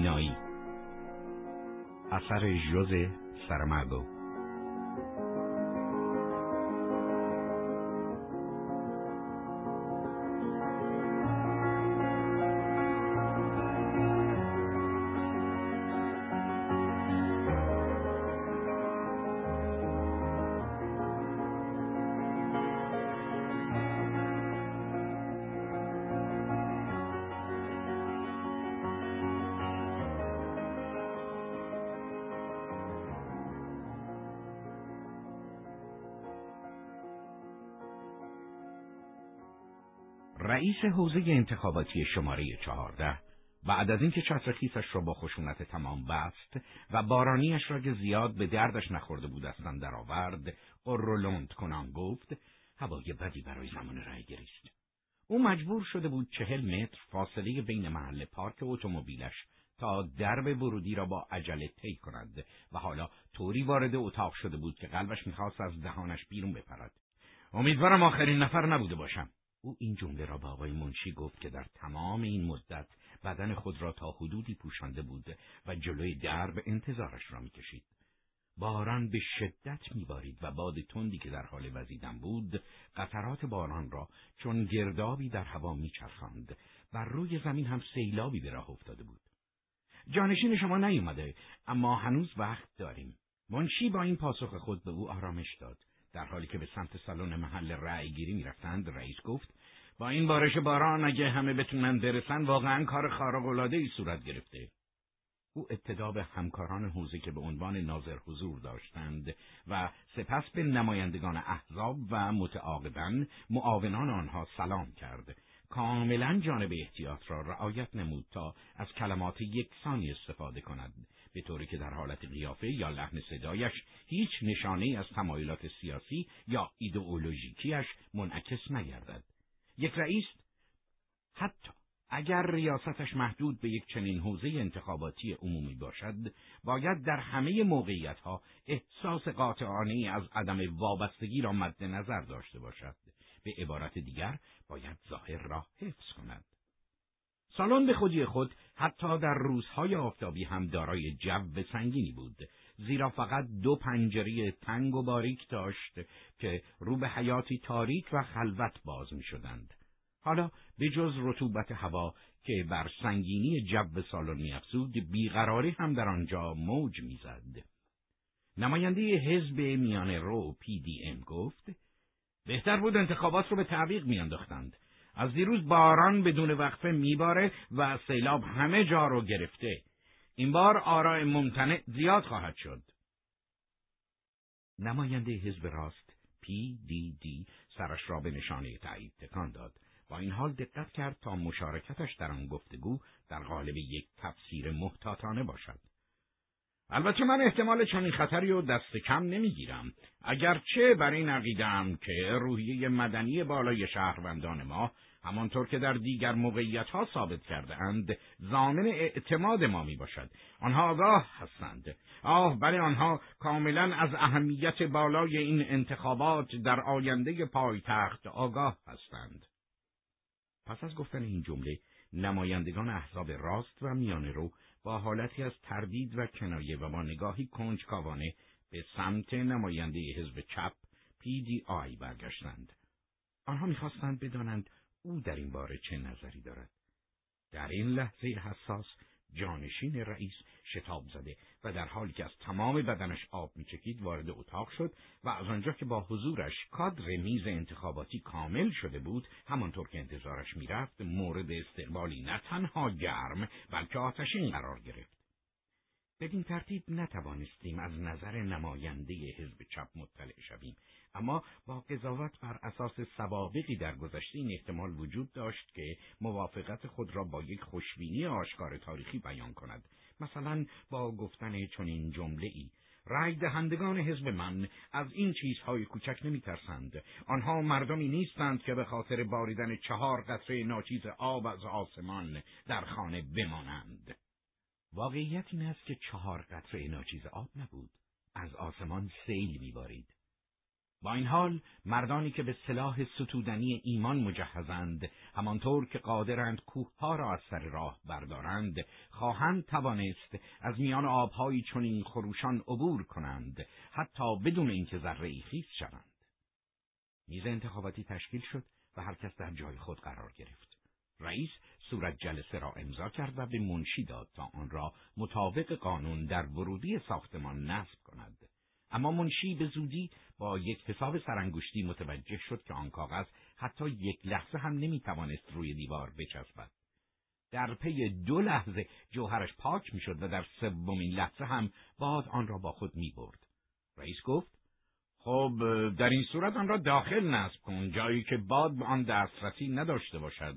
بینایی اثر ژوز سرمگو رئیس حوزه انتخاباتی شماره چهارده بعد از اینکه چتر خیسش را با خشونت تمام بست و بارانیش را که زیاد به دردش نخورده بود اصلا درآورد قرولند کنان گفت هوای بدی برای زمان رأیگیری است او مجبور شده بود چهل متر فاصله بین محل پارک اتومبیلش تا درب ورودی را با عجله طی کند و حالا طوری وارد اتاق شده بود که قلبش می‌خواست از دهانش بیرون بپرد. امیدوارم آخرین نفر نبوده باشم. او این جمله را به آقای منشی گفت که در تمام این مدت بدن خود را تا حدودی پوشانده بود و جلوی درب انتظارش را می‌کشید. باران به شدت میبارید و باد تندی که در حال وزیدن بود قطرات باران را چون گردابی در هوا میچرخاند و روی زمین هم سیلابی به راه افتاده بود. جانشین شما نیومده اما هنوز وقت داریم. منشی با این پاسخ خود به او آرامش داد. در حالی که به سمت سالن محل رأیگیری می‌رفتند رئیس گفت با این بارش باران اگه همه بتونن برسن واقعا کار خارق ای صورت گرفته. او ابتدا به همکاران حوزه که به عنوان ناظر حضور داشتند و سپس به نمایندگان احزاب و متعاقبا معاونان آنها سلام کرد. کاملا جانب احتیاط را رعایت نمود تا از کلمات یکسانی استفاده کند. به طوری که در حالت قیافه یا لحن صدایش هیچ نشانه از تمایلات سیاسی یا ایدئولوژیکیش منعکس نگردد. یک رئیس حتی اگر ریاستش محدود به یک چنین حوزه انتخاباتی عمومی باشد باید در همه موقعیتها احساس قاطعانه از عدم وابستگی را مد نظر داشته باشد. به عبارت دیگر باید ظاهر را حفظ کند. سالن به خودی خود حتی در روزهای آفتابی هم دارای جو سنگینی بود زیرا فقط دو پنجره تنگ و باریک داشت که رو به حیاتی تاریک و خلوت باز می شدند. حالا به جز رطوبت هوا که بر سنگینی جو سالن میافزود بیقراری هم در آنجا موج می‌زد. نماینده حزب میان رو پی دی ام گفت بهتر بود انتخابات رو به تعویق میانداختند. از دیروز باران بدون وقفه میباره و سیلاب همه جا رو گرفته. این بار آراء ممتنع زیاد خواهد شد. نماینده حزب راست پی دی دی سرش را به نشانه تایید تکان داد. با این حال دقت کرد تا مشارکتش در آن گفتگو در قالب یک تفسیر محتاطانه باشد. البته من احتمال چنین خطری رو دست کم نمی‌گیرم اگرچه بر این عقیدم که روحیه مدنی بالای شهروندان ما همانطور که در دیگر موقعیت ها ثابت کرده اند زامن اعتماد ما می باشد آنها آگاه هستند. آه بله آنها کاملا از اهمیت بالای این انتخابات در آینده پایتخت آگاه هستند. پس از گفتن این جمله نمایندگان احزاب راست و میانه رو با حالتی از تردید و کنایه و با نگاهی کنجکاوانه به سمت نماینده حزب چپ آی برگشتند. آنها می‌خواستند بدانند او در این باره چه نظری دارد. در این لحظه حساس جانشین رئیس شتاب زده و در حالی که از تمام بدنش آب میچکید وارد اتاق شد و از آنجا که با حضورش کادر میز انتخاباتی کامل شده بود همانطور که انتظارش می‌رفت مورد استقبالی نه تنها گرم بلکه آتشین قرار گرفت بدین ترتیب نتوانستیم از نظر نماینده حزب چپ مطلع شویم اما با قضاوت بر اساس سوابقی در گذشته این احتمال وجود داشت که موافقت خود را با یک خوشبینی آشکار تاریخی بیان کند. مثلا با گفتن چنین جمله ای رای دهندگان حزب من از این چیزهای کوچک نمیترسند. آنها مردمی نیستند که به خاطر باریدن چهار قطره ناچیز آب از آسمان در خانه بمانند. واقعیت این است که چهار قطره ناچیز آب نبود. از آسمان سیل میبارید. با این حال مردانی که به سلاح ستودنی ایمان مجهزند همانطور که قادرند کوهها را از سر راه بردارند خواهند توانست از میان آبهایی چنین خروشان عبور کنند حتی بدون اینکه ذره خیس شوند. میز انتخاباتی تشکیل شد و هر کس در جای خود قرار گرفت. رئیس صورت جلسه را امضا کرد و به منشی داد تا آن را مطابق قانون در ورودی ساختمان نصب کند. اما منشی به زودی با یک حساب سرانگشتی متوجه شد که آن کاغذ حتی یک لحظه هم نمی‌توانست روی دیوار بچسبد. در پی دو لحظه جوهرش پاک می‌شد و در سومین لحظه هم باد آن را با خود می‌برد. رئیس گفت خب در این صورت آن را داخل نصب کن جایی که باد به آن دسترسی نداشته باشد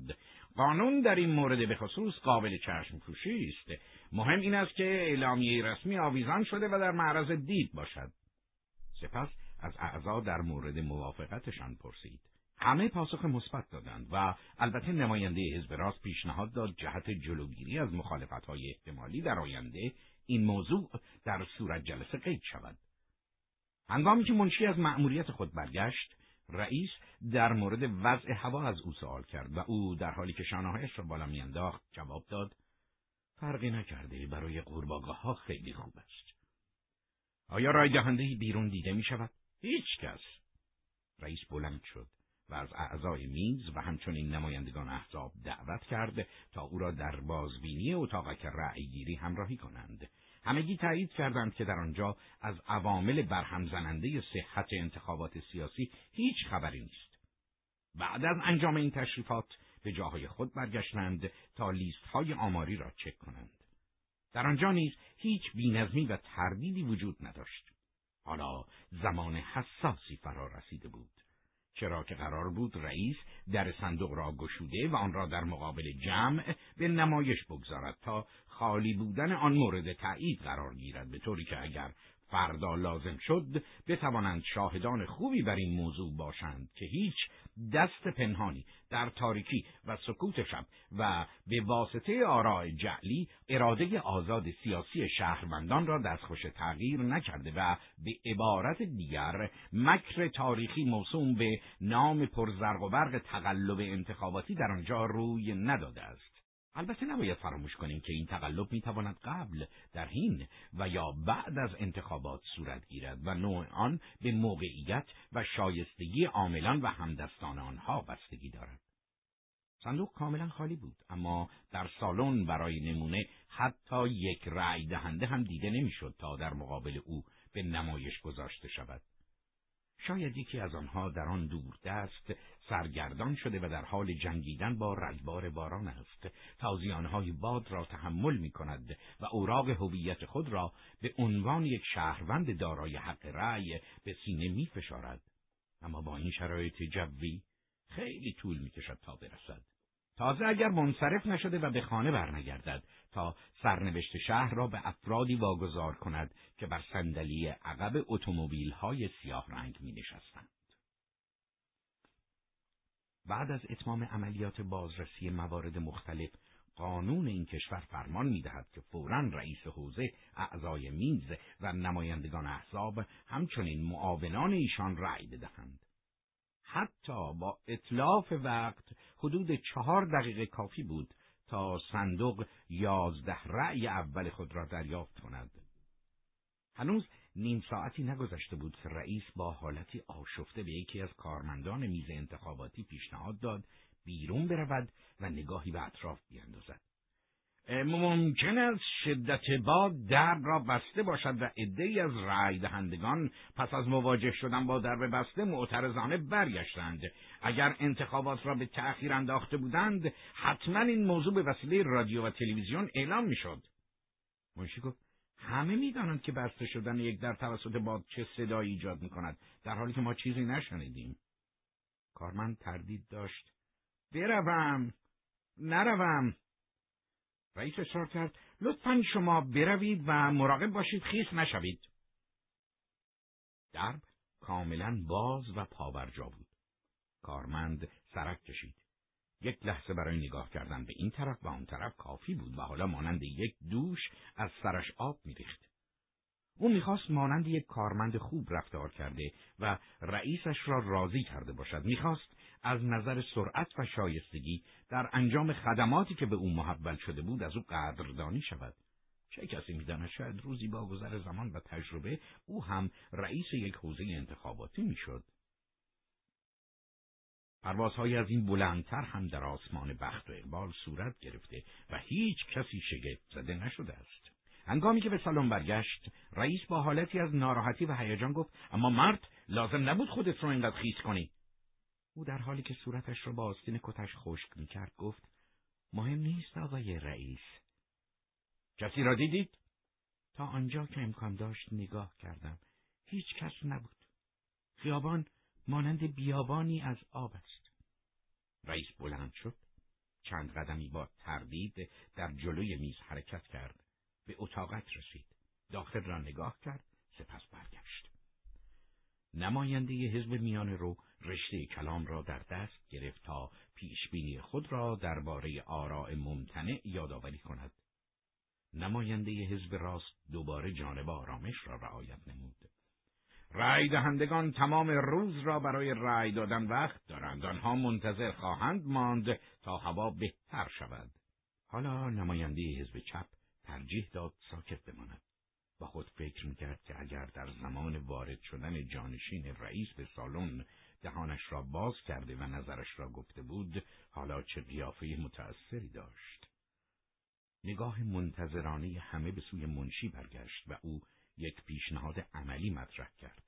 قانون در این مورد به خصوص قابل چشم است مهم این است که اعلامیه رسمی آویزان شده و در معرض دید باشد سپس از اعضا در مورد موافقتشان پرسید. همه پاسخ مثبت دادند و البته نماینده حزب راست پیشنهاد داد جهت جلوگیری از مخالفتهای احتمالی در آینده این موضوع در صورت جلسه قید شود. هنگامی که منشی از مأموریت خود برگشت، رئیس در مورد وضع هوا از او سوال کرد و او در حالی که شانههایش را بالا میانداخت جواب داد فرقی نکرده برای قورباغه ها خیلی خوب است. آیا رای دهنده بیرون دیده می شود؟ هیچ کس. رئیس بلند شد و از اعضای میز و همچنین نمایندگان احزاب دعوت کرد تا او را در بازبینی اتاقک رأی گیری همراهی کنند. همگی تایید کردند که در آنجا از عوامل برهم زننده صحت انتخابات سیاسی هیچ خبری نیست. بعد از انجام این تشریفات به جاهای خود برگشتند تا لیست های آماری را چک کنند. در آنجا نیز هیچ بینظمی و تردیدی وجود نداشت. حالا زمان حساسی فرا رسیده بود. چرا که قرار بود رئیس در صندوق را گشوده و آن را در مقابل جمع به نمایش بگذارد تا خالی بودن آن مورد تایید قرار گیرد به طوری که اگر فردا لازم شد بتوانند شاهدان خوبی بر این موضوع باشند که هیچ دست پنهانی در تاریکی و سکوت شب و به واسطه آراء جعلی اراده آزاد سیاسی شهروندان را دستخوش تغییر نکرده و به عبارت دیگر مکر تاریخی موسوم به نام پرزرق و برق تقلب انتخاباتی در آنجا روی نداده است. البته نباید فراموش کنیم که این تقلب می‌تواند قبل در حین و یا بعد از انتخابات صورت گیرد و نوع آن به موقعیت و شایستگی عاملان و همدستان آنها بستگی دارد. صندوق کاملا خالی بود اما در سالن برای نمونه حتی یک رأی دهنده هم دیده نمی‌شد تا در مقابل او به نمایش گذاشته شود. شاید یکی از آنها در آن دست سرگردان شده و در حال جنگیدن با رگبار باران است تازیانهای باد را تحمل می کند و اوراق هویت خود را به عنوان یک شهروند دارای حق رأی به سینه می فشارد. اما با این شرایط جوی خیلی طول می کشد تا برسد. تازه اگر منصرف نشده و به خانه برنگردد تا سرنوشت شهر را به افرادی واگذار کند که بر صندلی عقب اتومبیل های سیاه رنگ می نشستند. بعد از اتمام عملیات بازرسی موارد مختلف قانون این کشور فرمان می‌دهد که فورا رئیس حوزه اعضای میز و نمایندگان احزاب همچنین معاونان ایشان رأی بدهند حتی با اطلاف وقت حدود چهار دقیقه کافی بود تا صندوق یازده رأی اول خود را دریافت کند. هنوز نیم ساعتی نگذشته بود که رئیس با حالتی آشفته به یکی از کارمندان میز انتخاباتی پیشنهاد داد بیرون برود و نگاهی به اطراف بیاندازد. ممکن است شدت باد درب را بسته باشد و عدهای از رأی دهندگان پس از مواجه شدن با درب بسته معترضانه برگشتند. اگر انتخابات را به تأخیر انداخته بودند حتما این موضوع به وسیله رادیو و تلویزیون اعلام می‌شد. منشی گفت همه می‌دانند که بسته شدن یک در توسط باد چه صدایی ایجاد می‌کند. در حالی که ما چیزی نشنیدیم. کارمند تردید داشت. بروم. نروم. رئیس اصرار کرد لطفا شما بروید و مراقب باشید خیس نشوید. درب کاملا باز و پاورجا بود. کارمند سرک کشید. یک لحظه برای نگاه کردن به این طرف و آن طرف کافی بود و حالا مانند یک دوش از سرش آب میریخت. او می‌خواست مانند یک کارمند خوب رفتار کرده و رئیسش را راضی کرده باشد. می‌خواست از نظر سرعت و شایستگی در انجام خدماتی که به او محول شده بود از او قدردانی شود. چه کسی می‌داند شاید روزی با گذر زمان و تجربه او هم رئیس یک حوزه انتخاباتی می‌شد. پروازهایی از این بلندتر هم در آسمان بخت و اقبال صورت گرفته و هیچ کسی شگفت زده نشده است. هنگامی که به سالن برگشت، رئیس با حالتی از ناراحتی و هیجان گفت: اما مرد لازم نبود خودت رو اینقدر خیس کنی. او در حالی که صورتش را با آستین کتش خشک می‌کرد گفت: مهم نیست آقای رئیس. کسی را دیدید؟ تا آنجا که امکان داشت نگاه کردم. هیچ کس نبود. خیابان مانند بیابانی از آب است. رئیس بلند شد. چند قدمی با تردید در جلوی میز حرکت کرد. به اتاقت رسید. داخل را نگاه کرد. سپس برگشت. نماینده حزب میان رو رشته کلام را در دست گرفت تا پیشبینی خود را درباره آراء ممتنع یادآوری کند. نماینده حزب راست دوباره جانب آرامش را رعایت نمود. رای دهندگان تمام روز را برای رای دادن وقت دارند. آنها منتظر خواهند ماند تا هوا بهتر شود. حالا نماینده حزب چپ ترجیح داد ساکت بماند. با خود فکر می‌کرد که اگر در زمان وارد شدن جانشین رئیس به سالن دهانش را باز کرده و نظرش را گفته بود حالا چه قیافه متأثری داشت. نگاه منتظرانه همه به سوی منشی برگشت و او یک پیشنهاد عملی مطرح کرد.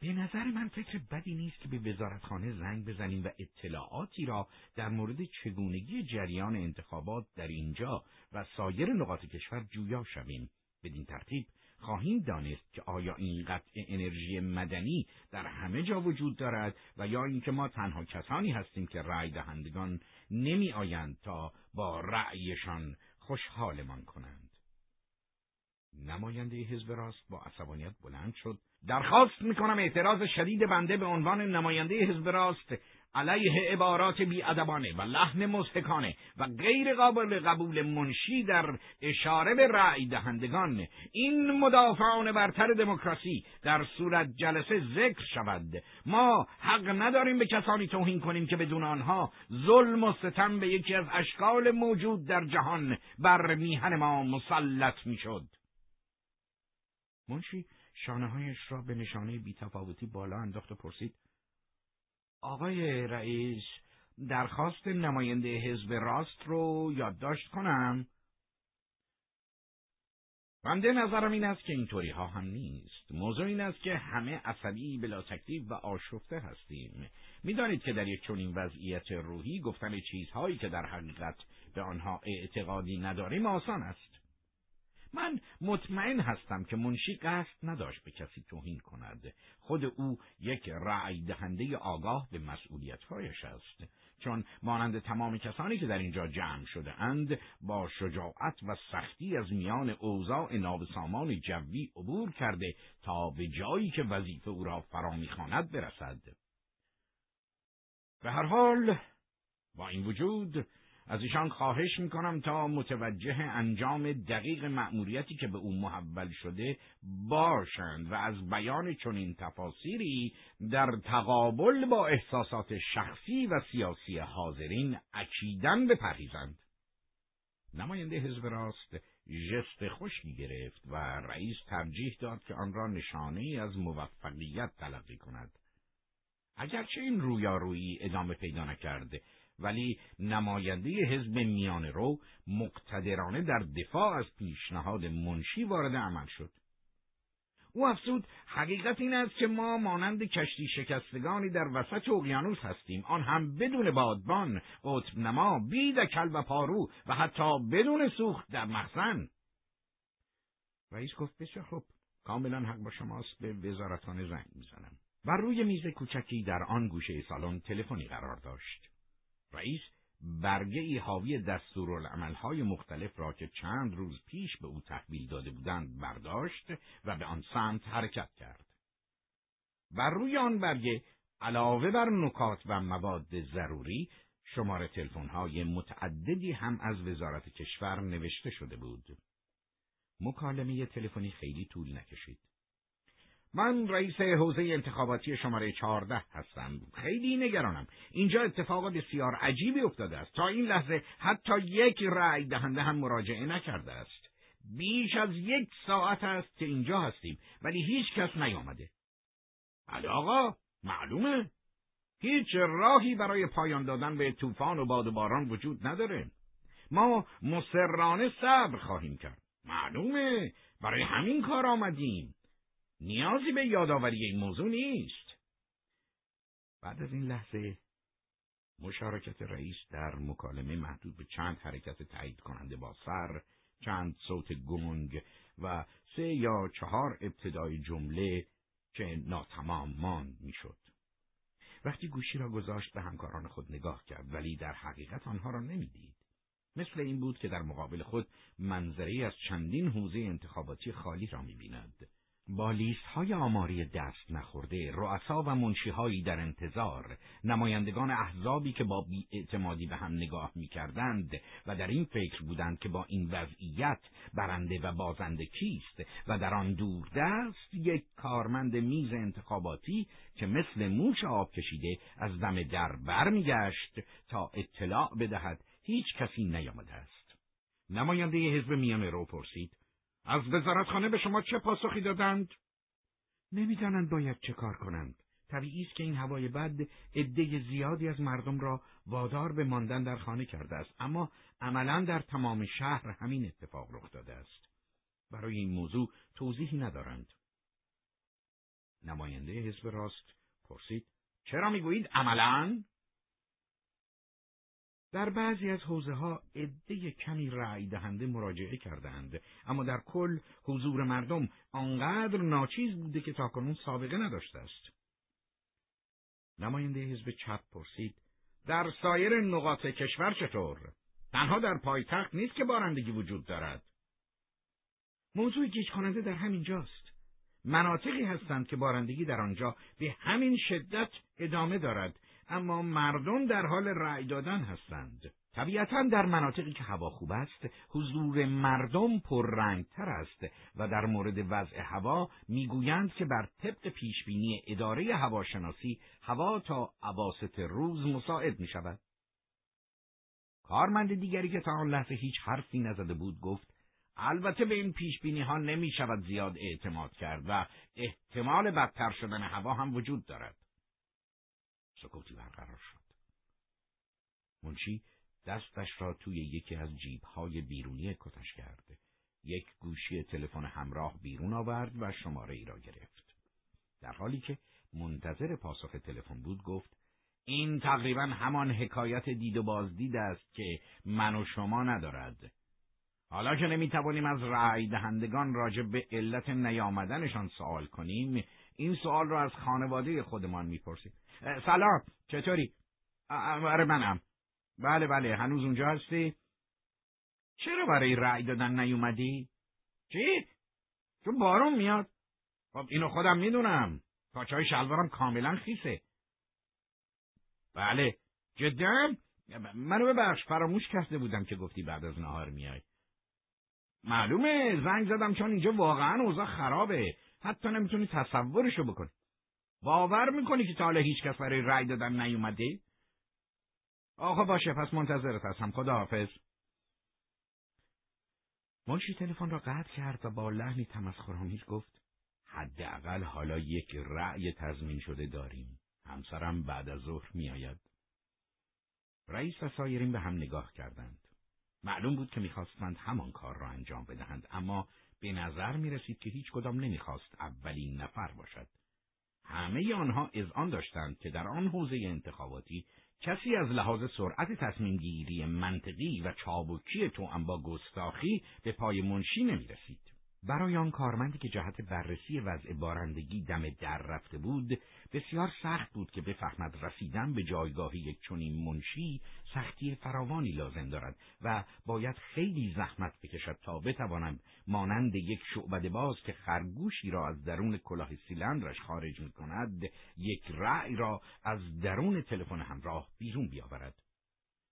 به نظر من فکر بدی نیست که به وزارتخانه زنگ بزنیم و اطلاعاتی را در مورد چگونگی جریان انتخابات در اینجا و سایر نقاط کشور جویا شویم. بدین ترتیب خواهیم دانست که آیا این قطع انرژی مدنی در همه جا وجود دارد و یا اینکه ما تنها کسانی هستیم که رأی دهندگان نمی آیند تا با رأیشان خوشحالمان کنند. نماینده حزب راست با عصبانیت بلند شد درخواست می‌کنم اعتراض شدید بنده به عنوان نماینده حزب راست علیه عبارات بیادبانه و لحن مزهکانه و غیر قابل قبول منشی در اشاره به رأی دهندگان. این مدافعان برتر دموکراسی در صورت جلسه ذکر شود. ما حق نداریم به کسانی توهین کنیم که بدون آنها ظلم و ستم به یکی از اشکال موجود در جهان بر میهن ما مسلط می‌شد. منشی شانههایش را به نشانه بیتفاوتی بالا انداخت و پرسید آقای رئیس درخواست نماینده حزب راست رو یادداشت کنم بنده نظرم این است که اینطوری ها هم نیست. موضوع این است که همه عصبی بلا تکلیف و آشفته هستیم. می‌دانید که در یک چنین وضعیت روحی گفتن چیزهایی که در حقیقت به آنها اعتقادی نداریم آسان است. من مطمئن هستم که منشی قصد نداشت به کسی توهین کند. خود او یک رأی دهنده آگاه به مسئولیتهایش است. چون مانند تمام کسانی که در اینجا جمع شده اند با شجاعت و سختی از میان اوضاع نابسامان جوی عبور کرده تا به جایی که وظیفه او را فرا می‌خواند برسد. به هر حال با این وجود از ایشان خواهش می‌کنم تا متوجه انجام دقیق مأموریتی که به او محول شده باشند و از بیان چنین تفاصیلی در تقابل با احساسات شخصی و سیاسی حاضرین اکیدن بپرهیزند. نماینده حزب راست ژست خوشی گرفت و رئیس ترجیح داد که آن را نشانه از موفقیت تلقی کند. اگرچه این رویارویی ادامه پیدا نکرد ولی نماینده حزب میان رو مقتدرانه در دفاع از پیشنهاد منشی وارد عمل شد. او افزود حقیقت این است که ما مانند کشتی شکستگانی در وسط اقیانوس هستیم. آن هم بدون بادبان قطب نما بی دکل و پارو و حتی بدون سوخت در مخزن. رئیس گفت بسیار خوب. کاملا حق با شماست. به وزارتان زنگ می‌زنم. و روی میز کوچکی در آن گوشه سالن تلفنی قرار داشت. رئیس برگه ای حاوی دستورالعملهای مختلف را که چند روز پیش به او تحویل داده بودند برداشت و به آن سمت حرکت کرد. بر روی آن برگه علاوه بر نکات و مواد ضروری شماره تلفن‌های متعددی هم از وزارت کشور نوشته شده بود. مکالمه تلفنی خیلی طول نکشید. من رئیس حوزه انتخاباتی شماره چهارده هستم. خیلی نگرانم. اینجا اتفاق بسیار عجیبی افتاده است. تا این لحظه حتی یک رأی دهنده هم مراجعه نکرده است. بیش از یک ساعت است که اینجا هستیم ولی هیچ کس نیامده. بله آقا معلومه. هیچ راهی برای پایان دادن به طوفان و باد و باران وجود نداره. ما مسررانه صبر خواهیم کرد. معلومه برای همین کار آمدیم. نیازی به یادآوری این موضوع نیست. بعد از این لحظه مشارکت رئیس در مکالمه محدود به چند حرکت تایید کننده با سر، چند صوت گنگ و سه یا چهار ابتدای جمله که ناتمام ماند می‌شد. وقتی گوشی را گذاشت به همکاران خود نگاه کرد ولی در حقیقت آنها را نمی‌دید. مثل این بود که در مقابل خود منظری از چندین حوزه انتخاباتی خالی را می‌بیند. با لیست های آماری دست نخورده، رؤسا و منشیهایی در انتظار، نمایندگان احزابی که با بیاعتمادی به هم نگاه می‌کردند و در این فکر بودند که با این وضعیت برنده و بازنده کیست و در آن دوردست یک کارمند میز انتخاباتی که مثل موش آب کشیده از دم در برمیگشت تا اطلاع بدهد هیچ کسی نیامده است. نماینده حزب میان رو پرسید از وزارتخانه به شما چه پاسخی دادند؟ نمی‌دانند باید چه کار کنند. طبیعی است که این هوای بد عده زیادی از مردم را وادار به ماندن در خانه کرده است اما عملا در تمام شهر همین اتفاق رخ داده است برای این موضوع توضیحی ندارند نماینده حزب راست پرسید چرا می‌گویید عملا در بعضی از حوزه ها عده کمی رأی دهنده مراجعه کردند اما در کل حضور مردم آنقدر ناچیز بوده که تاکنون سابقه نداشته است. نماینده حزب چپ پرسید در سایر نقاط کشور چطور؟ تنها در پایتخت نیست که بارندگی وجود دارد. موضوع گیج کننده در همین جاست. مناطقی هستند که بارندگی در آنجا به همین شدت ادامه دارد اما مردم در حال رأی دادن هستند. طبیعتا در مناطقی که هوا خوب است، حضور مردم پررنگتر است و در مورد وضع هوا می‌گویند که بر طبق پیشبینی اداره هواشناسی هوا تا عواست روز مساعد می شود. کارمند دیگری که تا آن لحظه هیچ حرفی نزده بود گفت البته به این پیشبینی ها نمی شود زیاد اعتماد کرد و احتمال بدتر شدن هوا هم وجود دارد. سکوتی برقرار شد. منشی دستش را توی یکی از جیبهای بیرونی کتش کرد. یک گوشی تلفن همراه بیرون آورد و شماره ای را گرفت. در حالی که منتظر پاسخ تلفن بود گفت این تقریبا همان حکایت دید و بازدید است که من و شما ندارد. حالا که نمی‌توانیم از رأی دهندگان راجع به علت نیامدنشان سوال کنیم این سوال را از خانواده خودمان می‌پرسیم سلام. چطوری؟ آره منم. بله بله. هنوز اونجا هستی؟ چرا برای رأی دادن نیومدی؟ چی؟ چون بارون میاد. خب اینو خودم می‌دونم. پاچای شلوارم کاملا خیسه. بله. جدا منو ببخش. فراموش کرده بودم که گفتی بعد از نهار میای. معلومه. زنگ زدم چون اینجا واقعا اوضاع خرابه. حتی نمی‌تونی تصورشو بکنی. باور می‌کنی که تا حالا هیچ کس برای رأی دادن نیومده؟ آخه باشه پس منتظرت هستم. خداحافظ. منشی تلفن را قطع کرد و با لحنی تمسخرآمیز گفت حداقل حالا یک رأی تضمین شده داریم. همسرم بعد از ظهر میآید. رئیس و سایرین به هم نگاه کردند. معلوم بود که می‌خواستند همان کار را انجام بدهند اما به نظر می رسید که هیچ کدام نمی‌خواست اولین نفر باشد. همه آنها آن داشتند که در آن حوزه انتخاباتی کسی از لحاظ سرعت تصمیم گیری منطقی و چابکی تو با گستاخی به پای منشی نمی رسید. برای آن کارمندی که جهت بررسی وضع بارندگی دم در رفته بود بسیار سخت بود که بفهمد رسیدن به جایگاه یک چنین منشی سختی فراوانی لازم دارد و باید خیلی زحمت بکشد تا بتواند مانند یک شعبد باز که خرگوشی را از درون کلاه سیلندرش خارج می کند یک رأی را از درون تلفن همراه بیرون بیاورد.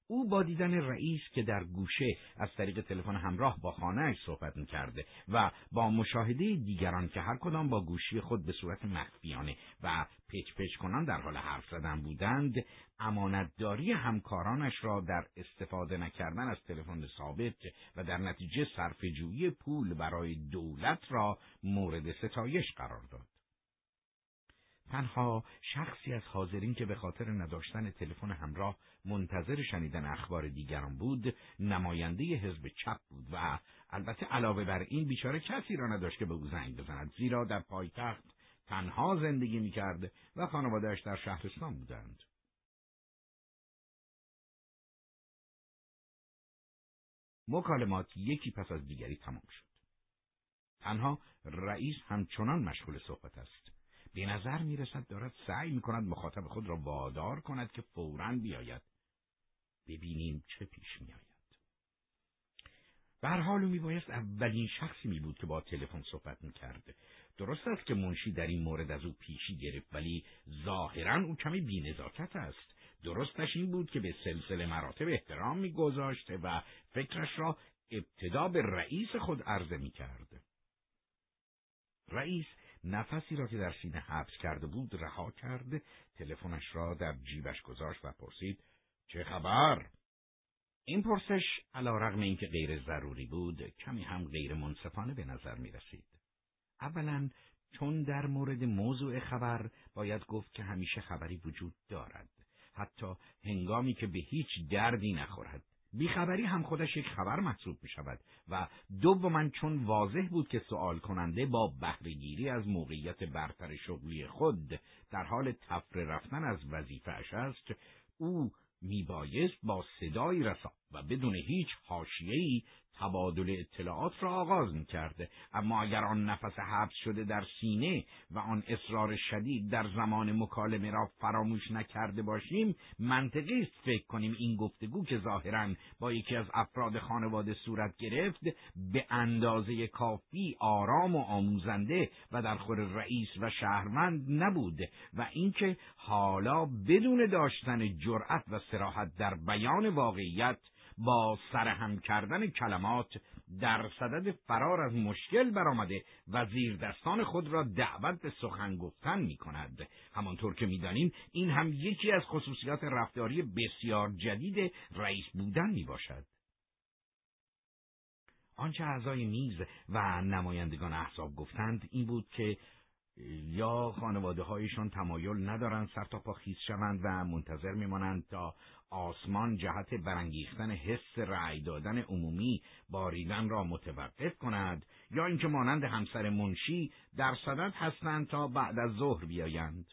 او با دیدن رئیس که در گوشه از طریق تلفن همراه با خانهاش صحبت می‌کرده و با مشاهده دیگران که هر کدام با گوشی خود به صورت مخفیانه و پچ پچ کنان در حال حرف زدن بودند امانتداری همکارانش را در استفاده نکردن از تلفن ثابت و در نتیجه صرفه‌جویی پول برای دولت را مورد ستایش قرار داد. تنها شخصی از حاضرین که به خاطر نداشتن تلفن همراه منتظر شنیدن اخبار دیگران بود نماینده حزب چپ بود و البته علاوه بر این بیچاره کسی را نداشت که به او زنگ بزند. زیرا در پایتخت تنها زندگی می‌کرد و خانوادهش در شهرستان بودند. مکالمات یکی پس از دیگری تمام شد. تنها رئیس همچنان مشغول صحبت است. به نظر می رسد دارد سعی می کند مخاطب خود را وادار کند که فورا بیاید. ببینیم چه پیش می آید. به حال می بایست اولین شخصی می بود که با تلفن صحبت می کرد. درست است که منشی در این مورد از او پیشی گرفت ولی ظاهرا او کمی بینزاکت است. درستش این بود که به سلسله مراتب احترام میگذاشته و فکرش را ابتدا به رئیس خود عرضه می کرد. رئیس نفسی را که در سینه حبس کرده بود رها کرد تلفنش را در جیبش گذاشت و پرسید چه خبر؟ این پرسش علا رغم اینکه غیر ضروری بود کمی هم غیر منصفانه به نظر می رسید. اولا چون در مورد موضوع خبر باید گفت که همیشه خبری وجود دارد. حتی هنگامی که به هیچ دردی نخورد. بیخبری هم خودش یک خبر محسوب می شود و دوما چون واضح بود که سوال کننده با بهرهگیری از موقعیت برتر شغلی خود در حال تفره رفتن از وظیفه است او میبایست با صدایی رسا و بدون هیچ حاشیه‌ای تبادل اطلاعات را آغاز می کرده اما اگر آن نفس حبس شده در سینه و آن اصرار شدید در زمان مکالمه را فراموش نکرده باشیم منطقی است فکر کنیم این گفتگو که ظاهرا با یکی از افراد خانواده صورت گرفت به اندازه کافی آرام و آموزنده و در خور رئیس و شهروند نبود و اینکه حالا بدون داشتن جرأت و سراحت در بیان واقعیت با سرهم کردن کلمات در صدد فرار از مشکل برآمده و زیر دستان خود را دعوت به سخن گفتن می کند. همانطور که می‌دانیم این هم یکی از خصوصیات رفتاری بسیار جدید رئیس بودن می باشد. آنچه اعضای میز و نمایندگان احزاب گفتند این بود که یا خانواده هایشان تمایل ندارند سر تا پا خیز شوند و منتظر میمانند تا آسمان جهت برانگیختن حس رأی دادن عمومی باریدن را متوقف کند یا اینکه مانند همسر منشی در صدد هستند تا بعد از ظهر بیایند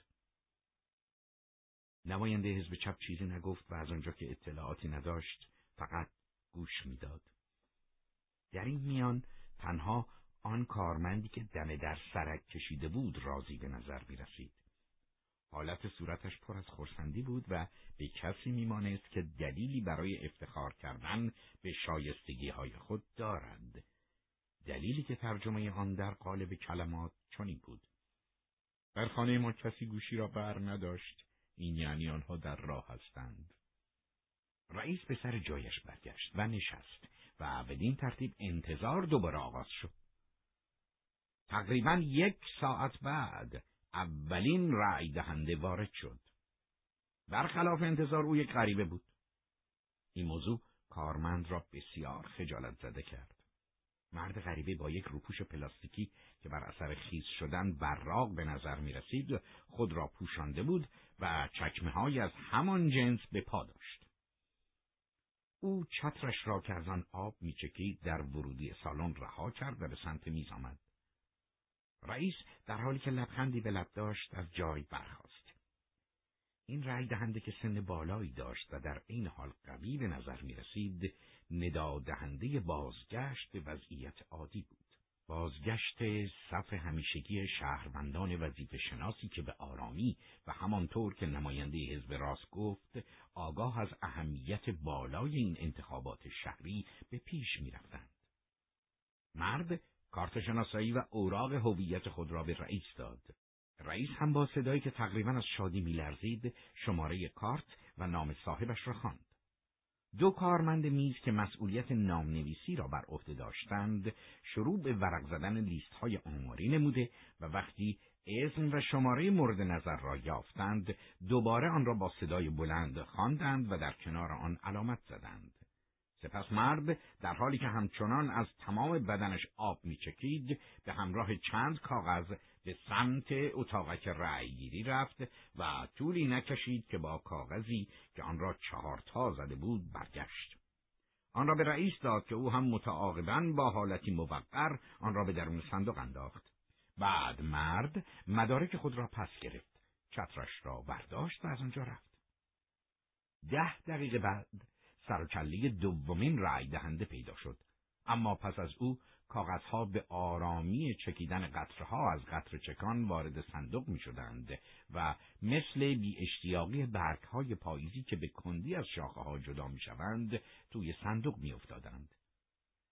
نماینده حزب چپ چیزی نگفت و از آنجا که اطلاعاتی نداشت فقط گوش می‌داد در این میان تنها آن کارمندی که دم در سرک کشیده بود راضی به نظر می رسید. حالت صورتش پر از خورسندی بود و به کسی میمانست که دلیلی برای افتخار کردن به شایستگی های خود دارد. دلیلی که ترجمه آن در قالب کلمات چنین بود. در خانه ما کسی گوشی را بر نداشت. این یعنی آنها در راه هستند. رئیس به سر جایش برگشت و نشست و بدین ترتیب انتظار دوباره آغاز شد. تقریبا یک ساعت بعد اولین رأی دهنده وارد شد. برخلاف انتظار او یک غریبه بود. این موضوع کارمند را بسیار خجالت زده کرد. مرد غریبه با یک روپوش پلاستیکی که بر اثر خیز شدن براق به نظر می رسید خود را پوشانده بود و چکمه های از همان جنس به پا داشت. او چترش را که از آن آب میچکید در ورودی سالن رها کرد و به سمت میز آمد. رئیس در حالی که لبخندی به لب داشت از جای برخاست. این رأی دهنده که سن بالایی داشت و در این حال قوی به نظر می رسید ندا دهنده بازگشت به وضعیت عادی بود. بازگشت صف همیشگی شهروندان وظیفه شناسی که به آرامی و همانطور که نماینده حزب راست گفت آگاه از اهمیت بالای این انتخابات شهری به پیش می رفتند. مرد کارت شناسایی و اوراق هویت خود را به رئیس داد. رئیس هم با صدایی که تقریبا از شادی میلرزید شماره کارت و نام صاحبش را خواند. دو کارمند میز که مسئولیت نامنویسی را بر عهده داشتند شروع به ورق زدن لیست های آماری نموده و وقتی اسم و شماره مورد نظر را یافتند دوباره آن را با صدای بلند خواندند و در کنار آن علامت زدند سپس مرد در حالی که همچنان از تمام بدنش آب میچکید به همراه چند کاغذ به سمت اتاقک رأیگیری رفت و طولی نکشید که با کاغذی که آن را چهارتا زده بود برگشت. آن را به رئیس داد که او هم متعاقبا با حالتی موقر آن را به درون صندوق انداخت. بعد مرد مدارک خود را پس گرفت. چترش را برداشت و از آنجا رفت. ده دقیقه بعد سرکله دومین رأی دهنده پیدا شد. اما پس از او کاغذها به آرامی چکیدن قطرها از قطر چکان وارد صندوق می شدند و مثل بی اشتیاقی برگ های پاییزی که به کندی از شاخه ها جدا می شوند توی صندوق می افتادند.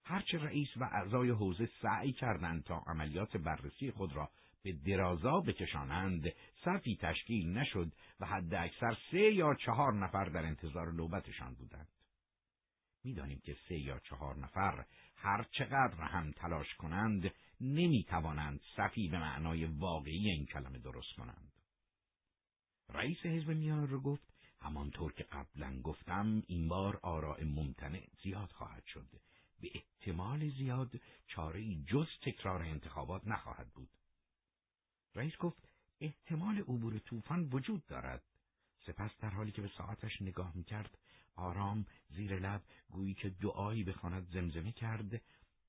هرچه رئیس و اعضای حوزه سعی کردند تا عملیات بررسی خود را به درازا بکشانند صفی تشکیل نشد و حد اکثر سه یا چهار نفر در انتظار نوبتشان بودند. می‌دانیم که سه یا چهار نفر هر چقدر هم تلاش کنند نمی توانند صفی به معنای واقعی این کلمه درست کنند. رئیس حزب میان رو گفت همانطور که قبلا گفتم این بار آراء ممتنع زیاد خواهد شد. به احتمال زیاد چاره جز تکرار انتخابات نخواهد بود. رئیس گفت احتمال عبور طوفان وجود دارد. سپس در حالی که به ساعتش نگاه می‌کرد آرام زیر لب گویی که دعایی بخواند زمزمه کرد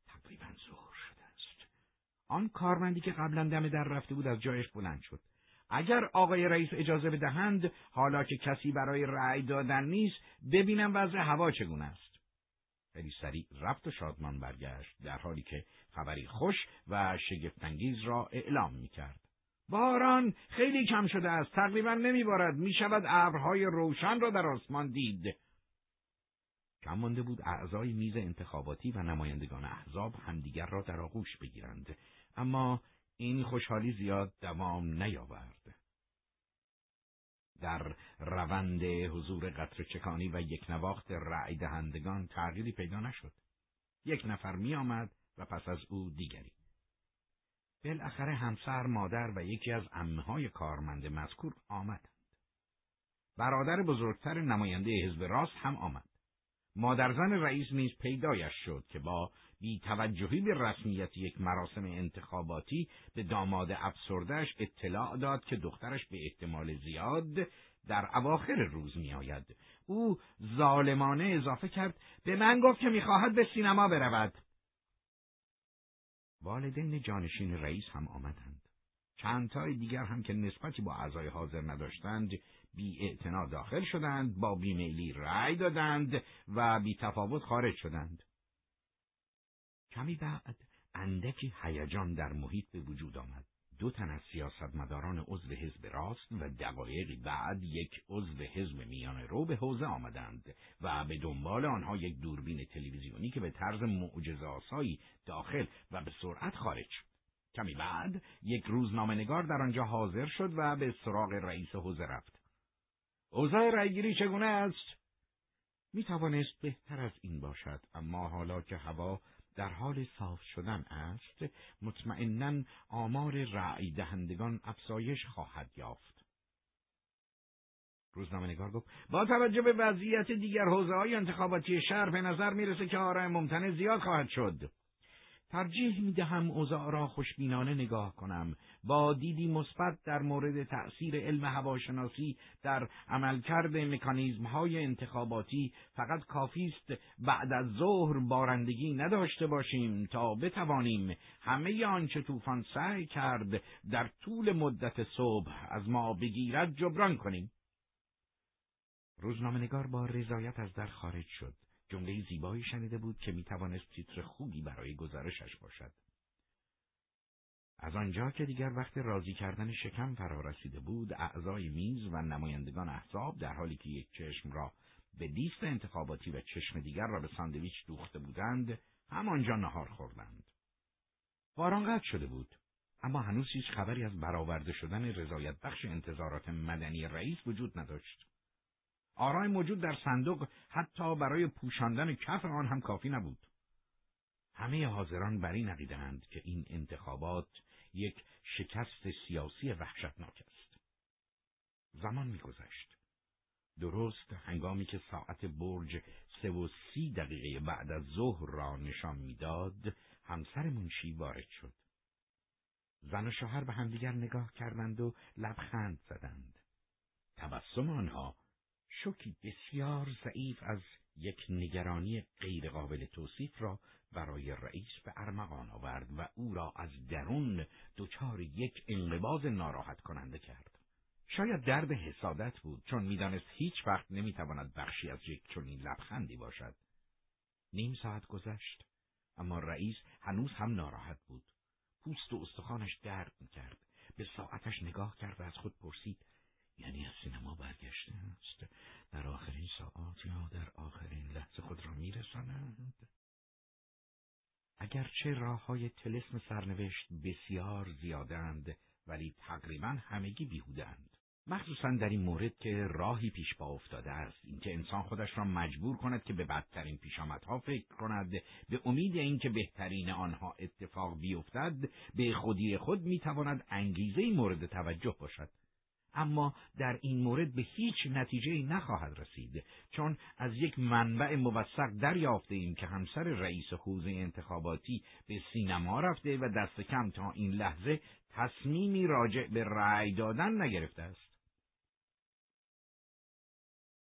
تقریبا ظهر شده است. آن کارمندی که قبلا دم در رفته بود از جایش بلند شد. اگر آقای رئیس اجازه بدهند حالا که کسی برای رأی دادن نیست ببینم وضع هوا چگونه است. خیلی سریع رفت و شادمان برگشت در حالی که خبری خوش و شگفتانگیز را اعلام می‌کرد. باران خیلی کم شده است تقریبا نمیبارد. می‌شود ابرهای روشن را در آسمان دید. کم مانده بود اعضای میز انتخاباتی و نمایندگان احزاب همدیگر را در آغوش بگیرند. اما این خوشحالی زیاد دوام نیاورد. در روند حضور قطر چکانی و یک نواخت رأی دهندگان تغییری پیدا نشد. یک نفر می آمد و پس از او دیگری. بالاخره همسر مادر و یکی از های کارمند مذکور آمدند. برادر بزرگتر نماینده حزب راست هم آمد. مادرزن رئیس نیز پیدایش شد که با بیتوجهی به رسمیت یک مراسم انتخاباتی به داماد افسردهش اطلاع داد که دخترش به احتمال زیاد در اواخر روز میآید. او ظالمانه اضافه کرد به من گفت که می‌خواهد به سینما برود. والدین جانشین رئیس هم آمدند. چند تای دیگر هم که نسبتی با اعضای حاضر نداشتند بی داخل شدند با بیمیلی رأی دادند و بی تفاوت خارج شدند. کمی بعد اندکی هیجان در محیط به وجود آمد. دو تن از سیاستمداران عضو حزب راست و دقایقی بعد یک عضو حزب میان رو به حوزه آمدند و به دنبال آنها یک دوربین تلویزیونی که به طرز معجزه داخل و به سرعت خارج شد. کمی بعد یک روزنامهنگار در آنجا حاضر شد و به سراغ رئیس حوزه رفت. اوضاع رأیگیری چگونه است؟ می توانست بهتر از این باشد اما حالا که هوا در حال صاف شدن است مطمئنا آمار رأی دهندگان افزایش خواهد یافت. روزنامه‌نگار گفت با توجه به وضعیت دیگر حوزه های انتخاباتی شهر به نظر می‌رسه که آرای ممتنع زیاد خواهد شد. ترجیح می دهم اوضاع را خوشبینانه نگاه کنم. با دیدی مثبت در مورد تأثیر علم هواشناسی در عملکرد مکانیزم های انتخاباتی فقط کافی است بعد از ظهر بارندگی نداشته باشیم تا بتوانیم همه آنچه طوفان سعی کرد در طول مدت صبح از ما بگیرد جبران کنیم. روزنامهنگار با رضایت از در خارج شد. جمله زیبایی شنیده بود که می‌توانست تیتر خوبی برای گزارشش باشد. از آنجا که دیگر وقت راضی کردن شکم فرا رسیده بود، اعضای میز و نمایندگان احزاب در حالی که یک چشم را به لیست انتخاباتی و چشم دیگر را به ساندویچ دوخته بودند، همانجا نهار خوردند. باران قطع شده بود، اما هنوز هیچ خبری از برآورده شدن رضایت بخش انتظارات مدنی رئیس وجود نداشت. آرای موجود در صندوق حتی برای پوشاندن کف آن هم کافی نبود. همه حاضران بر این عقیدهاند که این انتخابات یک شکست سیاسی وحشتناک است. زمان میگذشت. درست هنگامی که ساعت برج سه و سی دقیقه بعد از ظهر را نشان می‌داد همسر منشی وارد شد. زن و شوهر به همدیگر نگاه کردند و لبخند زدند. تبسم آنها شوکی بسیار ضعیف از یک نگرانی غیرقابل توصیف را برای رئیس به ارمغان آورد و او را از درون دچار یک انقباض ناراحت کننده کرد. شاید درد حسادت بود چون می‌دانست هیچ وقت نمی‌تواند بخشی از یک چنین لبخندی باشد. نیم ساعت گذشت اما رئیس هنوز هم ناراحت بود. پوست و استخوانش درد می‌کرد. به ساعتش نگاه کرد و از خود پرسید یعنی از سینما برگشته است در آخرین ساعت یا در آخرین لحظه خود را میرسانند. اگرچه راه های تلسم سرنوشت بسیار زیادند ولی تقریبا همگی بیهودند. مخصوصا در این مورد که راهی پیش با افتاده است. اینکه انسان خودش را مجبور کند که به بدترین پیشامدها فکر کند به امید اینکه بهترین آنها اتفاق بیفتد به خودی خود می‌تواند انگیزه مورد توجه باشد. اما در این مورد به هیچ نتیجه نخواهد رسید چون از یک منبع موثق دریافته ایم که همسر رئیس حوزه انتخاباتی به سینما رفته و دست کم تا این لحظه تصمیمی راجع به رأی دادن نگرفته است.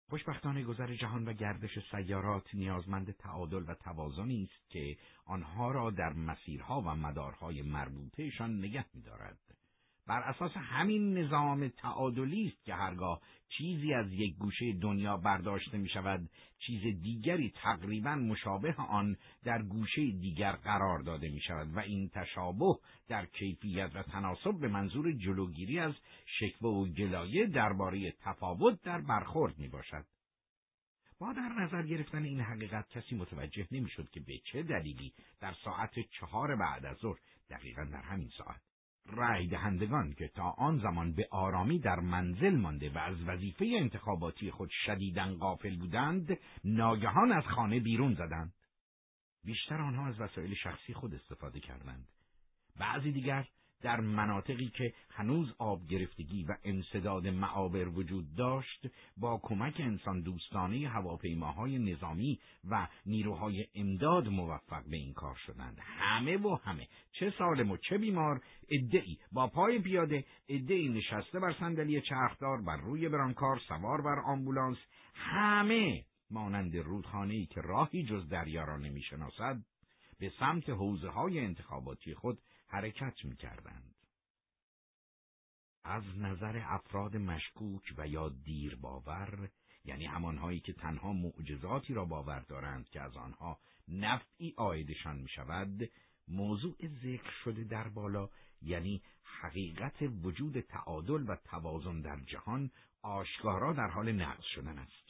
خوشبختانه گذر جهان و گردش سیارات نیازمند تعادل و توازنی است که آنها را در مسیرها و مدارهای مربوطهشان نگه می‌دارد. بر اساس همین نظام تعادلی است که هرگاه چیزی از یک گوشه دنیا برداشته می شود چیز دیگری تقریبا مشابه آن در گوشه دیگر قرار داده می شود و این تشابه در کیفیت و تناسب به منظور جلوگیری از شکوه و گلایه درباره تفاوت در برخورد می باشد. با در نظر گرفتن این حقیقت کسی متوجه نمی‌شد که به چه دلیلی در ساعت چهار بعد از ظهر دقیقا در همین ساعت رای دهندگان که تا آن زمان به آرامی در منزل مانده و از وظیفه انتخاباتی خود شدیدن غافل بودند ناگهان از خانه بیرون زدند. بیشتر آنها از وسایل شخصی خود استفاده کردند. بعضی دیگر در مناطقی که هنوز آب گرفتگی و انصداد معابر وجود داشت با کمک انسان دوستانه هواپیماهای نظامی و نیروهای امداد موفق به این کار شدند. همه و همه چه سالم و چه بیمار ادعی با پای پیاده ادعی نشسته بر صندلی چرخدار بر روی برانکار سوار بر آمبولانس همه مانند رودخانه که راهی جز دریا را نمی‌شناسد به سمت حوزه های انتخاباتی خود حرکت می کردند. از نظر افراد مشکوک و یا دیر باور یعنی همانهایی که تنها معجزاتی را باور دارند که از آنها نفعی آیدشان می شود موضوع ذکر شده در بالا یعنی حقیقت وجود تعادل و توازن در جهان آشکارا در حال نقض شدن است.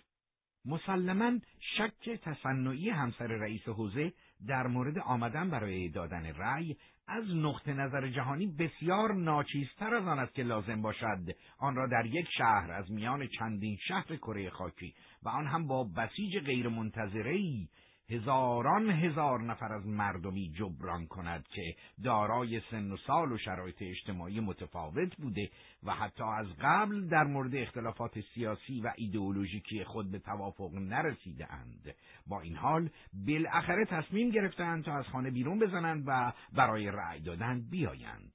مسلما شک تصنعی همسر رئیس حوزه در مورد آمدن برای دادن رأی از نقطه نظر جهانی بسیار ناچیزتر از آن است که لازم باشد. آن را در یک شهر از میان چندین شهر کره خاکی و آن هم با بسیج غیرمنتظرهای هزاران هزار نفر از مردمی جبران کند که دارای سن و سال و شرایط اجتماعی متفاوت بوده و حتی از قبل در مورد اختلافات سیاسی و ایدئولوژیکی خود به توافق نرسیده اند با این حال بالاخره تصمیم گرفتند تا از خانه بیرون بزنند و برای رأی دادن بیایند.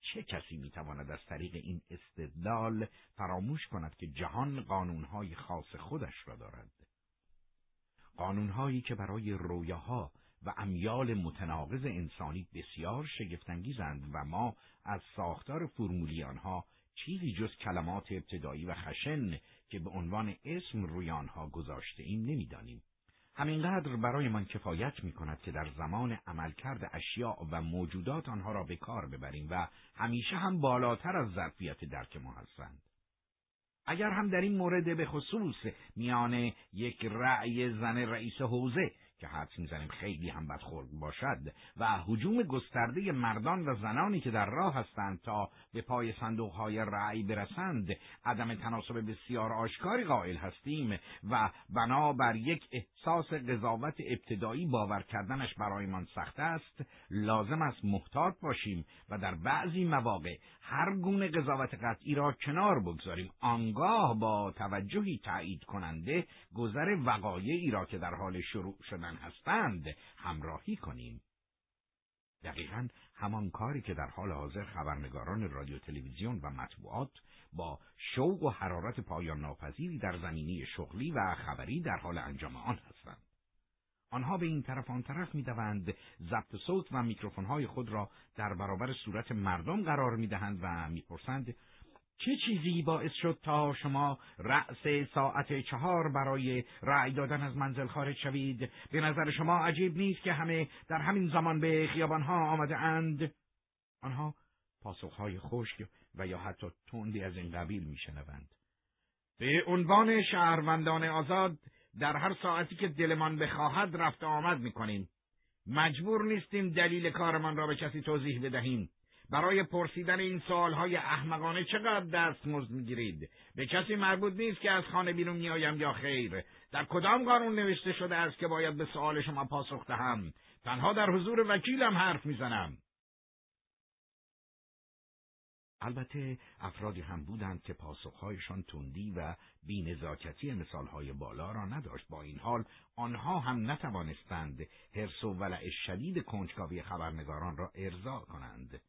چه کسی می‌تواند از طریق این استدلال فراموش کند که جهان قانونهای خاص خودش را دارد؟ قانونهایی که برای رویاها و امیال متناقض انسانی بسیار شگفتانگیزند و ما از ساختار فرمولی آنها چیزی جز کلمات ابتدایی و خشن که به عنوان اسم روی آنها گذاشته ایم نمی‌دانیم. همینقدر برایمان کفایت می کند که در زمان عملکرد اشیاء و موجودات آنها را به کار ببریم و همیشه هم بالاتر از ظرفیت درک ما هستند. اگر هم در این مورد به خصوص میان یک رأی زن رئیس حوزه که حدس می‌زنیم خیلی هم بدخورد باشد و حجوم گسترده مردان و زنانی که در راه هستند تا به پای صندوق های رأی برسند عدم تناسب بسیار آشکاری قائل هستیم و بنابر یک احساس قضاوت ابتدایی باور کردنش برایمان سخت است لازم است محتاط باشیم و در بعضی مواقع هر گونه قضاوت قطعی را کنار بگذاریم. آنگاه با توجهی تایید کننده گذر وقایعی را که در حال شروع شدن هستند همراهی کنیم دقیقا همان کاری که در حال حاضر خبرنگاران رادیو تلویزیون و مطبوعات با شوق و حرارت پایان ناپذیری در زمینی شغلی و خبری در حال انجام آن هستند. آنها به این طرف آن طرف می‌دوند ضبط صوت و میکروفونهای خود را در برابر صورت مردم قرار می‌دهند و می‌پرسند چه چیزی باعث شد تا شما رأس ساعت چهار برای رأی دادن از منزل خارج شوید؟ به نظر شما عجیب نیست که همه در همین زمان به خیابانها آمده اند؟ آنها پاسخهای خشک و یا حتی تندی از این قبیل میشنوند. به عنوان شهروندان آزاد در هر ساعتی که دلمان بخواهد رفت آمد می‌کنیم. مجبور نیستیم دلیل کارمان را به کسی توضیح بدهیم. برای پرسیدن این سوالهای احمقانه چقدر دستمزد می‌گیرید؟ به کسی مربوط نیست که از خانه بیرون میآیم یا خیر. در کدام قانون نوشته شده است که باید به سوال شما پاسخ دهم؟ تنها در حضور وکیلم حرف می‌زنم. البته افرادی هم بودند که پاسخهایشان تندی و بینزاکتی مثالهای بالا را نداشت. با این حال آنها هم نتوانستند حرس و ولع شدید کنجکاوی خبرنگاران را ارضا کنند.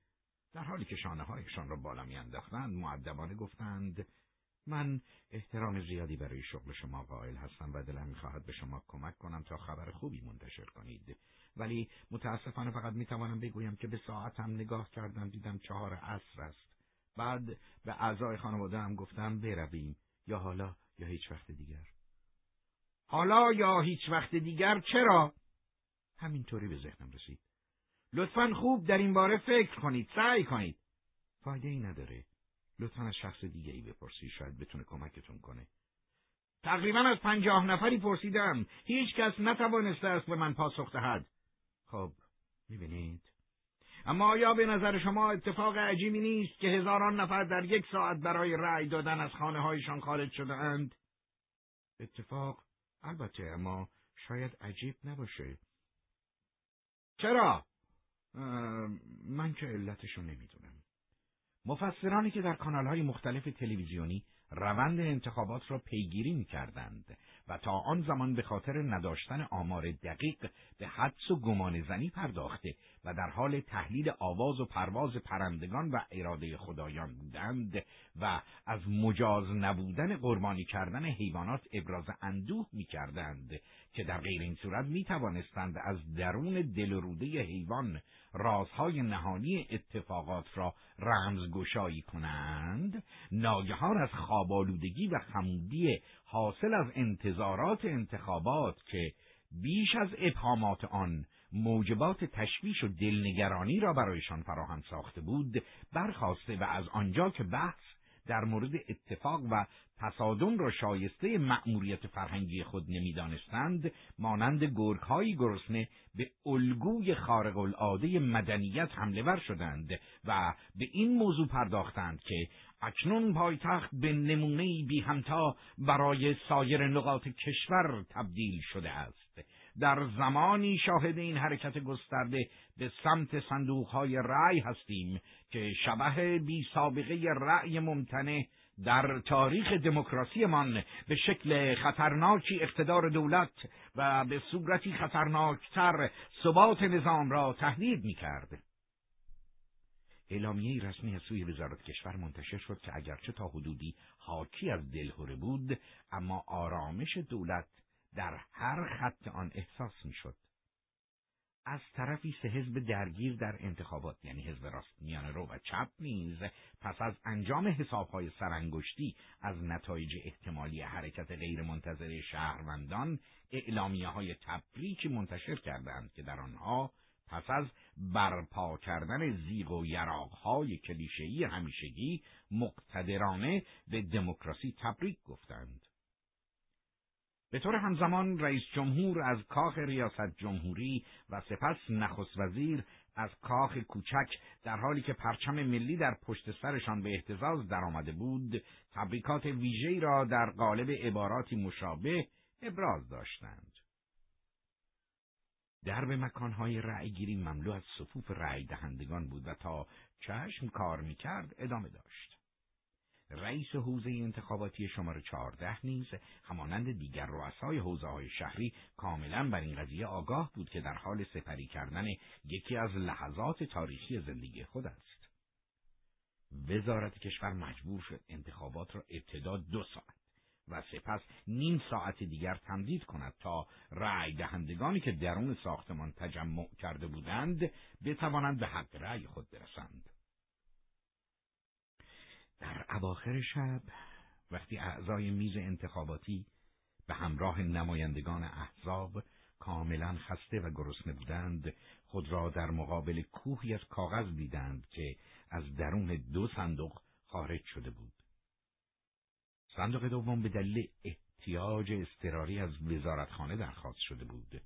در حالی که شانه هایشان را بالا میانداختند معدبانه گفتند من احترام زیادی برای شغل شما قائل هستم و دلم می‌خواهد به شما کمک کنم تا خبر خوبی منتشر کنید. ولی متاسفانه فقط می‌توانم بگویم که به ساعتم نگاه کردم دیدم چهار عصر است. بعد به اعضای خانواده هم گفتم برویم. یا حالا یا هیچ وقت دیگر. حالا یا هیچ وقت دیگر؟ چرا؟ همینطوری به ذهنم رسید. لطفا خوب در این باره فکر کنید سعی کنید. فایده ای نداره. لطفا از شخص دیگه ای بپرسید شاید بتونه کمکتون کنه. تقریبا از پنجاه نفری پرسیدم. هیچ کس نتوانسته است به من پاسخ دهد. خب می‌بینید. اما آیا به نظر شما اتفاق عجیبی نیست که هزاران نفر در یک ساعت برای رأی دادن از خانه هایشان خارج شده اند؟ اتفاق البته اما شاید عجیب نباشه. چرا؟ من که علتشو نمی‌دونم. مفسرانی که در کانالهای مختلف تلویزیونی روند انتخابات را پیگیری می کردند و تا آن زمان به خاطر نداشتن آمار دقیق به حدس و گمان زنی پرداخته و در حال تحلیل آواز و پرواز پرندگان و اراده خدایان بودند و از مجاز نبودن قربانی کردن حیوانات ابراز اندوه می کردند که در غیر این صورت می توانستند از درون دل روده حیوان رازهای نهانی اتفاقات را رمزگشایی کنند ناگهان از خوابالودگی و خمودی حاصل از انتظارات انتخابات که بیش از ابهامات آن موجبات تشویش و دلنگرانی را برایشان فراهم ساخته بود برخواسته و از آنجا که بحث در مورد اتفاق و تصادم را شایسته مأموریت فرهنگی خود نمی‌دانستند مانند گرگهایی گرسنه به الگوی خارق العاده مدنیت حمله ور شدند و به این موضوع پرداختند که اکنون پایتخت به نمونه بی همتا برای سایر نقاط کشور تبدیل شده است در زمانی شاهد این حرکت گسترده به سمت صندوقهای رأی هستیم که شبه بی سابقه رأی ممتنه در تاریخ دموکراسیمان به شکل خطرناکی اقتدار دولت و به صورتی خطرناکتر ثبات نظام را تهدید می کرد. اعلامیه رسمی از سوی وزارت کشور منتشر شد که اگرچه تا حدودی حاکی از دلهوره بود اما آرامش دولت در هر خط آن احساس می‌شد. از طرفی سه حزب درگیر در انتخابات یعنی حزب راست میانه رو و چپ نیز پس از انجام حسابهای سرانگشتی از نتایج احتمالی حرکت غیرمنتظره شهروندان اعلامیه های تبریکی منتشر کردند که در آنها پس از برپا کردن زیغ و یراغهای کلیشهای همیشگی مقتدرانه به دموکراسی تبریک گفتند. به طور همزمان رئیس جمهور از کاخ ریاست جمهوری و سپس نخست وزیر از کاخ کوچک در حالی که پرچم ملی در پشت سرشان به احتزاز درآمده بود تبریکات ویژه‌ای را در قالب عباراتی مشابه ابراز داشتند. درب مکانهای رأیگیری مملو از صفوف رأی دهندگان بود و تا چشم کار می‌کرد ادامه داشت رئیس حوزه انتخاباتی شماره چهارده نیز همانند دیگر رؤسای حوزه های شهری کاملا بر این قضیه آگاه بود که در حال سپری کردن یکی از لحظات تاریخی زندگی خود است. وزارت کشور مجبور شد انتخابات را ابتدا دو ساعت و سپس نیم ساعت دیگر تمدید کند تا رأی دهندگانی که درون ساختمان تجمع کرده بودند بتوانند به حق رأی خود برسند. در اواخر شب وقتی اعضای میز انتخاباتی به همراه نمایندگان احزاب کاملا خسته و گرسنه بودند خود را در مقابل کوهی از کاغذ دیدند که از درون دو صندوق خارج شده بود صندوق دوم به دلیل احتیاج استراری از وزارتخانه درخواست شده بود.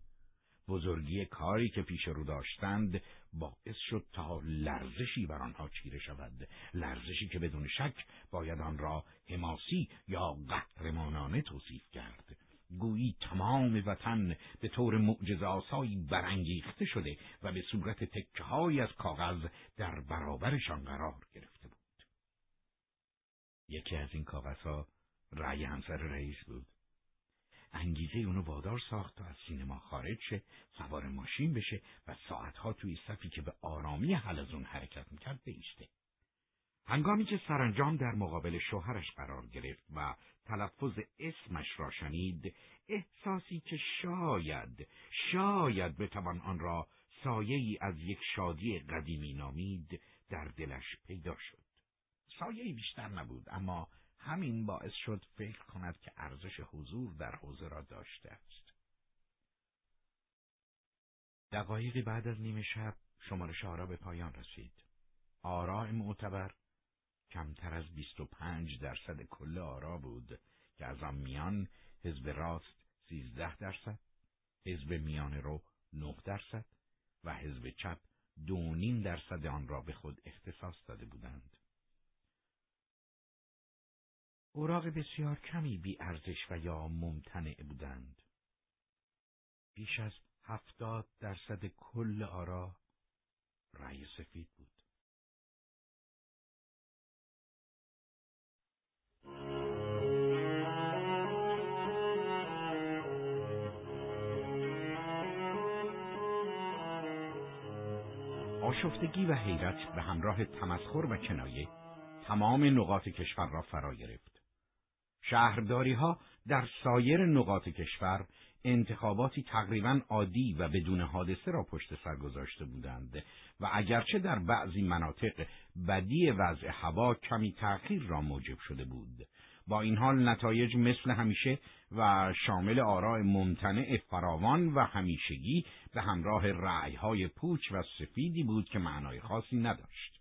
بزرگی کاری که پیش رو داشتند باعث شد تا لرزشی بر آنها چیره شود. لرزشی که بدون شک باید آن را حماسی یا قهرمانانه توصیف کرد. گویی تمام وطن به طور معجزه آسایی برانگیخته شده و به صورت تکه از کاغذ در برابرشان قرار گرفته بود یکی از این کاغذها رأی همسر رئیس بود. انگیزه اونو وادار ساخت تا از سینما خارج شه سوار ماشین بشه و ساعتها توی صفی که به آرامی حلزون حرکت می‌کرد بیسته هنگامی که سرانجام در مقابل شوهرش قرار گرفت و تلفظ اسمش را شنید احساسی که شاید شاید بتوان آن را سایه ای از یک شادی قدیمی نامید در دلش پیدا شد. سایه بیشتر نبود اما همین باعث شد فکر کند که ارزش حضور در حوزه را داشته است. دقایقی بعد از نیمه شب شمارش آرا به پایان رسید. آرا معتبر کمتر از 25 درصد کل آرا بود که از آن میان حزب راست 13 درصد، حزب میان رو 9 درصد و حزب چپ دو درصد آن را به خود اختصاص داده بودند. اوراق بسیار کمی بی ارزش و یا ممتنع بودند. بیش از هفتاد درصد کل آرا رأی سفید بود. آشفتگی و حیرت به همراه تمسخر و کنایه تمام نقاط کشور را فرا گرفت. شهرداری ها در سایر نقاط کشور انتخاباتی تقریبا عادی و بدون حادثه را پشت سر گذاشته بودند و اگرچه در بعضی مناطق بدی وضع هوا کمی تأخیر را موجب شده بود. با این حال نتایج مثل همیشه و شامل آراء ممتنع فراوان و همیشگی به همراه رأیهای پوچ و سفیدی بود که معنای خاصی نداشت.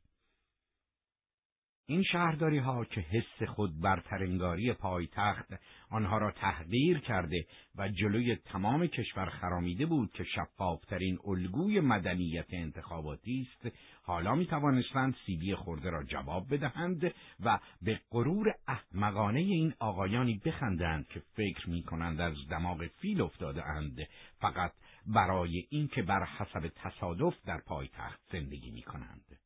این شهرداری ها که حس خود بر ترنگاری پایتخت آنها را تحقیر کرده و جلوی تمام کشور خرامیده بود که شفافترین الگوی مدنیت انتخاباتی است حالا می توانستند سیبی خورده را جواب بدهند و به غرور احمقانه این آقایانی بخندند که فکر می کنند از دماغ فیل افتاده اند فقط برای اینکه بر حسب تصادف در پایتخت زندگی می کنند.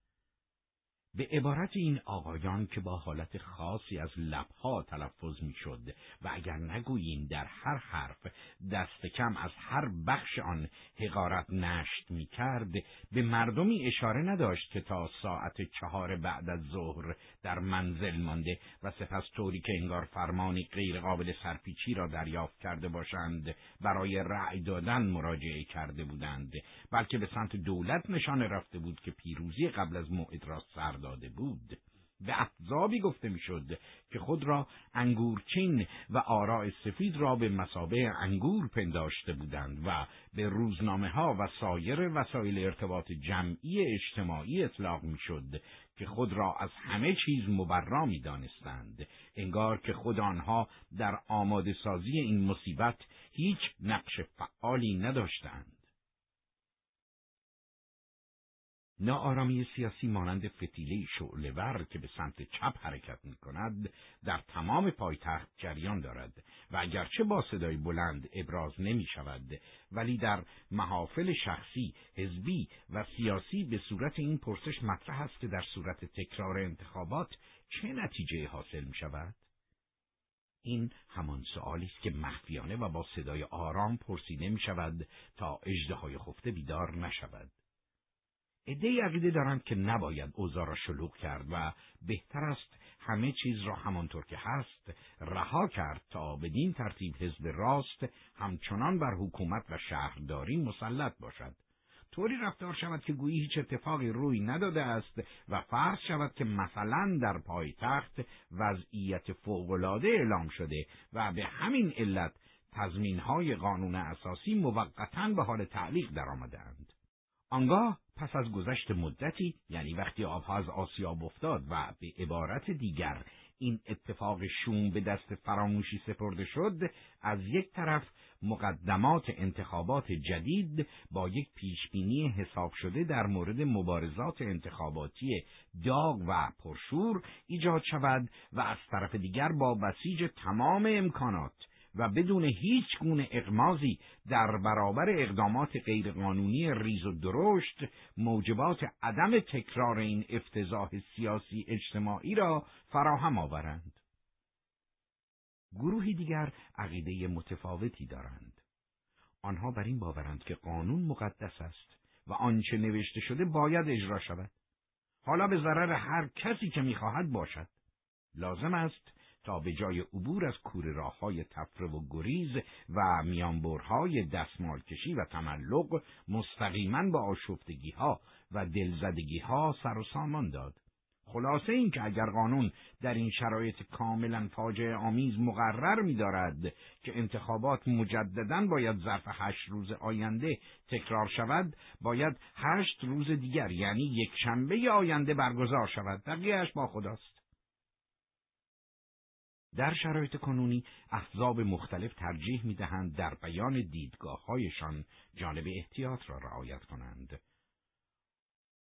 به عبارت این آقایان که با حالت خاصی از لبها تلفظ می‌شد و اگر نگوییم در هر حرف دست کم از هر بخش آن حقارت نشت می کرد به مردمی اشاره نداشت که تا ساعت چهار بعد از ظهر در منزل مانده و سپس طوری که انگار فرمانی غیرقابل سرپیچی را دریافت کرده باشند برای رأی دادن مراجعه کرده بودند بلکه به سمت دولت نشانه رفته بود که پیروزی قبل از موعد را سر داده بود به احزابی گفته می‌شد که خود را انگورچین و آراء سفید را به مسابه انگور پنداشته بودند و به روزنامه ها و سایر وسایل ارتباط جمعی اجتماعی اطلاق می‌شد که خود را از همه چیز مبرا می دانستند. انگار که خود آنها در آماده سازی این مصیبت هیچ نقش فعالی نداشتند. ناآرامی سیاسی مانند فتیله شعلهور که به سمت چپ حرکت می کند در تمام پایتخت جریان دارد و اگرچه با صدای بلند ابراز نمی شود ولی در محافل شخصی، حزبی و سیاسی به صورت این پرسش مطرح است که در صورت تکرار انتخابات چه نتیجه حاصل می شود؟ این همان سؤالی است که مخفیانه و با صدای آرام پرسیده می شود تا اجده خفته بیدار نشود. عده عقیده دارند که نباید اوضاع را شلوغ کرد و بهتر است همه چیز را همانطور که هست رها کرد تا بدین ترتیب حزب راست همچنان بر حکومت و شهرداری مسلط باشد. طوری رفتار شود که گویی هیچ اتفاقی روی نداده است و فرض شود که مثلا در پایتخت وضعیت فوقالعاده اعلام شده و به همین علت تضمینهای قانون اساسی موقتا به حال تعلیق درآمدهاند. آنگاه پس از گذشت مدتی یعنی وقتی آبها از آسیاب افتاد و به عبارت دیگر این اتفاق شوم به دست فراموشی سپرده شد از یک طرف مقدمات انتخابات جدید با یک پیشبینی حساب شده در مورد مبارزات انتخاباتی داغ و پرشور ایجاد شود و از طرف دیگر با بسیج تمام امکانات و بدون هیچ گونه اغمازی در برابر اقدامات غیرقانونی ریز و درشت موجبات عدم تکرار این افتضاح سیاسی اجتماعی را فراهم آورند. گروهی دیگر عقیده متفاوتی دارند. آنها بر این باورند که قانون مقدس است و آنچه نوشته شده باید اجرا شود. حالا به ضرر هر کسی که می‌خواهد باشد. لازم است تا به جای عبور از کوره راه های تفره و گریز و میانبرهای دستمالکشی و تملق مستقیما با آشفتگی ها و دلزدگی ها سر و سامان داد. خلاصه این که اگر قانون در این شرایط کاملا فاجعه آمیز مقرر می دارد که انتخابات مجددا باید ظرف هشت روز آینده تکرار شود باید هشت روز دیگر یعنی یک شنبه آینده برگزار شود بقیهش با خداست در شرایط کنونی احزاب مختلف ترجیح می دهند در بیان دیدگاه هایشان جانب احتیاط را رعایت کنند.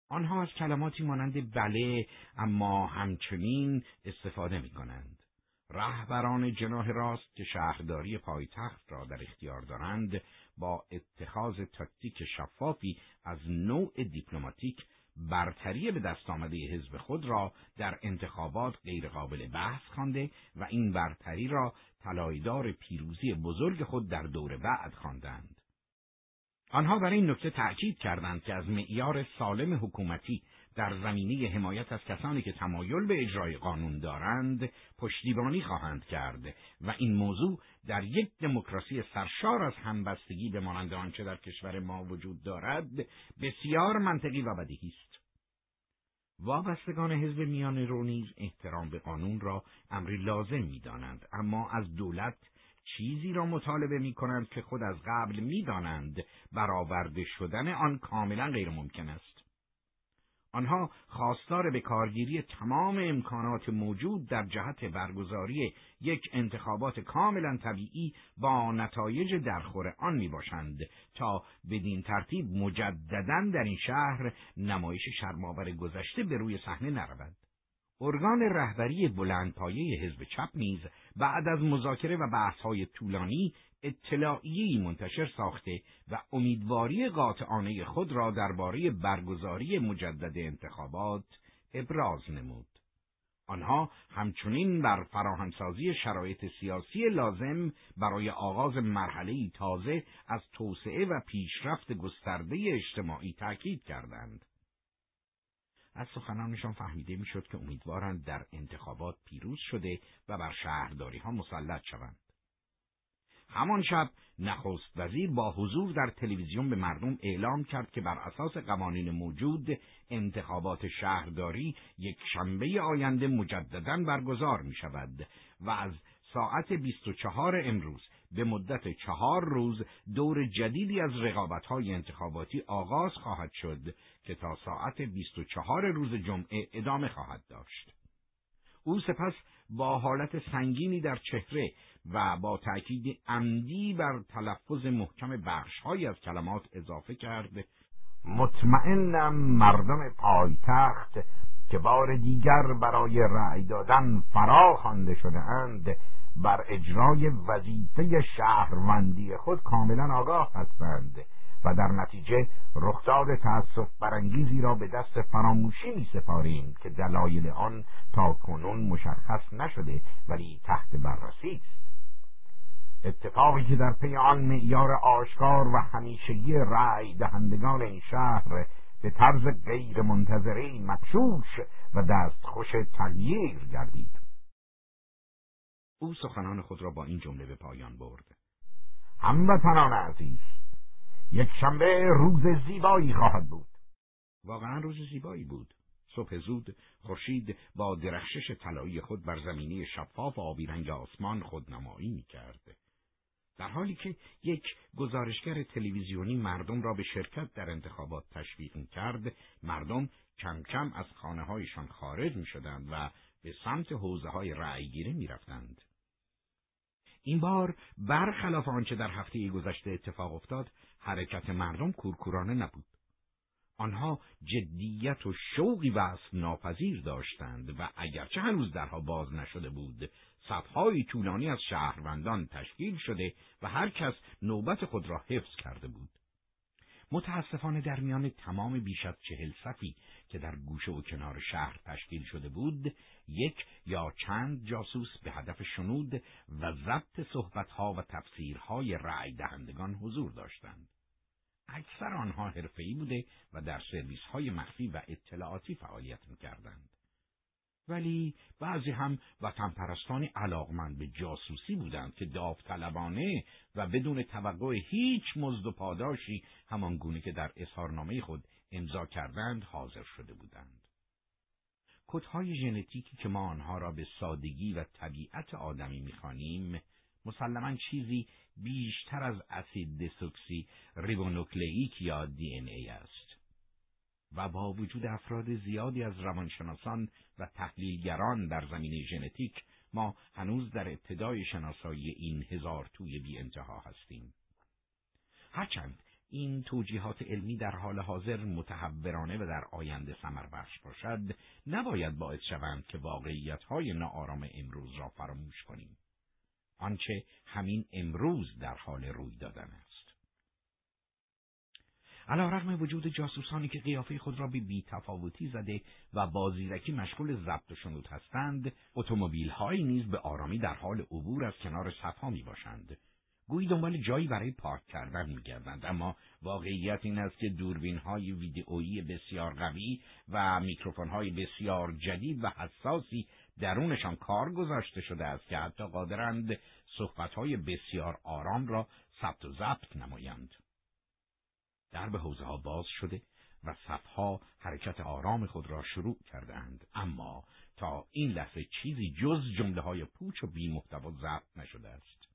آنها از کلماتی مانند بله اما همچنین استفاده می کنند. رهبران جناح راست که شهرداری پایتخت را در اختیار دارند با اتخاذ تاکتیک شفافی از نوع دیپلماتیک برتری به دست آمده حزب خود را در انتخابات غیرقابل بحث خوانده و این برتری را طلایدار پیروزی بزرگ خود در دور بعد خواندند. آنها بر این نکته تأکید کردند که از معیار سالم حکومتی در زمینه حمایت از کسانی که تمایل به اجرای قانون دارند پشتیبانی خواهند کرد و این موضوع در یک دموکراسی سرشار از همبستگی به مانند آنچه در کشور ما وجود دارد بسیار منطقی و بدیهی است وابستگان حزب میان رو نیز احترام به قانون را امری لازم می‌دانند اما از دولت چیزی را مطالبه می کنند که خود از قبل می‌دانند برآورده شدن آن کاملا غیر ممکن است. آنها خواستار به کارگیری تمام امکانات موجود در جهت برگزاری یک انتخابات کاملا طبیعی با نتایج درخور آن می باشند تا بدین ترتیب مجددا در این شهر نمایش شرماور گذشته به روی صحنه نرود. ارگان رهبری بلندپایه حزب چپ نیز بعد از مذاکره و بحث‌های طولانی اطلاعیه‌ای منتشر ساخته و امیدواری قاطعانه خود را درباره برگزاری مجدد انتخابات ابراز نمود. آنها همچنین بر فراهمسازی شرایط سیاسی لازم برای آغاز مرحله تازه از توسعه و پیشرفت گسترده اجتماعی تاکید کردند. از سخنانشان فهمیده می‌شد که امیدوارند در انتخابات پیروز شده و بر شهرداری ها مسلط شوند. همان شب نخست وزیر با حضور در تلویزیون به مردم اعلام کرد که بر اساس قوانین موجود انتخابات شهرداری یک شنبه آینده مجددا برگزار می شود و از ساعت 24 امروز به مدت چهار روز دور جدیدی از های انتخاباتی آغاز خواهد شد که تا ساعت 24 روز جمعه ادامه خواهد داشت. او سپس با حالت سنگینی در چهره و با تأکید عمدی بر تلفظ محکم بخشهایی از کلمات اضافه کرد. مطمئنم مردم پایتخت که بار دیگر برای رأی دادن فرا خوانده شده اند بر اجرای وظیفه شهروندی خود کاملا آگاه هستند و در نتیجه رخداد تأسف برانگیزی را به دست فراموشی می سپاریم که دلایل آن تا کنون مشخص نشده ولی تحت بررسی است. اتفاقی که در پی آن معیار آشکار و همیشگی رأی دهندگان این شهر به طرز غیر منتظری مکشوش و دستخوش تغییر گردید. او سخنان خود را با این جمله به پایان برد. هموطنان عزیز یک شنبه روز زیبایی خواهد بود. واقعا روز زیبایی بود. صبح زود خورشید با درخشش طلایی خود بر زمینی شفاف و آبی رنگ آسمان خودنمایی می کرد. در حالی که یک گزارشگر تلویزیونی مردم را به شرکت در انتخابات تشویق می کرد، مردم کم کم از خانه هایشان خارج می شدند و به سمت حوزه های رأیگیری می رفتند. این بار برخلاف آنچه در هفته گذشته اتفاق افتاد حرکت مردم کورکورانه نبود آنها جدیت و شوقی وصف ناپذیر داشتند و اگرچه هنوز درها باز نشده بود صفهای طولانی از شهروندان تشکیل شده و هر کس نوبت خود را حفظ کرده بود متاسفانه در میان تمام بیش از چهل صفی که در گوشه و کنار شهر تشکیل شده بود یک یا چند جاسوس به هدف شنود و ضبط صحبتها و تفسیرهای رأی دهندگان حضور داشتند اکثر آنها حرفه‌ای بوده و در سرویس‌های مخفی و اطلاعاتی فعالیت می‌کردند. ولی بعضی هم وطن پرستانی علاقمند به جاسوسی بودند که داوطلبانه و بدون توقع هیچ مزد و پاداشی همان گونه که در اظهارنامه خود امضا کردند حاضر شده بودند. کدهای ژنتیکی که ما آنها را به سادگی و طبیعت آدمی می‌خوانیم مسلما چیزی بیشتر از اسید دسوکسی ریبونوکلیک یا دی این ای است و با وجود افراد زیادی از روانشناسان و تحلیلگران در زمینه ژنتیک ما هنوز در ابتدای شناسایی این هزار توی بی انتها هستیم. هرچند این توجیهات علمی در حال حاضر متحورانه و در آینده سمر بخش باشد نباید باعث شوند که واقعیت های ناآرام امروز را فراموش کنیم. آنچه همین امروز در حال روی دادن است. علا رغم وجود جاسوسانی که قیافه خود را به بیتفاوتی زده و بازیرکی مشغول ضبط و شنود هستند اتومبیلهایی نیز به آرامی در حال عبور از کنار صفها می باشند گویی دنبال جایی برای پارک کردن میگردند اما واقعیت این است که دوربین های ویدئویی بسیار قوی و میکروفون های بسیار جدید و حساسی درونشان کار گذاشته شده است که حتی قادرند صحبت های بسیار آرام را ثبت و ضبط نمایند. در به حوزه ها باز شده و صفها حرکت آرام خود را شروع کردند اما تا این لحظه چیزی جز جمله های پوچ و بی محتوا ضبط نشده است.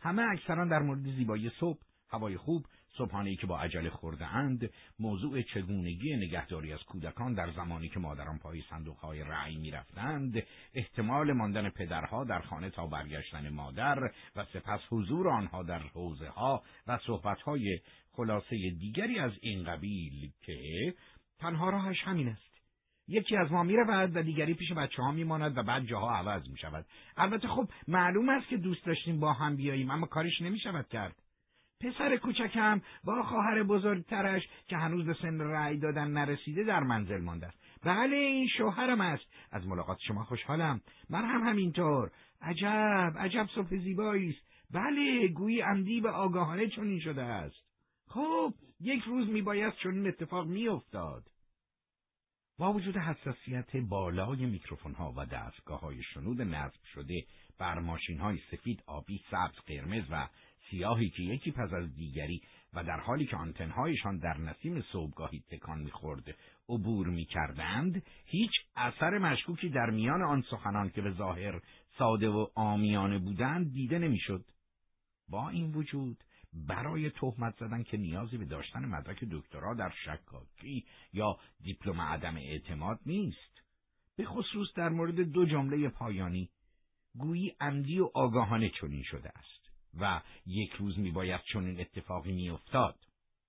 همه اکثرا در مورد زیبایی صبح هوای خوب صبحانه که با عجله خورده اند موضوع چگونگی نگهداری از کودکان در زمانی که مادران پای صندوقهای رأی می‌رفتند احتمال ماندن پدرها در خانه تا برگشتن مادر و سپس حضور آنها در حوزه ها و صحبتهای خلاصه دیگری از این قبیل که تنها راهش همین است یکی از ما می‌رود و دیگری پیش بچه ها میماند و بعد جاها عوض می شود. البته خب معلوم است که دوست داشتیم با هم بیاییم اما کارش نمی شود کرد. پسر کوچکم با خواهر بزرگترش که هنوز به سن رأی دادن نرسیده در منزل مانده است. بله این شوهرم است. از ملاقات شما خوشحالم. من هم همینطور. عجب، عجب صبح زیبایی است. بله، گویی عمدی به آگاهانه چنین شده است. خب، یک روز میباید چنین اتفاق میافتاد. با وجود حساسیت بالای میکروفون ها و دستگاه های شنود نصب شده بر ماشین های سفید، آبی، سبز، قرمز و سیاهی که یکی پس از دیگری و در حالی که آنتنهایشان در نسیم صبحگاهی تکان می‌خورد عبور می‌کردند هیچ اثر مشکوکی در میان آن سخنان که به ظاهر ساده و آمیانه بودند دیده نمی‌شد. با این وجود برای تهمت زدن که نیازی به داشتن مدرک دکترا در شکاکی یا دیپلم عدم اعتماد نیست. به خصوص در مورد دو جمله پایانی گویی عمدی و آگاهانه چنین شده است. و یک روز میباید چنین اتفاقی میافتاد.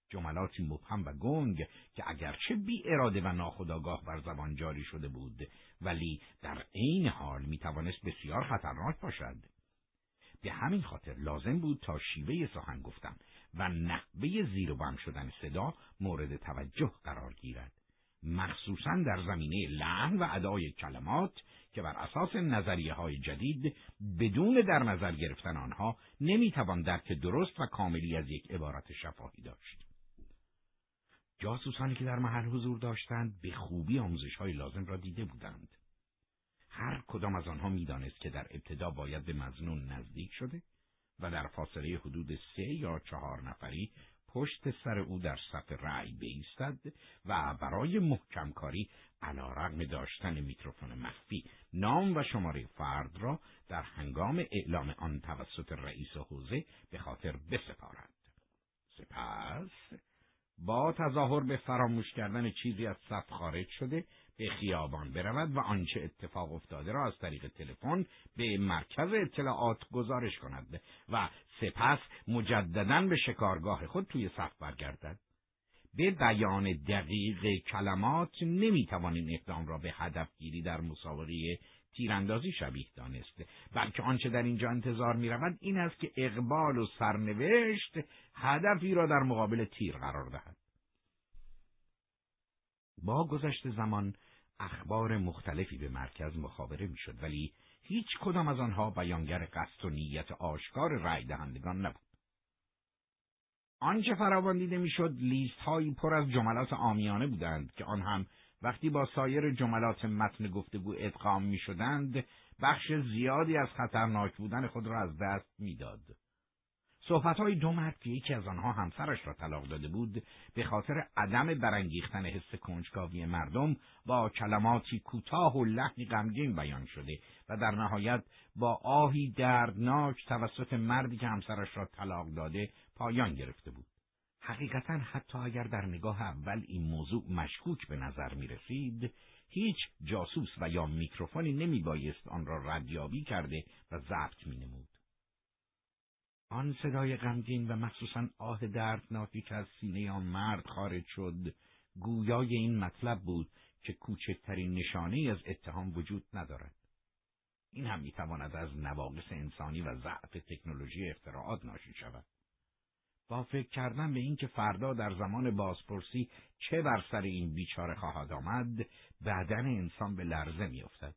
جملاتی مبهم و گنگ که اگرچه بی اراده و ناخداگاه بر زبان جاری شده بود ولی در عین حال می‌توانست بسیار خطرناک باشد. به همین خاطر لازم بود تا شیوه سخن گفتن و نحوه زیر و بم شدن صدا مورد توجه قرار گیرد. مخصوصا در زمینه لحن و ادای کلمات که بر اساس نظریه های جدید بدون در نظر گرفتن آنها نمی‌توان درک درست و کاملی از یک عبارت شفاهی داشت. جاسوسانی که در محل حضور داشتند به خوبی آموزش های لازم را دیده بودند. هر کدام از آنها می‌دانست که در ابتدا باید به مزنون نزدیک شده و در فاصله حدود سه یا چهار نفری پشت سر او در صف رأی بیستد و برای محکم کاری علا رقم داشتن میکروفون مخفی نام و شماره فرد را در هنگام اعلام آن توسط رئیس حوزه به خاطر بسپارد. سپس با تظاهر به فراموش کردن چیزی از صف خارج شده به خیابان برود و آنچه اتفاق افتاده را از طریق تلفن به مرکز اطلاعات گزارش کند و سپس مجددا به شکارگاه خود توی صف برگردد. به بیان دقیق کلمات نمی‌توان این اقدام را به هدف گیری در مسابقه تیراندازی شبیه دانست. بلکه آنچه در اینجا انتظار می رود این است که اقبال و سرنوشت هدفی را در مقابل تیر قرار دهد. با گذشت زمان اخبار مختلفی به مرکز مخابره می‌شد ولی هیچ کدام از آنها بیانگر قصد و نیت آشکار رای دهندگان نبود. آنچه فراوان دیده می‌شد لیست هایی پر از جملات آمیانه بودند که آن هم وقتی با سایر جملات متن گفتگو ادغام می شدند بخش زیادی از خطرناک بودن خود را از دست می‌داد. صحبت های دو مرد که یکی از آنها همسرش را طلاق داده بود به خاطر عدم برانگیختن حس کنجکاوی مردم با کلماتی کوتاه و لحنی غمگین بیان شده و در نهایت با آهی دردناک توسط مردی که همسرش را طلاق داده پایان گرفته بود حقیقتا حتی اگر در نگاه اول این موضوع مشکوک به نظر می رسید هیچ جاسوس و یا میکروفونی نمی بایست آن را ردیابی کرده و ضبط می نمود. آن صدای غمگین و مخصوصا آه دردناکی که از سینه آن مرد خارج شد گویای این مطلب بود که کوچکترین نشانه از اتهام وجود ندارد. این هم می‌تواند از نواقص انسانی و ضعف تکنولوژی اختراعات ناشی شود. با فکر کردن به اینکه فردا در زمان بازپرسی چه بر سر این بیچاره خواهد آمد، بدن انسان به لرزه میافتد.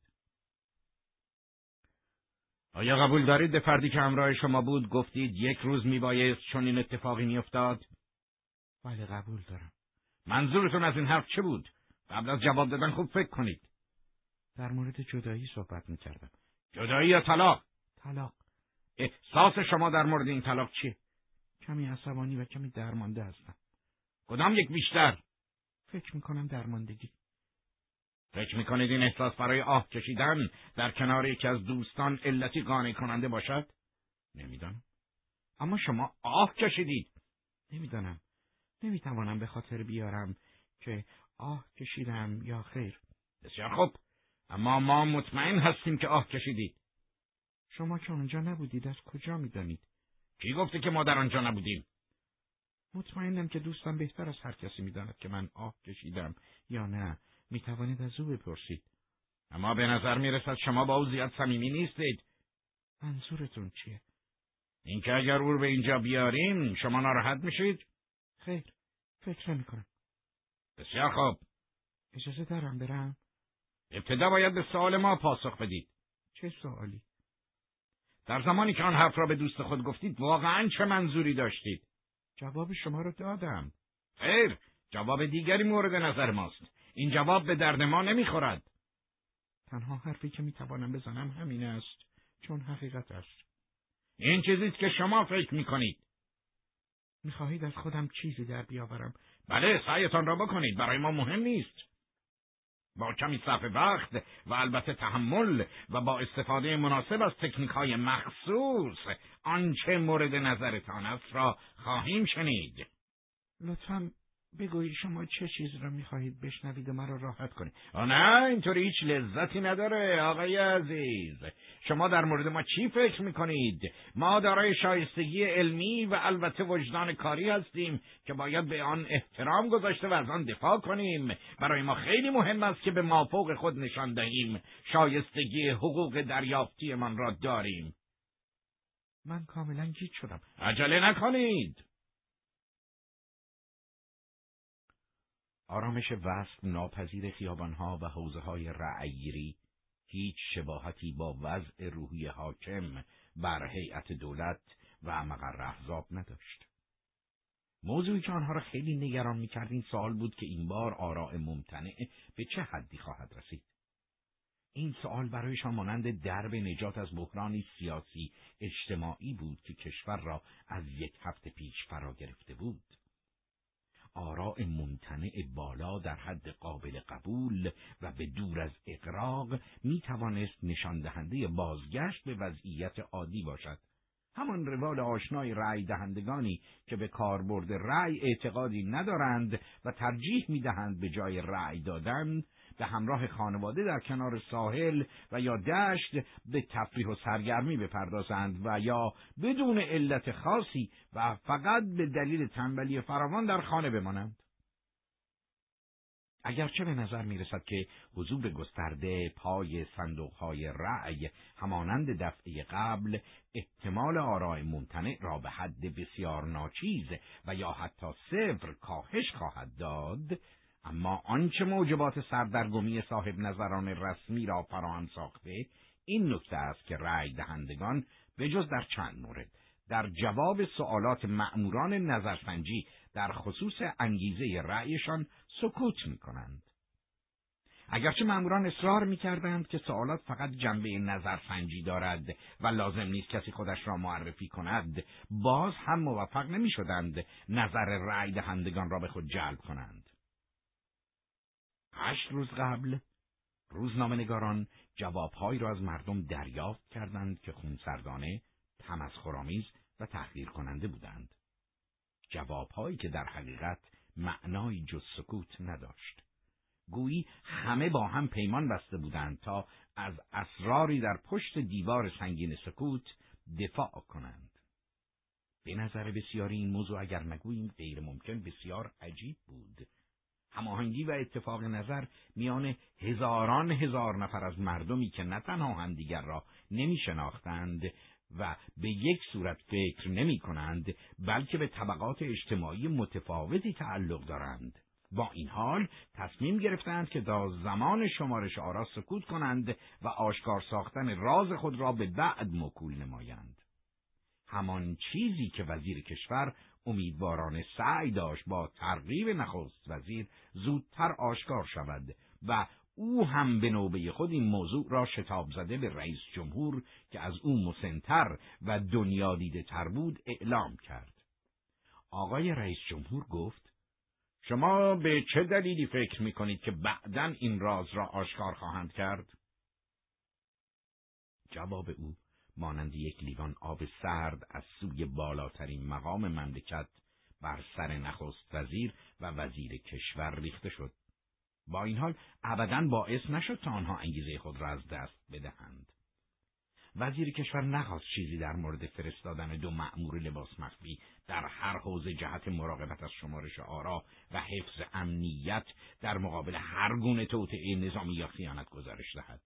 آیا قبول دارید به فردی که همراه شما بود گفتید یک روز میبایست چون این اتفاقی میافتاد؟ بله قبول دارم. منظورتون از این حرف چه بود؟ قبل از جواب دادن خوب فکر کنید. در مورد جدایی صحبت می‌کردم. جدایی یا طلاق؟ طلاق. احساس شما در مورد این طلاق چیه؟ کمی عصبانی و کمی درمانده هستم. کدام یک بیشتر؟ فکر می‌کنم درماندگی. فکر می‌کنید این احساس برای آه کشیدن در کنار یکی از دوستان علتی قانع کننده باشد؟ نمی‌دانم. اما شما آه کشیدید. نمی‌دانم. نمی‌توانم به خاطر بیارم که آه کشیدم یا خیر. بسیار خوب. اما ما مطمئن هستیم که آه کشیدید. شما که آنجا نبودید از کجا می‌دانید؟ کی گفته که ما در آنجا نبودیم؟ مطمئنم که دوستم بهتر از هر کسی می‌داند که من آه کشیدم یا نه. می توانید از او بپرسید. اما به نظر می رسد شما با او زیاد صمیمی نیستید. منظورتون چیه؟ اینکه اگر او به اینجا بیاریم شما ناراحت میشید؟ خیر، فکر نمی کنم. بسیار خوب. اجازه دارم برم؟ ابتدا باید به سوال ما پاسخ بدید. چه سوالی؟ در زمانی که آن حرف را به دوست خود گفتید واقعا چه منظوری داشتید؟ جواب شما را دادم. خیر، جواب دیگری مورد نظر ماست. این جواب به درد ما نمی‌خورد. تنها حرفی که می‌توانم بزنم همین است چون حقیقت است. این چیزی که شما فکر می‌کنید. می‌خواهید از خودم چیزی در بیاورم؟ بله سعیتان را بکنید. برای ما مهم نیست. با کمی صرف وقت و البته تحمل و با استفاده مناسب از تکنیک های مخصوص آنچه مورد نظرتان است را خواهیم شنید. لطفا بگویید شما چه چیز را می‌خواهید بشنوید و مرا راحت کنید. نه اینطوری هیچ لذتی نداره آقای عزیز. شما در مورد ما چی فکر می‌کنید؟ ما دارای شایستگی علمی و البته وجدان کاری هستیم که باید به آن احترام گذاشته و از آن دفاع کنیم. برای ما خیلی مهم است که به مافوق خود نشان دهیم. شایستگی حقوق دریافتی من را داریم. من کاملا گیت شدم. عجله نکنید. آرامش وصف ناپذیر خیابانها و حوزه های رعیری هیچ شباهتی با وضع روحی حاکم بر هیئت دولت و مقر احزاب نداشت. موضوعی که آنها را خیلی نگران می‌کرد این سوال بود که این بار آراء ممتنع به چه حدی خواهد رسید. این سوال برایشان مانند درب نجات از بحرانی سیاسی اجتماعی بود که کشور را از یک هفته پیش فرا گرفته بود. آراء ممتنع بالا در حد قابل قبول و به دور از اقراق می توانست نشان دهنده بازگشت به وضعیت عادی باشد. همان روال آشنای رأی دهندگانی که به کاربرد رأی اعتقادی ندارند و ترجیح می دهند به جای رأی دادن به همراه خانواده در کنار ساحل و یا دشت به تفریح و سرگرمی بپردازند و یا بدون علت خاصی و فقط به دلیل تنبلی فراوان در خانه بمانند. اگرچه به نظر می رسد که حضور گسترده پای صندوقهای رأی همانند دفعه قبل احتمال آرای ممتنع را به حد بسیار ناچیز و یا حتی صفر کاهش خواهد داد اما آنچه موجبات سردرگمی صاحب نظران رسمی را فراهم ساخته این نکته است که رأی دهندگان به جز در چند مورد در جواب سوالات مأموران نظرسنجی در خصوص انگیزه رأیشان سکوت می کنند. اگرچه مأموران اصرار می کردند که سوالات فقط جنبه نظرسنجی دارد و لازم نیست کسی خودش را معرفی کند باز هم موفق نمی شدند نظر رأی دهندگان را به خود جلب کنند. هشت روز قبل روزنامه نگاران جوابهایی را از مردم دریافت کردند که خونسردانه، تمسخرآمیز و تحقیر کننده بودند. جوابهایی که در حقیقت معنای جز سکوت نداشت. گویی همه با هم پیمان بسته بودند تا از اسراری در پشت دیوار سنگین سکوت دفاع کنند. به نظر بسیاری این موضوع اگر نگوییم غیر ممکن بسیار عجیب بود هماهنگی و اتفاق نظر میان هزاران هزار نفر از مردمی که نه تنها همدیگر را نمی شناختند و به یک صورت فکر نمی کنند بلکه به طبقات اجتماعی متفاوتی تعلق دارند. با این حال تصمیم گرفتند که تا زمان شمارش آرا سکوت کنند و آشکار ساختن راز خود را به بعد مکول نمایند. همان چیزی که وزیر کشور امیدوارانه سعی داشت با ترغیب نخست وزیر زودتر آشکار شود و او هم به نوبه خود این موضوع را شتاب زده به رئیس جمهور که از او مسنتر و دنیا دیده تر بود اعلام کرد. آقای رئیس جمهور گفت شما به چه دلیلی فکر می کنید که بعدا این راز را آشکار خواهند کرد؟ جواب او مانند یک لیوان آب سرد از سوی بالاترین مقام مملکت بر سر نخست وزیر و وزیر کشور ریخته شد. با این حال ابدا باعث نشد تا آنها انگیزه خود را از دست بدهند. وزیر کشور نخواست چیزی در مورد فرستادن دو مأمور لباس مخفی در هر حوزه جهت مراقبت از شمارش آرا و حفظ امنیت در مقابل هر گونه توطئه نظامی یا خیانت گزارش دهد.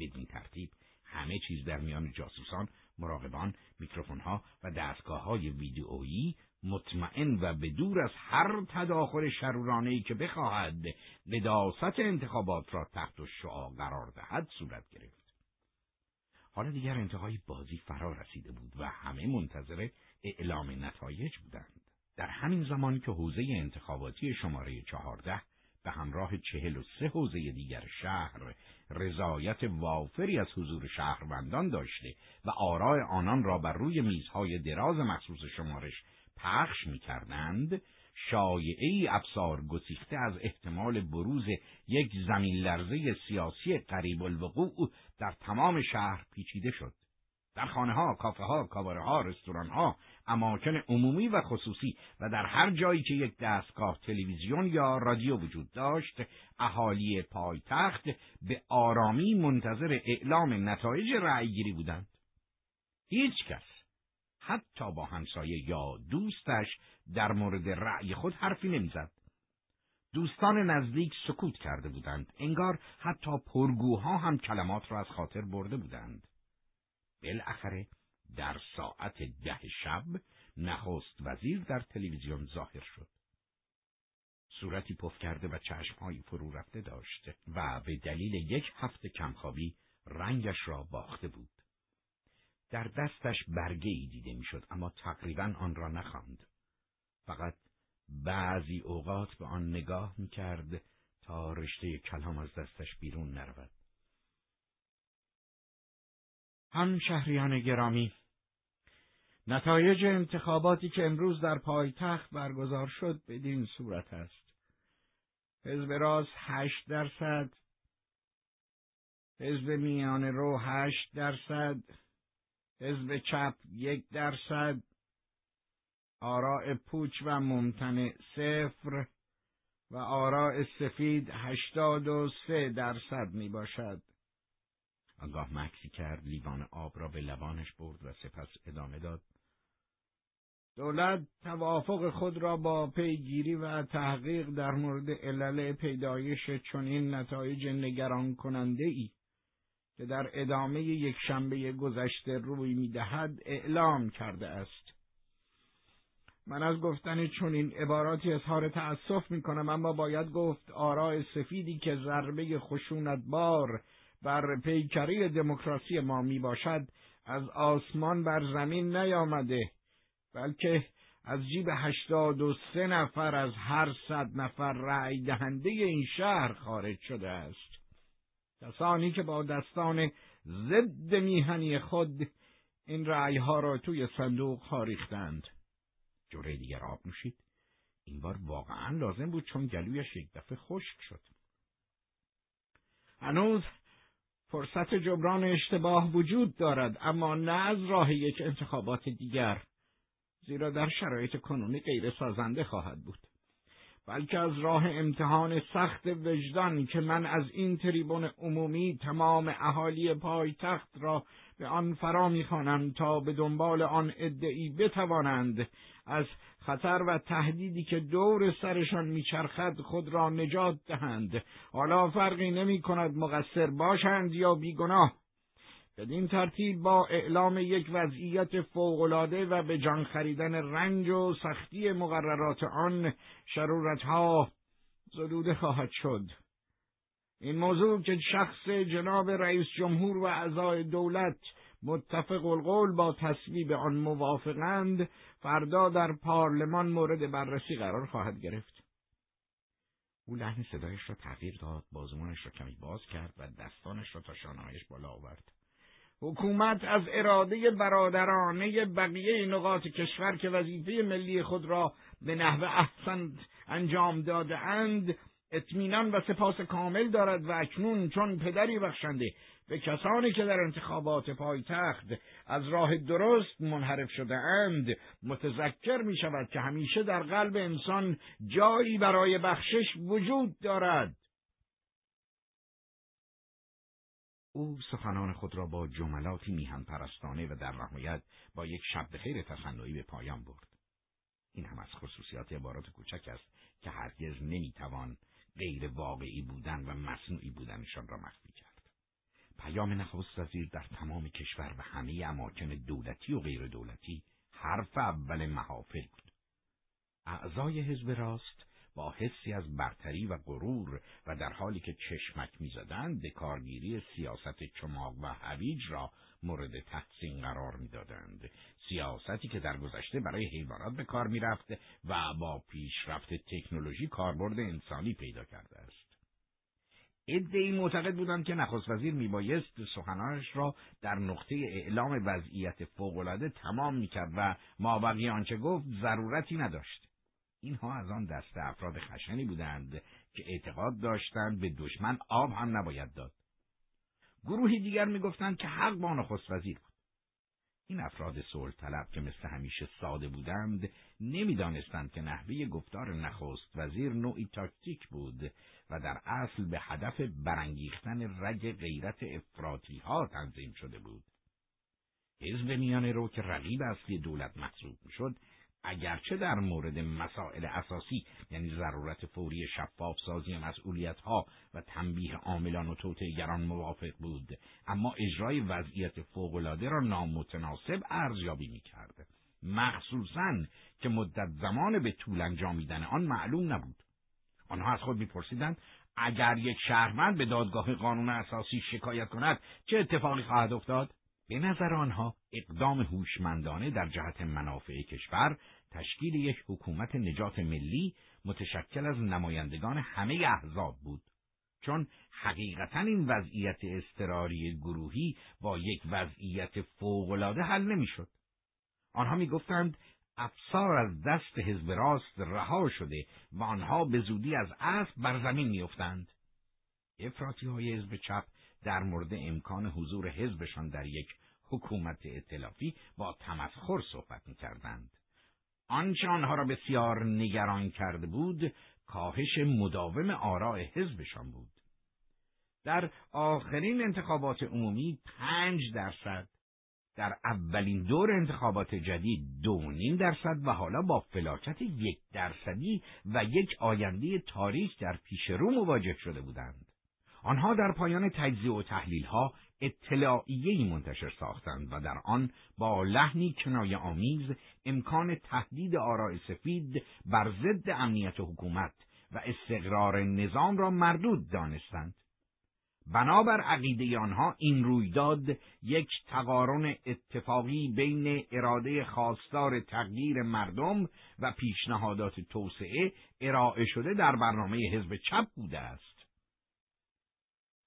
بدین ترتیب همه چیز در میان جاسوسان، مراقبان، میکروفونها و دستگاه های ویدئویی مطمئن و به دور از هر تداخل شرورانه که بخواهد قداست انتخابات را تحت شعا قرار دهد صورت گرفت. حالا دیگر انتهای بازی فرا رسیده بود و همه منتظر اعلام نتایج بودند. در همین زمان که حوزه انتخاباتی شماره چهارده به همراه چهل و سه حوزه دیگر شهر رضایت وافری از حضور شهروندان داشته و آراء آنان را بر روی میزهای دراز مخصوص شمارش پخش می کردند، شایعی افسار گسیخته از احتمال بروز یک زمین لرزه سیاسی قریب الوقوع در تمام شهر پیچیده شد. در خانه ها، کافه ها، کاباره ها، رستوران ها، اماکن عمومی و خصوصی و در هر جایی که یک دستگاه تلویزیون یا رادیو وجود داشت، اهالی پایتخت به آرامی منتظر اعلام نتایج رأیگیری بودند. هیچ کس حتی با همسایه یا دوستش در مورد رأی خود حرفی نمی‌زد. دوستان نزدیک سکوت کرده بودند. انگار حتی پرگوها هم کلمات را از خاطر برده بودند. بالاخره در ساعت ده شب نخست وزیر در تلویزیون ظاهر شد. صورتی پف کرده و چشمهایی فرو رفته داشت و به دلیل یک هفته کمخوابی رنگش را باخته بود. در دستش برگه ای دیده می‌شد اما تقریبا آن را نخواند. فقط بعضی اوقات به آن نگاه می‌کرد تا رشته کلام از دستش بیرون نرود. هم شهریان گرامی نتایج انتخاباتی که امروز در پایتخت برگزار شد بدین صورت است. حزب راست هشت درصد، حزب میان رو هشت درصد، حزب چپ یک درصد، آراء پوچ و ممتنع صفر و آراء سفید هشتاد و سه درصد می باشد. آنگاه مکسی کرد لیوان آب را به لبانش برد و سپس ادامه داد. دولت توافق خود را با پیگیری و تحقیق در مورد علل پیدایش چنین نتایج نگران کننده ای که در ادامه یک شنبه گذشته روی می‌دهد اعلام کرده است. من از گفتن چنین عباراتی اظهار تأسف می کنم اما باید گفت آراء سفیدی که ضربه خشونت بار بر پیکری دموکراسی ما می باشد از آسمان بر زمین نیامده بلکه از جیب هشتاد و سه نفر از هر صد نفر رأی دهنده این شهر خارج شده است. کسانی که با دستان ضد میهنی خود این رأی ها را توی صندوق ها ریختند. جوره دیگر آب نوشید. این بار واقعا لازم بود چون گلویش یک دفعه خشک شد. هنوز فرصت جبران اشتباه وجود دارد اما نه از راه یک انتخابات دیگر. زیرا در شرایط کنونی غیر سازنده خواهد بود. بلکه از راه امتحان سخت وجدان که من از این تریبون عمومی تمام اهالی پایتخت را به آن فرا می‌خوانم تا به دنبال آن ادعی بتوانند از خطر و تهدیدی که دور سرشان میچرخد خود را نجات دهند. حالا فرقی نمی کند مقصر باشند یا بیگناه. بدین ترتیب با اعلام یک وضعیت فوقالعاده و به جان خریدن رنج و سختی مقررات آن شرورتها زدوده خواهد شد این موضوع که شخص جناب رئیس جمهور و اعضای دولت متفق القول با تصویب آن موافقند فردا در پارلمان مورد بررسی قرار خواهد گرفت. او لحن صدایش را تغییر داد، بازمانش را کمی باز کرد و دستانش را تا شانهایش بالا آورد. حکومت از اراده برادرانه بقیه نقاط کشور که وظیفه ملی خود را به نحو احسن انجام داده اند اطمینان و سپاس کامل دارد و اکنون چون پدری بخشنده به کسانی که در انتخابات پایتخت از راه درست منحرف شده اند متذکر می شود که همیشه در قلب انسان جایی برای بخشش وجود دارد. او سخنان خود را با جملاتی میهن پرستانه و در نهایت با یک شب خیر تصنعی به پایان برد. این هم از خصوصیات عبارات کوچک است که هرگز نمی‌توان غیر واقعی بودن و مصنوعی بودنشان را مخفی کرد. پیام نخست وزیر در تمام کشور و همه اماکن دولتی و غیر دولتی حرف اول محافل بود. اعضای حزب راست با حسی از برتری و غرور و در حالی که چشمک می‌زدند به کارگیری سیاست چماق و هویج را مورد تحسین قرار می‌دادند. سیاستی که در گذشته برای حیوانات به کار می‌رفت و با پیشرفت تکنولوژی کاربرد انسانی پیدا کرده است. ای معتقد بودند که نخست وزیر میبایست سخنانش را در نقطه اعلام وضعیت فوقالعاده تمام می‌کرد و مابقی آنچه گفت ضرورتی نداشت. اینها از آن دست افراد خشنی بودند که اعتقاد داشتند به دشمن آب هم نباید داد گروهی دیگر می‌گفتند که حق با نخست وزیر بود این افراد صلح طلب که مثل همیشه ساده بودند نمی‌دانستند که نحوه گفتار نخست وزیر نوعی تاکتیک بود و در اصل به هدف برانگیختن رگ غیرت افراطی ها تنظیم شده بود. حزب میانه رو که رقیب اصلی دولت محسوب می‌شد اگرچه در مورد مسائل اساسی یعنی ضرورت فوری شفاف سازی مسئولیت ها و تنبیه عاملان و توطئهگران موافق بود اما اجرای وضعیت فوقالعاده را نامتناسب ارزیابی می‌کرد مخصوصا که مدت زمان به طول انجامیدن آن معلوم نبود. آنها از خود میپرسیدند اگر یک شهروند به دادگاه قانون اساسی شکایت کند چه اتفاقی خواهد افتاد؟ به نظر آنها اقدام هوشمندانه در جهت منافع کشور تشکیل یک حکومت نجات ملی متشکل از نمایندگان همه احزاب بود. چون حقیقتا این وضعیت اضطراری گروهی با یک وضعیت فوقالعاده حل نمی‌شد. آنها می‌گفتند افسار از دست حزب راست رها شده و آنها به زودی از اسب بر زمین میافتند. افراطی های حزب چپ در مورد امکان حضور حزبشان در یک حکومت اطلافی با تمسخر صحبت می‌کردند. آنچه آنها را بسیار نگران کرده بود کاهش مداوم آراء حزبشان بود. در آخرین انتخابات عمومی پنج درصد در اولین دور انتخابات جدید دو نیم درصد و حالا با فلاکت یک درصدی و یک آینده تاریک در پیش رو مواجه شده بودند. آنها در پایان تجزیه و تحلیل ها اطلاعیه‌ای منتشر ساختند و در آن با لحنی کنایه آمیز امکان تهدید آراء سفید بر ضد امنیت حکومت و استقرار نظام را مردود دانستند. بنابر عقیده آنها این رویداد یک تقارن اتفاقی بین اراده خواستار تغییر مردم و پیشنهادات توسعه ارائه شده در برنامه حزب چپ بوده است.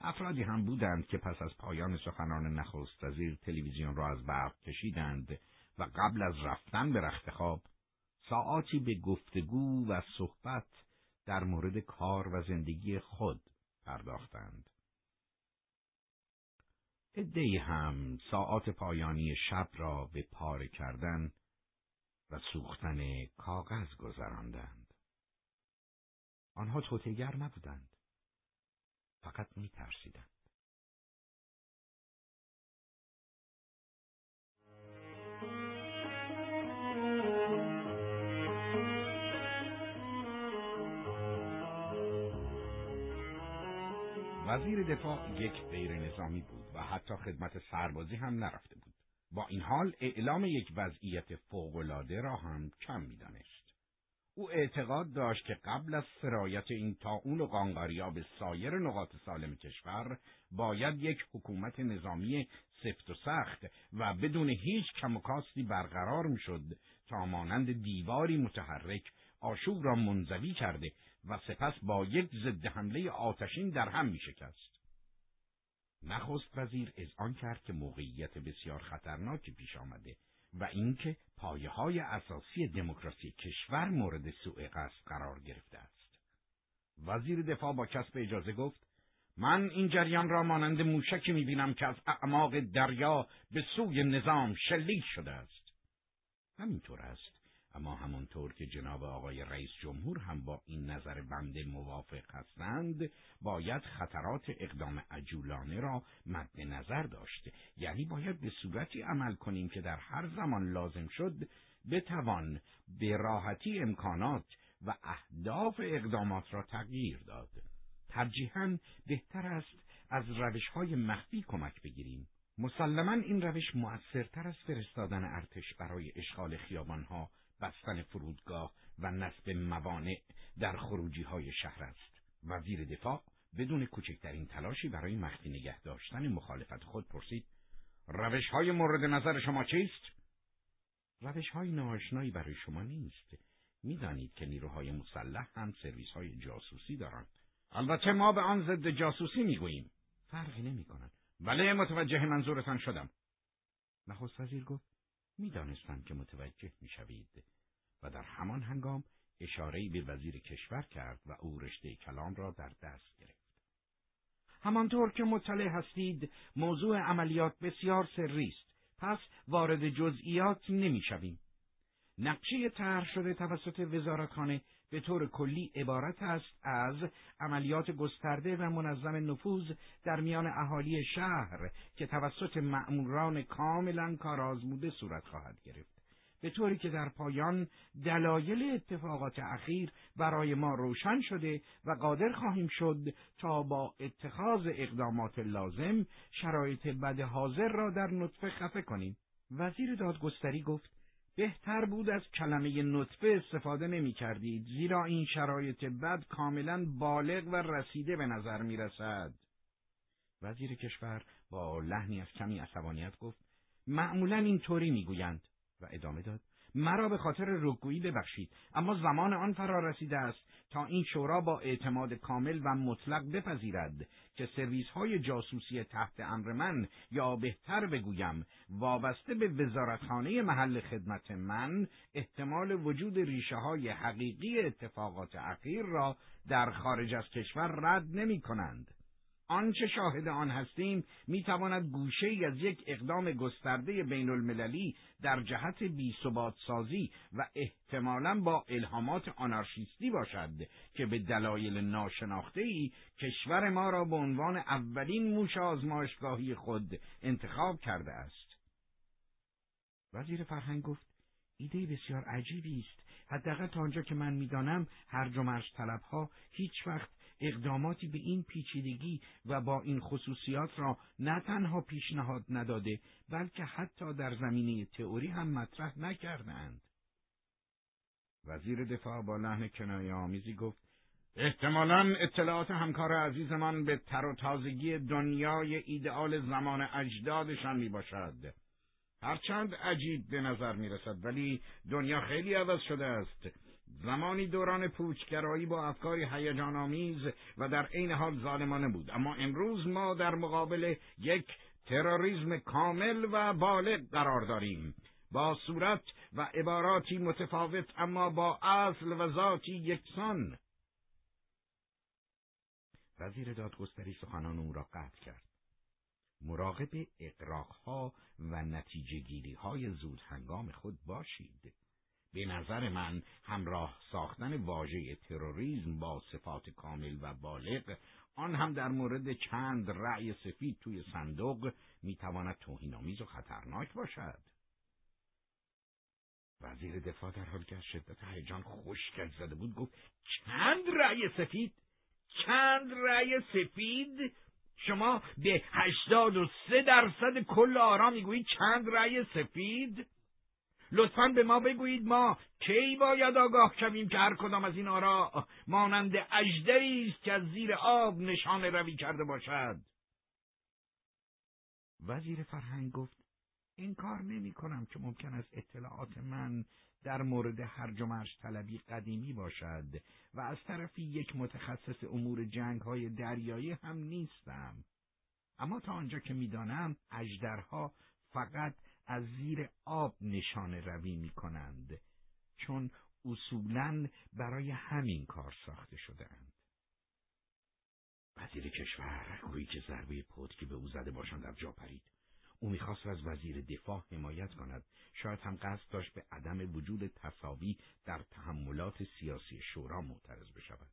افرادی هم بودند که پس از پایان سخنان نخست وزیر تلویزیون را از برق کشیدند و قبل از رفتن به رخت خواب ساعاتی به گفتگو و صحبت در مورد کار و زندگی خود پرداختند. ادهی هم ساعات پایانی شب را به پاره کردن و سوختن کاغذ گذراندند. آنها توتگر نبودند. فقط می ترسیدن. وزیر دفاع یک غیر نظامی بود و حتی خدمت سربازی هم نرفته بود. با این حال اعلام یک وضعیت فوقالعاده را هم کم می‌دانست. او اعتقاد داشت که قبل از سرایت این تاون و قانقاریا به سایر نقاط سالم کشور باید یک حکومت نظامی سفت و سخت و بدون هیچ کم و کاستی برقرار می‌شد تا مانند دیواری متحرک آشوب را منزوی کرده و سپس با یک ضد حمله آتشین در هم می شکست. نخست وزیر آن کرد که موقعیت بسیار خطرناکی پیش آمده و اینکه پایه های اساسی دموکراسی کشور مورد سوء قصد قرار گرفته است. وزیر دفاع با کسب اجازه گفت من این جریان را مانند موشکی می‌بینم که از اعماق دریا به سوی نظام شلیک شده است. همینطور است اما همانطور که جناب آقای رئیس جمهور هم با این نظر بنده موافق هستند باید خطرات اقدام عجولانه را مد نظر داشت. یعنی باید به صورتی عمل کنیم که در هر زمان لازم شد بتوان به راحتی امکانات و اهداف اقدامات را تغییر داد. ترجیحاً بهتر است از روش های مخفی کمک بگیریم. مسلما این روش مؤثرتر از فرستادن ارتش برای اشغال خیابانها بستن فرودگاه و نصب موانع در خروجی های شهر است. وزیر دفاع بدون کوچکترین تلاشی برای مخفی نگه داشتن مخالفت خود پرسید روش های مورد نظر شما چیست؟ روش های ناآشنایی برای شما نیست. می‌دانید که نیروهای مسلح هم سرویس های جاسوسی دارند. البته ما به آن ضد جاسوسی می‌گوییم. فرقی نمی کند. بله متوجه منظورتان شدم. نخست وزیر گفت می‌دانستم که متوجه می‌شوید و در همان هنگام اشارهای به وزیر کشور کرد و او رشته کلام را در دست گرفت. همانطور که مطلع هستید موضوع عملیات بسیار سری است پس وارد جزئیات نمی‌شویم نقشه طرح شده توسط وزارتخانه به طور کلی عبارت است از عملیات گسترده و منظم نفوذ در میان اهالی شهر که توسط مأموران کاملا کارآزموده صورت خواهد گرفت به طوری که در پایان دلایل اتفاقات اخیر برای ما روشن شده و قادر خواهیم شد تا با اتخاذ اقدامات لازم شرایط بد حاضر را در نطفه خفه کنیم. وزیر دادگستری گفت بهتر بود از کلمه نطفه استفاده نمی کردید زیرا این شرایط بد کاملا بالغ و رسیده به نظر می رسد. وزیر کشور با لحنی از کمی عصبانیت گفت معمولا اینطوری می‌گویند و ادامه داد مرا به خاطر رکگویی ببخشید اما زمان آن فرا رسیده است تا این شورا با اعتماد کامل و مطلق بپذیرد که سرویس های جاسوسی تحت امر من یا بهتر بگویم وابسته به وزارتخانه محل خدمت من احتمال وجود ریشه های حقیقی اتفاقات اخیر را در خارج از کشور رد نمی کنند. آنچه شاهد آن هستیم می‌تواند گوشه ای از یک اقدام گسترده بین المللی در جهت بیثبات سازی و احتمالا با الهامات آنارشیستی باشد که به دلایل ناشناخته ای کشور ما را به عنوان اولین موش آزمایشگاهی خود انتخاب کرده است. وزیر فرهنگ گفت ایده بسیار عجیبی است حداقل تا آنجا که من می‌دانم هر و طلبها هیچ وقت اقداماتی به این پیچیدگی و با این خصوصیات را نه تنها پیشنهاد نداده بلکه حتی در زمینه تئوری هم مطرح نکردند. وزیر دفاع با لحن کنایه آمیزی گفت احتمالا اطلاعات همکار عزیزمان به تر و تازگی دنیای ایدئال زمان اجدادشان می باشد. هرچند عجیب به نظر می رسد ولی دنیا خیلی عوض شده است. زمانی دوران پوچگرایی با افکاری هیجان آمیز و در عین حال ظالمانه بود. اما امروز ما در مقابل یک تروریسم کامل و بالغ قرار داریم. با صورت و عباراتی متفاوت اما با اصل و ذاتی یکسان. وزیر دادگستری سخنان او را قطع کرد. مراقب اقراقها و نتیجه های زود هنگام خود باشید. به نظر من همراه ساختن واژه تروریسم با صفات کامل و بالغ آن هم در مورد چند رأی سفید توی صندوق می‌تواند توهینآمیز و خطرناک باشد. وزیر دفاع در حال که از شدت هیجان خشکش زده بود گفت چند رأی سفید؟ چند رأی سفید؟ شما به هشتاد و سه درصد کل آرا می‌گویید چند رأی سفید؟ لطفا به ما بگویید ما کی باید آگاه شویم که هر کدام از این آرا مانند اجدری است که از زیر آب نشان روی کرده باشد وزیر فرهنگ گفت این کار نمی کنم که ممکن است اطلاعات من در مورد هر و طلبی قدیمی باشد و از طرفی یک متخصص امور جنگ های دریایی هم نیستم. اما تا آنجا که می‌دانم اجدرها فقط از زیر آب نشان روی می کنند چون اصولا برای همین کار ساخته شده اند. وزیر کشور گویی که ضربه پتکی به او زده باشند در جا پرید. او می‌خواست از وزیر دفاع حمایت کند شاید هم قصد داشت به عدم وجود تصاوی در تحملات سیاسی شورا معترض بشود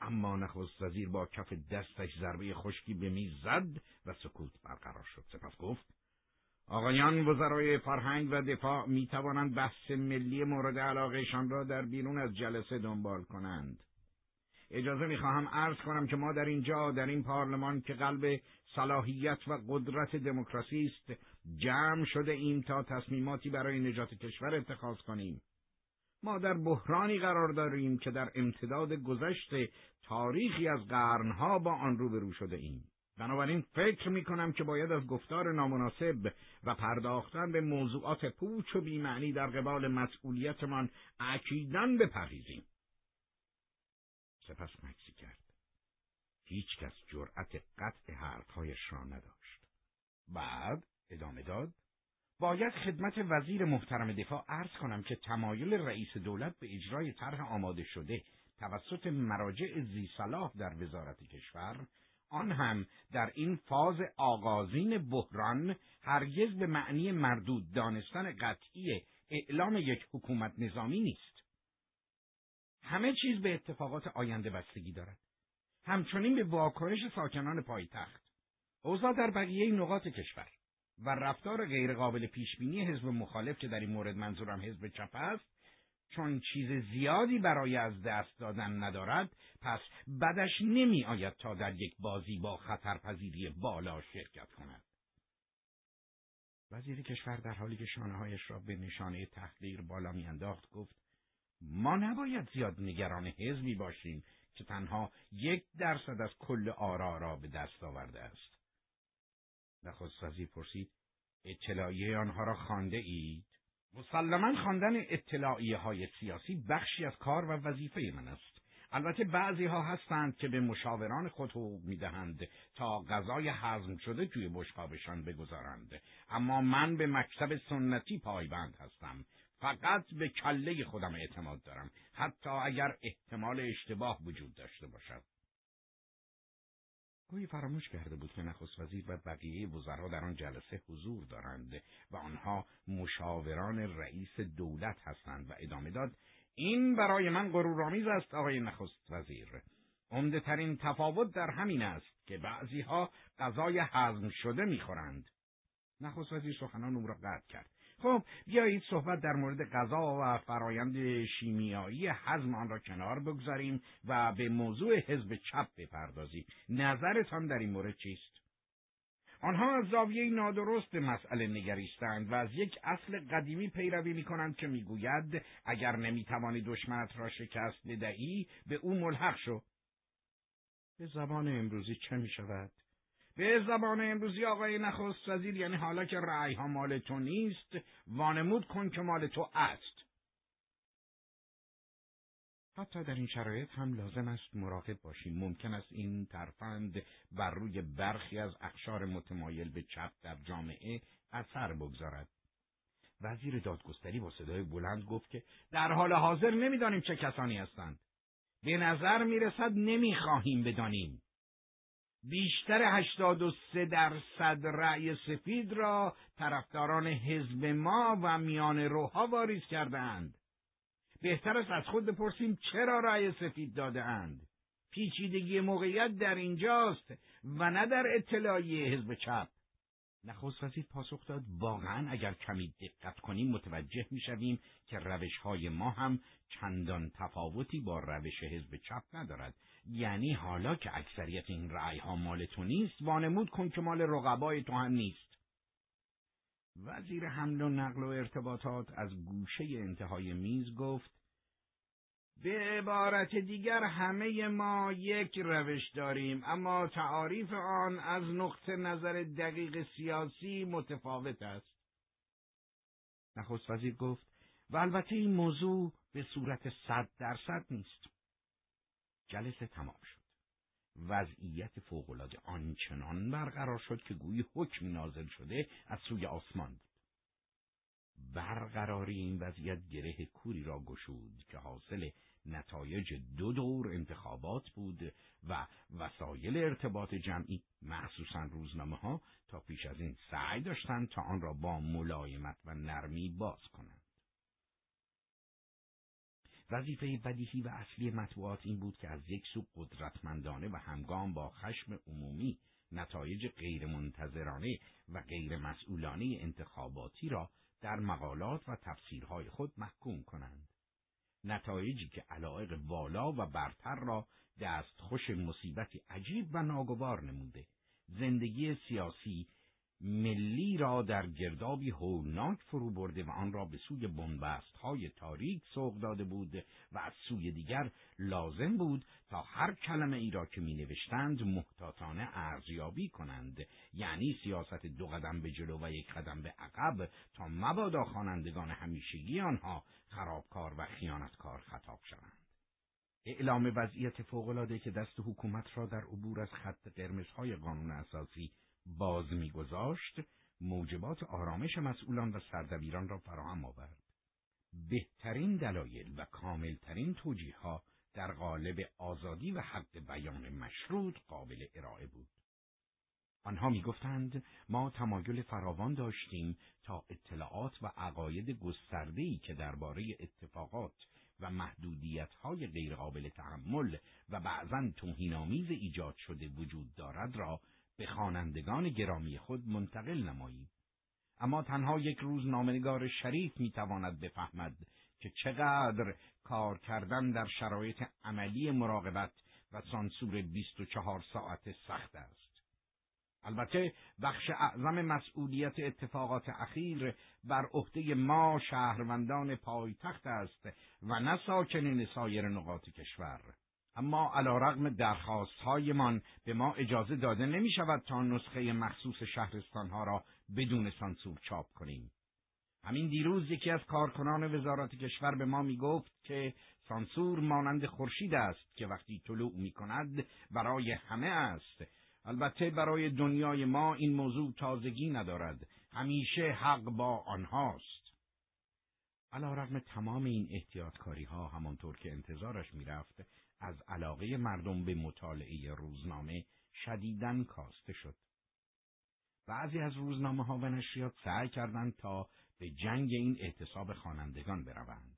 اما نخست وزیر با کف دستش ضربه خشکی به میز زد و سکوت برقرار شد سپس گفت آقایان وزرای فرهنگ و دفاع می توانند بحث ملی مورد علاقهشان را در بیرون از جلسه دنبال کنند. اجازه می‌خواهم عرض کنم که ما در اینجا در این پارلمان که قلب صلاحیت و قدرت دموکراسی است جمع شده ایم تا تصمیماتی برای نجات کشور اتخاذ کنیم ما در بحرانی قرار داریم که در امتداد گذشت تاریخی از قرنها با آن روبرو شده ایم بنابراین فکر می کنم که باید از گفتار نامناسب و پرداختن به موضوعات پوچ و بیمعنی در قبال مسئولیتمان اکیدن بپریزیم. سپس مکسی کرد. هیچ کس جرأت قطع حرفهایش را نداشت. بعد ادامه داد. باید خدمت وزیر محترم دفاع عرض کنم که تمایل رئیس دولت به اجرای طرح آماده شده توسط مراجع زیصلاح در وزارت کشور آن هم در این فاز آغازین بحران هرگز به معنی مردود دانستن قطعی اعلام یک حکومت نظامی نیست. همه چیز به اتفاقات آینده بستگی دارد. همچنین به واکنش ساکنان پایتخت. اوضاع در بقیه نقاط کشور و رفتار غیرقابل پیشبینی حزب مخالف که در این مورد منظورم حزب چپ است چون چیز زیادی برای از دست دادن ندارد پس بدش نمی آید تا در یک بازی با خطرپذیری بالا شرکت کند. وزیر کشور در حالی که شانههایش را به نشانه تحقیر بالا میانداخت گفت ما نباید زیاد نگران حزبی باشیم که تنها یک درصد از کل آرا را به دست آورده است. نخست وزیر پرسید اطلاعیه آنها را خانده اید؟ مسلما خواندن اطلاعیه های سیاسی بخشی از کار و وظیفه من است. البته بعضی ها هستند که به مشاوران خود حقوق می‌دهند تا غذای هضم شده توی بشقابشان بگذارند. اما من به مکتب سنتی پایبند هستم. فقط به کله خودم اعتماد دارم. حتی اگر احتمال اشتباه وجود داشته باشد. گویی فراموش کرده بود که نخست وزیر و بقیه وزرا در آن جلسه حضور دارند و آنها مشاوران رئیس دولت هستند و ادامه داد این برای من غرورآمیز است آقای نخست وزیر. عمده ترین تفاوت در همین است که بعضی ها غذای هضم شده می‌خورند. نخست وزیر سخنان او را قطع کرد. خب بیایید صحبت در مورد غذا و فرایند شیمیایی حزم آن را کنار بگذاریم و به موضوع حزب چپ بپردازیم. نظرتان در این مورد چیست؟ آنها از زاویه نادرست مسئله نگریستند و از یک اصل قدیمی پیروی می کنند که می‌گوید اگر نمی‌توانی دشمنت را شکست بدهی به او ملحق شو. به زبان امروزی چه می شود؟ به زبان امروزی آقای نخست وزیر یعنی حالا که رعی ها مال تو نیست وانمود کن که مال تو است. حتی در این شرایط هم لازم است مراقب باشیم. ممکن است این ترفند بر روی برخی از اقشار متمایل به چپ در جامعه اثر بگذارد. وزیر دادگستری با صدای بلند گفت که در حال حاضر نمی‌دانیم چه کسانی هستند. به نظر می‌رسد نمی‌خواهیم بدانیم. بیشتر هشتاد و سه درصد رأی سفید را طرفداران حزب ما و میان روها واریز کردهاند. بهتر است از خود بپرسیم چرا رأی سفید داده اند. پیچیدگی موقعیت در اینجاست و نه در اطلاعیه حزب چپ. نخست وزیر پاسخ داد واقعا اگر کمی دقت کنیم متوجه می‌شویم که روش های ما هم چندان تفاوتی با روش حزب چپ ندارد یعنی حالا که اکثریت این رأی ها مال تو نیست وانمود کن که مال رقبای تو هم نیست وزیر حمل و نقل و ارتباطات از گوشه انتهای میز گفت به عبارت دیگر همه ما یک روش داریم اما تعاریف آن از نقطه نظر دقیق سیاسی متفاوت است. نخست وزیر گفت و البته این موضوع به صورت صد درصد نیست. جلسه تمام شد. وضعیت فوقالعاده آنچنان برقرار شد که گویی حکم نازل شده از سوی آسمان بود. برقراری این وضعیت گره کوری را گشود که حاصل نتایج دو دور انتخابات بود و وسایل ارتباط جمعی مخصوصا روزنامه ها تا پیش از این سعی داشتند تا آن را با ملایمت و نرمی باز کنند. وظیفه بدیهی و اصلی مطبوعات این بود که از یک سو قدرتمندانه و همگام با خشم عمومی نتایج غیرمنتظرانه و غیرمسئولانه انتخاباتی را در مقالات و تفسیرهای خود محکوم کنند. نتایجی که علایق والا و برتر را دستخوش مصیبتی عجیب و ناگوار نموده زندگی سیاسی ملی را در گردابی هولناک فرو برده و آن را به سوی بنبست های تاریک سوق داده بود و از سوی دیگر لازم بود تا هر کلمه ای را که می نوشتند محتاطانه ارزیابی کنند. یعنی سیاست دو قدم به جلو و یک قدم به عقب تا مبادا خوانندگان همیشگی آنها خرابکار و خیانتکار خطاب شوند. اعلام وضعیت فوقالعاده که دست حکومت را در عبور از خط قرمزهای قانون اساسی باز میگذاشت موجبات آرامش مسئولان و سردبیران را فراهم آورد. بهترین دلایل و کاملترین توجیه در قالب آزادی و حق بیان مشروط قابل ارائه بود. آنها می‌گفتند ما تمایل فراوان داشتیم تا اطلاعات و عقاید گسترده‌ای که درباره اتفاقات و محدودیت‌های غیرقابل تحمل و بعضا توهینآمیز ایجاد شده وجود دارد را به خوانندگان گرامی خود منتقل نماییم اما تنها یک روز نامنگار شریف می‌تواند بفهمد که چقدر کار کردن در شرایط عملی مراقبت و سانسور 24 ساعت سخت است. البته بخش اعظم مسئولیت اتفاقات اخیر بر عهده ما شهروندان پایتخت است و نه ساکنین سایر نقاط کشور. اما علا رقم درخواست هایمان به ما اجازه داده نمی شود تا نسخه مخصوص شهرستان ها را بدون سانسور چاپ کنیم. همین دیروز یکی از کارکنان وزارت کشور به ما می گفت که سانسور مانند خورشید است که وقتی طلوع می کند برای همه است. البته برای دنیای ما این موضوع تازگی ندارد. همیشه حق با آنهاست. علا رقم تمام این احتیاطکاری ها همانطور که انتظارش می‌رفت از علاقه مردم به مطالعه روزنامه شدیدن کاسته شد. بعضی از روزنامه ها و نشریات سعی کردند تا به جنگ این احتساب خوانندگان بروند.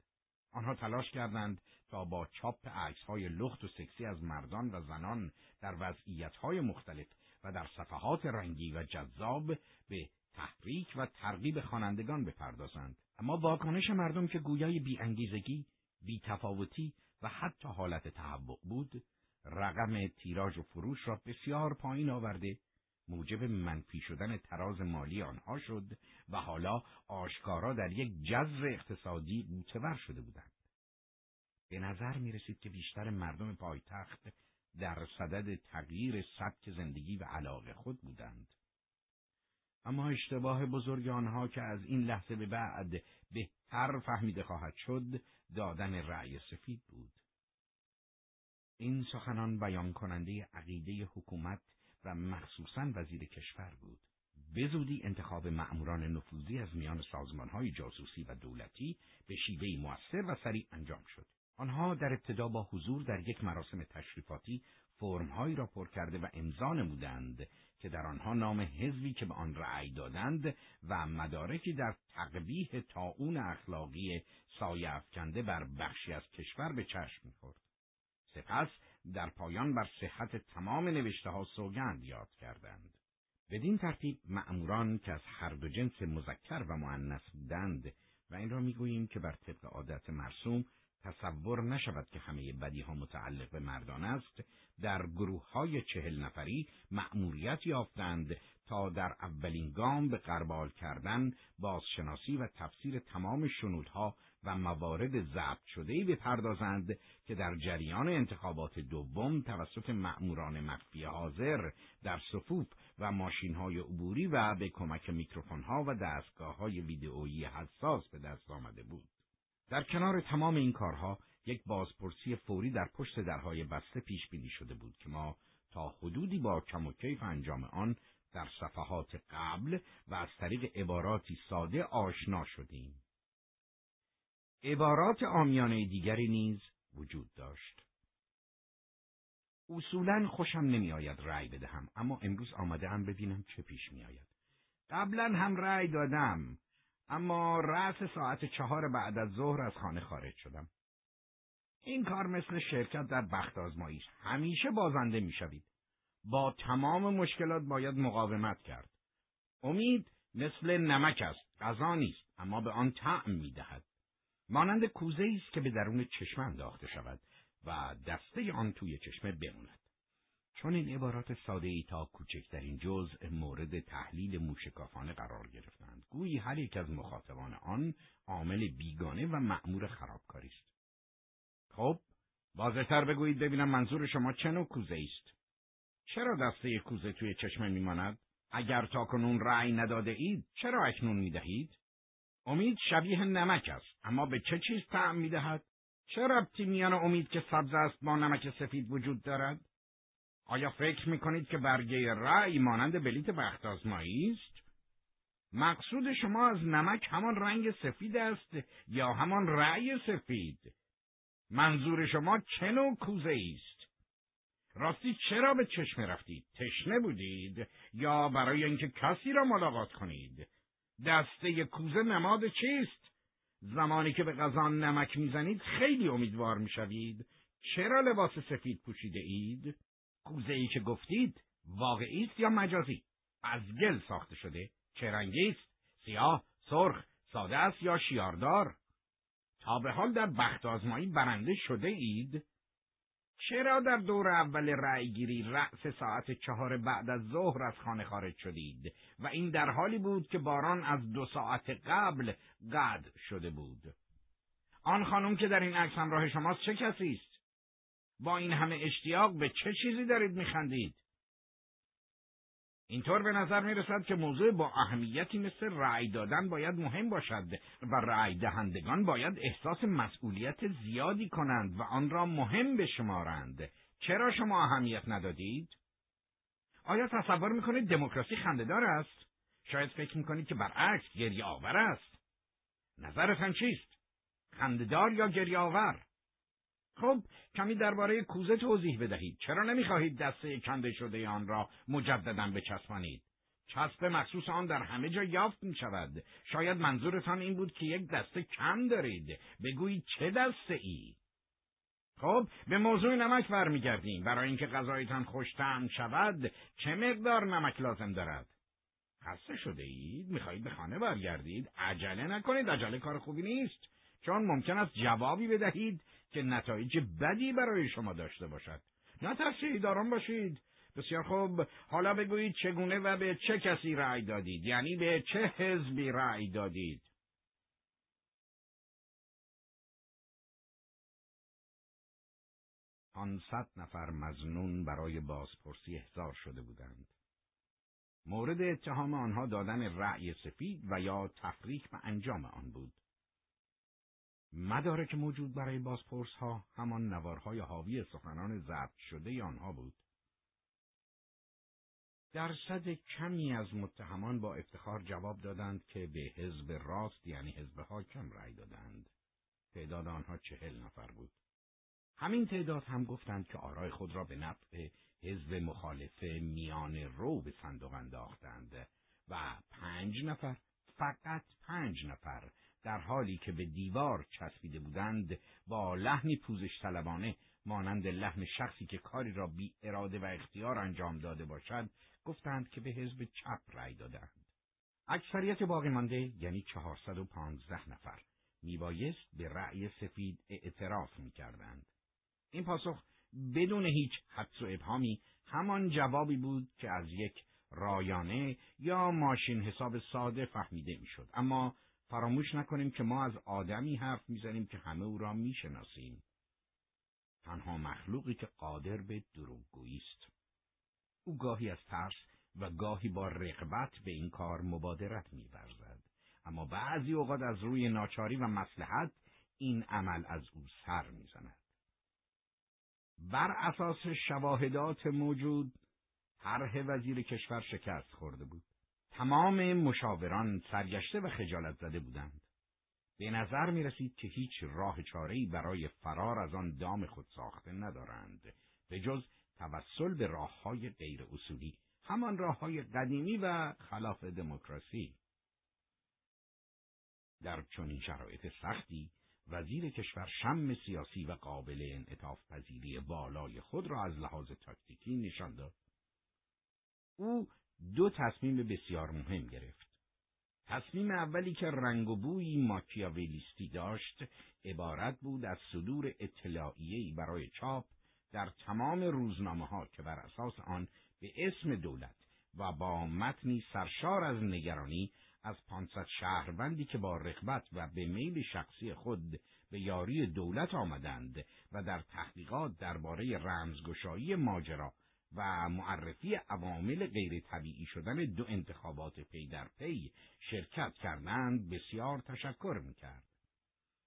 آنها تلاش کردند تا با چاپ عکس های لخت و سکسی از مردان و زنان در وضعیت های مختلف و در صفحات رنگی و جذاب به تحریک و ترغیب خوانندگان بپردازند اما واکنش مردم که گویای بیانگیزگی بیتفاوتی و حتی حالت تحبق بود رقم تیراژ و فروش را بسیار پایین آورده موجب منفی شدن تراز مالی آنها شد و حالا آشکارا در یک جذر اقتصادی معتبر شده بودند. به نظر می رسید که بیشتر مردم پایتخت در صدد تغییر سبک زندگی و علاقه خود بودند. اما اشتباه بزرگ آنها که از این لحظه به بعد بهتر فهمیده خواهد شد دادن رأی سفید بود. این سخنان بیان کننده عقیده حکومت و مخصوصا وزیر کشور بود. به زودی انتخاب مأموران نفوذی از میان سازمانهای جاسوسی و دولتی به شیوه موثر و سریع انجام شد. آنها در ابتدا با حضور در یک مراسم تشریفاتی فرمهایی را پر کرده و امضا نمودند که در آنها نام حزبی که به آن رأی دادند و مدارکی در تقبیح تاون اخلاقی سایه افکنده بر بخشی از کشور به چشم می‌خورد. سپس در پایان بر صحت تمام نوشته ها سوگند یاد کردند. بدین ترتیب مأموران که از هر دو جنس مذکر و معنس بودند و این را می‌گوییم که بر طبق عادت مرسوم تصور نشود که همه بدی ها متعلق به مردان است در گروه های چهل نفری مأموریت یافتند تا در اولین گام به قربال کردن بازشناسی و تفسیر تمام شنودها و موارد ضبط شده بپردازند که در جریان انتخابات دوم توسط مأموران مخفی حاضر در صفوف و ماشین های عبوری و به کمک میکروفون ها و دستگاه های ویدئویی حساس به دست آمده بود. در کنار تمام این کارها یک بازپرسی فوری در پشت درهای بسته پیش بینی شده بود که ما تا حدودی با کم و کیف انجام آن در صفحات قبل و از طریق عباراتی ساده آشنا شدیم. عبارات آمیانه دیگری نیز وجود داشت. اصولا خوشم نمی آید رأی بدهم اما امروز آمده هم ببینم چه پیش می آید. قبلا هم رأی دادم اما رأس ساعت چهار بعد از ظهر از خانه خارج شدم. این کار مثل شرکت در بخت آزمایش همیشه بازنده می‌شوید. با تمام مشکلات باید مقاومت کرد. امید مثل نمک است، غذا نیست، اما به آن طعم می‌دهد. مانند کوزه است که به درون چشم انداخته شود و دسته آن توی چشمه بموند. چون این عبارات ساده ای تا کوچکترین جزء مورد تحلیل موشکافانه قرار گرفتند. گویی هر یک از مخاطبان آن عامل بیگانه و مأمور خرابکاری است. خب، واضحتر بگویید ببینم منظور شما چه نوع کوزه است؟ چرا دسته کوزه توی چشمه میماند؟ اگر تا کنون رأی نداده اید، چرا اکنون می دهید؟ امید شبیه نمک است، اما به چه چیز طعم می دهد؟ چه ربطی میان امید که سبز است با نمک سفید وجود دارد؟ آیا فکر می کنید که برگه رأی مانند بلیت بخت آزمایی است؟ مقصود شما از نمک همان رنگ سفید است یا همان رأی سفید؟ منظور شما چه نوع کوزه است؟ راستی چرا به چشمه رفتید؟ تشنه بودید یا برای اینکه کسی را ملاقات کنید؟ دسته کوزه نماد چیست؟ زمانی که به غذان نمک می‌زنید خیلی امیدوار می‌شوید. چرا لباس سفید پوشیده اید؟ کوزه ای که گفتید واقعی است یا مجازی؟ از گل ساخته شده؟ چه رنگی است؟ سیاه، سرخ، ساده است یا شیاردار؟ تا به حال در بخت آزمایی برنده شده اید؟ چرا در دور اول رأیگیری رأس ساعت چهار بعد از ظهر از خانه خارج شدید و این در حالی بود که باران از دو ساعت قبل قد شده بود آن خانم که در این عکس همراه شماست چه کسی است با این همه اشتیاق به چه چیزی دارید میخندید اینطور به نظر می رسد که موضوع با اهمیتی مثل رأی دادن باید مهم باشد و رأی دهندگان باید احساس مسئولیت زیادی کنند و آن را مهم بشمارند. چرا شما اهمیت ندادید؟ آیا تصور می کنید دموکراسی خندهدار است؟ شاید فکر می کنید که برعکس گریه آور است. نظرتان چیست؟ خندهدار یا گریه آور؟ خب کمی درباره کوزه توضیح بدهید چرا نمی‌خواهید دسته کنده شده آن را مجددا بچسبانید چسب مخصوص آن در همه جا یافت می شود. شاید منظورتان این بود که یک دسته کم دارید. بگویید چه دسته ای؟ خب به موضوع نمک برمیگردیم. برای اینکه غذایتان خوشتم شود چه مقدار نمک لازم دارد؟ خسته شده اید؟ می‌خواهید به خانه برگردید؟ عجله نکنید. عجله کار خوبی نیست. چون ممکن است جوابی بدهید که نتایج بدی برای شما داشته باشد. نترسید آرام باشید. بسیار خوب. حالا بگویید چگونه و به چه کسی رأی دادید؟ یعنی به چه حزبی رأی دادید؟ پانصد نفر مزنون برای بازپرسی احضار شده بودند. مورد اتهام آنها دادن رأی سفید و یا تفریق و انجام آن بود. مدارک موجود برای بازپرس ها همان نوارهای حاوی سخنان ضبط شده آنها بود. درصد کمی از متهمان با افتخار جواب دادند که به حزب راست یعنی حزب حاکم رأی دادند. تعداد آنها چهل نفر بود. همین تعداد هم گفتند که آرای خود را به نفع حزب مخالف میان رو به صندوق انداختند و پنج نفر فقط پنج نفر در حالی که به دیوار چسبیده بودند با لحنی پوزش طلبانه مانند لحن شخصی که کاری را بی اراده و اختیار انجام داده باشد گفتند که به حزب چپ رأی دادند اکثریت باقی مانده یعنی چهارصد و پانزده نفر میبایست به رأی سفید اعتراف می‌کردند. این پاسخ بدون هیچ حدس و ابهامی همان جوابی بود که از یک رایانه یا ماشین حساب ساده فهمیده می‌شد. اما فراموش نکنیم که ما از آدمی حرف می‌زنیم که همه او را می‌شناسیم. تنها مخلوقی که قادر به دروغگویی است. او گاهی از ترس و گاهی با رقبت به این کار مبادرت میورزد. اما بعضی اوقات از روی ناچاری و مسلحت این عمل از او سر می‌زند. بر اساس شواهدات موجود طرح وزیر کشور شکست خورده بود. تمام مشاوران سرگشته و خجالت زده بودند. به نظر می رسید که هیچ راه چاره‌ای برای فرار از آن دام خود ساخته ندارند به جز توسل به راه های غیر اصولی همان راه های قدیمی و خلاف دموکراسی در چنین شرایط سختی وزیر کشور شم سیاسی و قابل انعطاف پذیری بالای خود را از لحاظ تاکتیکی نشان داد او دو تصمیم بسیار مهم گرفت. تصمیم اولی که رنگ و بویی ماکیاولیستی داشت عبارت بود از صدور اطلاعیه‌ای برای چاپ در تمام روزنامه ها که بر اساس آن به اسم دولت و با متنی سرشار از نگرانی از پانصد شهروندی که با رغبت و به میل شخصی خود به یاری دولت آمدند و در تحقیقات درباره رمزگشایی ماجرا و معرفی عوامل غیر طبیعی شدن دو انتخابات پی در پی شرکت کردند بسیار تشکر می‌کرد.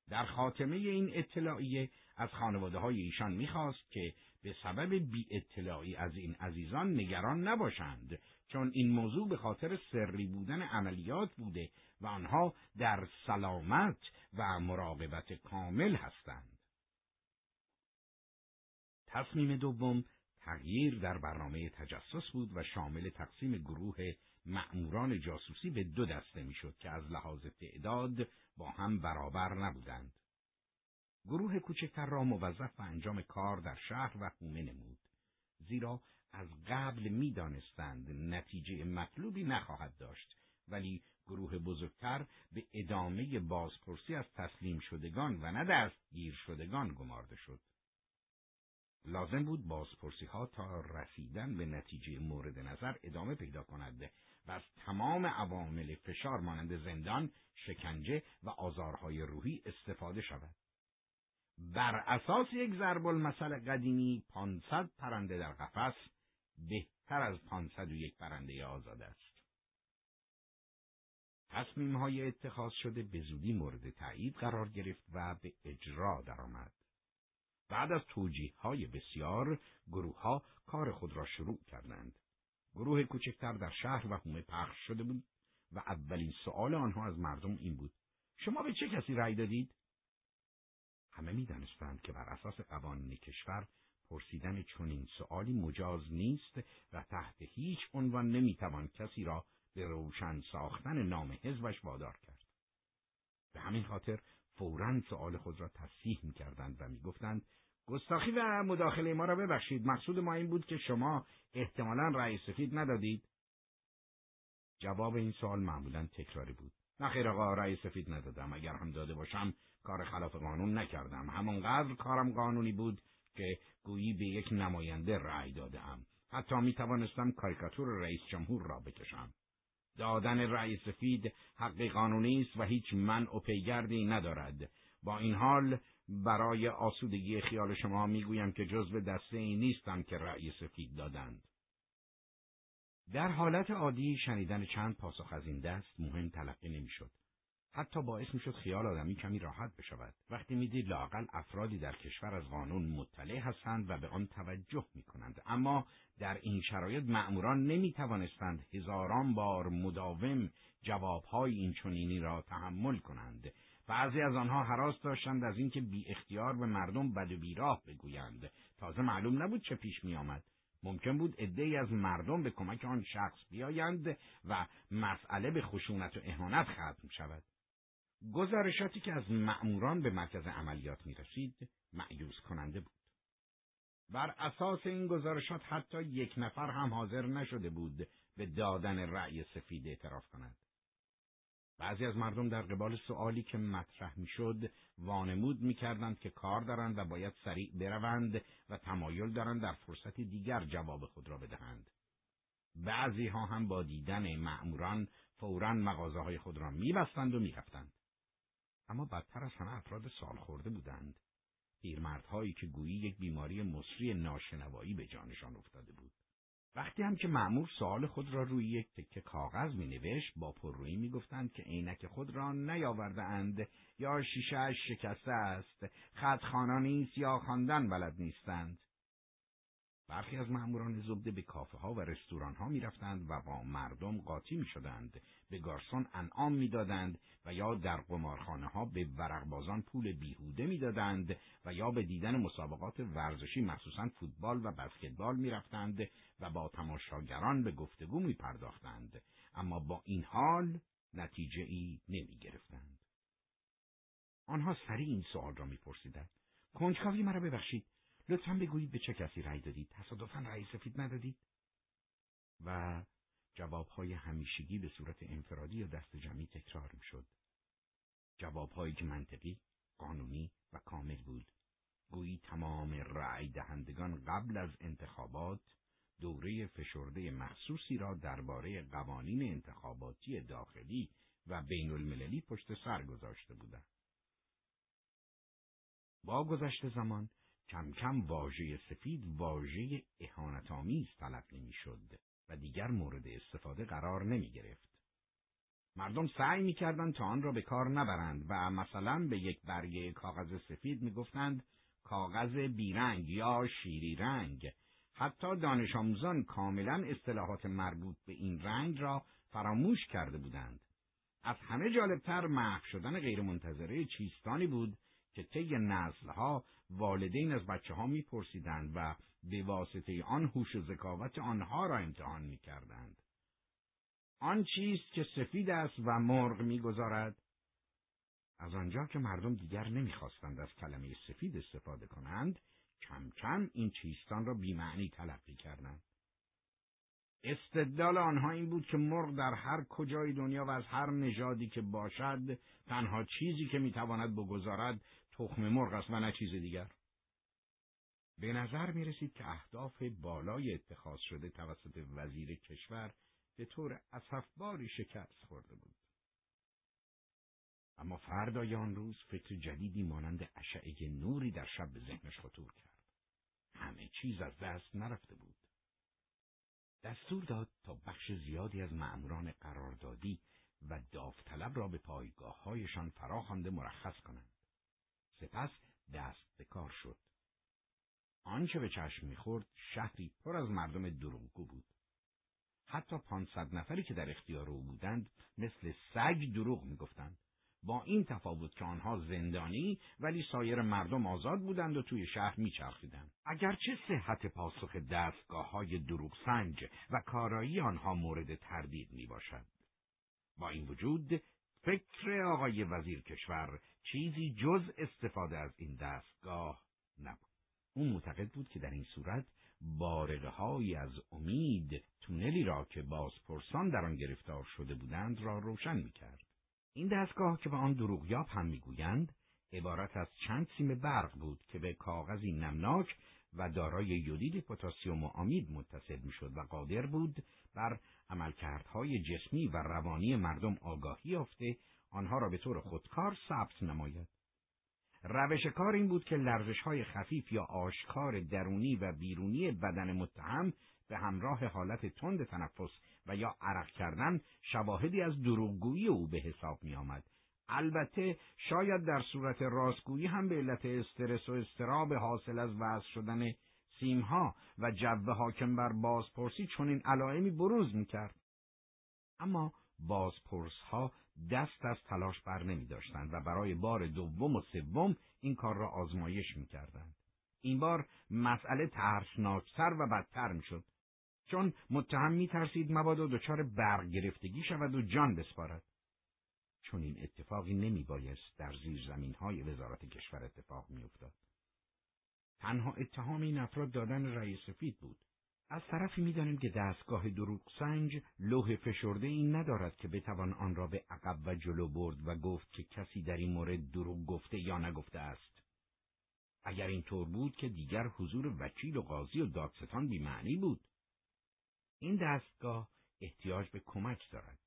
در خاتمه این اطلاعیه از خانواده های ایشان می‌خواست که به سبب بی اطلاعی از این عزیزان نگران نباشند چون این موضوع به خاطر سری بودن عملیات بوده و آنها در سلامت و مراقبت کامل هستند. تصمیم دوم تغییر در برنامه تجسس بود و شامل تقسیم گروه مأموران جاسوسی به دو دسته می‌شد که از لحاظ تعداد با هم برابر نبودند. گروه کوچکتر را موظف به انجام کار در شهر و حومه نمود. زیرا از قبل می‌دانستند نتیجه مطلوبی نخواهد داشت ولی گروه بزرگتر به ادامه بازپرسی از تسلیم شدگان و نه دستگیر شدگان گمارده شد. لازم بود بازپرسی ها تا رسیدن به نتیجه مورد نظر ادامه پیدا کند و از تمام عوامل فشار مانند زندان، شکنجه و آزارهای روحی استفاده شود. بر اساس یک ضرب المثل قدیمی 500 پرنده در قفس بهتر از 501 پرنده آزاد است. تصمیم های اتخاذ شده به زودی مورد تایید قرار گرفت و به اجرا درآمد. بعد از توجیه های بسیار گروه ها کار خود را شروع کردند. گروه کوچکتر در شهر و حومه پخش شده بود و اولین سؤال آنها از مردم این بود. شما به چه کسی رأی دادید؟ همه می‌دانستند که بر اساس قوانین کشور پرسیدن چنین سؤالی مجاز نیست و تحت هیچ عنوان نمی‌توان کسی را به روشن ساختن نام حزبش وادار کرد. به همین خاطر فورا سؤال خود را تصحیح می‌کردند و می‌گفتند گستاخی و مداخله ما را ببخشید مقصود ما این بود که شما احتمالا رأی سفید ندادید. جواب این سوال معمولا تکراری بود. نه خیر آقا رأی سفید ندادم. اگر هم داده باشم کار خلاف قانون نکردم. همانقدر کارم قانونی بود که گویی به یک نماینده رأی دادم حتی می توانستم کاریکاتور رئیس جمهور را بکشم. دادن رأی سفید حق قانونی است و هیچ منع و پیگردی ندارد. با این حال برای آسودگی خیال شما می‌گویم که جزو دسته ای نیستم که رأی سفید دادند. در حالت عادی شنیدن چند پاسخ از این دست مهم تلقی نمی‌شد. حتی باعث می‌شد خیال آدمی کمی راحت بشود وقتی می‌دید لاقل افرادی در کشور از قانون مطلع هستند و به آن توجه می‌کنند اما در این شرایط مأموران نمی‌توانستند هزاران بار مداوم جوابهای این چنینی را تحمل کنند بعضی از آنها حراس داشتند از اینکه بی اختیار به مردم بد و بیراه بگویند تازه معلوم نبود چه پیش می آمد. ممکن بود عدهای از مردم به کمک آن شخص بیایند و مسئله به خشونت و اهانت ختم شود. گزارشاتی که از مأموران به مرکز عملیات می رسید معیوز کننده بود. بر اساس این گزارشات حتی یک نفر هم حاضر نشده بود به دادن رأی سفید اعتراف کند. بعضی از مردم در قبال سؤالی که مطرح می‌شد وانمود می‌کردند که کار دارند و باید سریع بروند و تمایل دارند در فرصت دیگر جواب خود را بدهند. بعضی ها هم با دیدن مأموران فورا مغازه های خود را میبستند و می‌رفتند. اما بدتر از همه افراد سال خورده بودند. پیرمردهایی که گویی یک بیماری مصری ناشنوایی به جانشان افتاده بود. وقتی هم که معمور سوال خود را روی یک تکه کاغذ می نوشت با پررویی می گفتند که عینک خود را نیاورده اند یا شیشه شکسته است خط نیست یا خواندن بلد نیستند برخی از مأموران زبده به کافه ها و رستوران ها می رفتند و با مردم قاطی می شدند به گارسون انعام می‌دادند و یا در قمارخانه ها به ورقبازان پول بیهوده می‌دادند و یا به دیدن مسابقات ورزشی مخصوصا فوتبال و بسکتبال می‌رفتند و با تماشاگران به گفتگو می پرداختند اما با این حال نتیجه ای نمی گرفتند. آنها سریع این سوال را میپرسیدند. کنجکاوی مرا ببخشید. لطفا بگویید به چه کسی رأی دادید؟ تصادفا رأی سفید ندادید؟ و جوابهای همیشگی به صورت انفرادی یا دست جمعی تکرار می‌شد. جوابهایی که منطقی، قانونی و کامل بود. گویی تمام رأی دهندگان قبل از انتخابات دوره فشرده مخصوصی را درباره قوانین انتخاباتی داخلی و بین المللی پشت سر گذاشته بودند. با گذشت زمان کم کم واژه سفید واژه اهانتآمیز تلقی می‌شد و دیگر مورد استفاده قرار نمی گرفت. مردم سعی می‌کردند تا آن را به کار نبرند و مثلا به یک برگه کاغذ سفید می‌گفتند کاغذ بیرنگ یا شیری رنگ حتی دانش آموزان کاملا اصطلاحات مربوط به این رنگ را فراموش کرده بودند از همه جالبتر محو شدن غیرمنتظره چیستانی بود که طی نسلها والدین از بچه ها میپرسیدند و به واسطه آن هوش و ذکاوت آنها را امتحان می‌کردند. آن چیست که سفید است و مرغ می‌گذارد؟ از آنجا که مردم دیگر نمی‌خواستند از کلمه سفید استفاده کنند، کم کم این چیستان را بیمعنی تلقی کردند. استدلال آنها این بود که مرغ در هر کجای دنیا و از هر نژادی که باشد تنها چیزی که می‌تواند بگذارد تخم مرغ است و نه چیز دیگر. به نظر می رسید که اهداف بالای اتخاذ شده توسط وزیر کشور به طور اصفباری شکست خورده بود. اما فردای آن روز فکر جدیدی مانند اشعه نوری در شب به ذهنش خطور کرد. همه چیز از دست نرفته بود. دستور داد تا بخش زیادی از مأموران قراردادی و داوطلب را به پایگاههایشان فراخوانده مرخص کنند. سپس دست به کار شد. آنچه به چشم می‌خورد شهری پر از مردم دروغگو بود. حتی پانصد نفری که در اختیار او بودند مثل سگ دروغ می‌گفتند. با این تفاوت که آنها زندانی ولی سایر مردم آزاد بودند و توی شهر میچرخیدند. اگرچه صحت پاسخ دستگاه های دروغ سنج و کارایی آنها مورد تردید می باشد. با این وجود فکر آقای وزیر کشور چیزی جز استفاده از این دستگاه نبود. او معتقد بود که در این صورت بارقه از امید تونلی را که بازپرسان در آن گرفتار شده بودند را روشن می کرد. این دستگاه که به آن دروغیاب هم می‌گویند عبارت از چند سیم برق بود که به کاغذی نمناک و دارای یودید پتاسیم و آمید متصل می‌شد و قادر بود بر عملکردهای جسمی و روانی مردم آگاهی یافته آنها را به طور خودکار ثبت نماید. روش کار این بود که لرزش های خفیف یا آشکار درونی و بیرونی بدن متهم به همراه حالت تند تنفس و یا عرق کردن شواهدی از دروغگویی او به حساب می آمد. البته شاید در صورت راستگویی هم به علت استرس و استراب حاصل از وضع شدن سیمها و جو حاکم بر بازپرسی چنین علائمی بروز می‌کرد. اما بازپرسها دست از تلاش بر نمی داشتند و برای بار دوم و سوم این کار را آزمایش می کردند. این بار مسئله ترسناکتر و بدتر می شد. چون متهم می ترسید مبادا دچار برق گرفتگی شود و جان بسپارد. چون این اتفاقی نمی بایست در زیر زمین های وزارت کشور اتفاق می افتاد. تنها اتهام این افراد دادن رأی سفید بود. از طرفی می‌دانیم که دستگاه دروغ سنج لوح فشرده این ندارد که بتوان آن را به عقب و جلو برد و گفت که کسی در این مورد دروغ گفته یا نگفته است. اگر این طور بود که دیگر حضور وکیل و قاضی و دادستان بیمعنی بود. این دستگاه احتیاج به کمک دارد.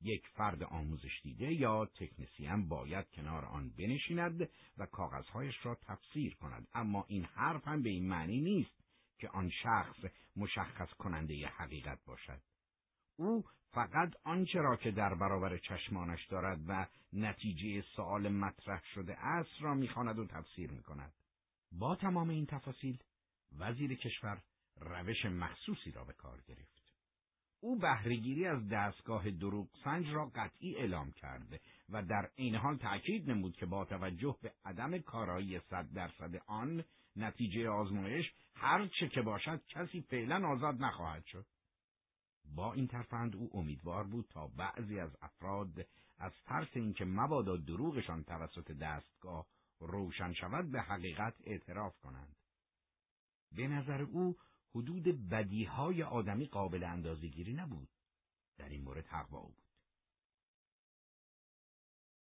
یک فرد آموزش دیده یا تکنسیم باید کنار آن بنشیند و کاغذهایش را تفسیر کند. اما این حرف هم به این معنی نیست که آن شخص مشخص کننده حقیقت باشد. او فقط آنچه را که در برابر چشمانش دارد و نتیجه سؤال مطرح شده است را می‌خواند و تفسیر می‌کند. با تمام این تفاصیل وزیر کشور روش مخصوصی را به کار گرفت. او بهرهگیری از دستگاه دروغ سنج را قطعی اعلام کرد و در این حال تأکید نمود که با توجه به عدم کارایی صد درصد آن نتیجه آزمایش هر چه که باشد کسی فعلا آزاد نخواهد شد. با این ترفند او امیدوار بود تا بعضی از افراد از ترس اینکه مبادا دروغشان توسط دستگاه روشن شود به حقیقت اعتراف کنند. به نظر او حدود بدیهای آدمی قابل اندازگیری نبود. در این مورد حق با او بود.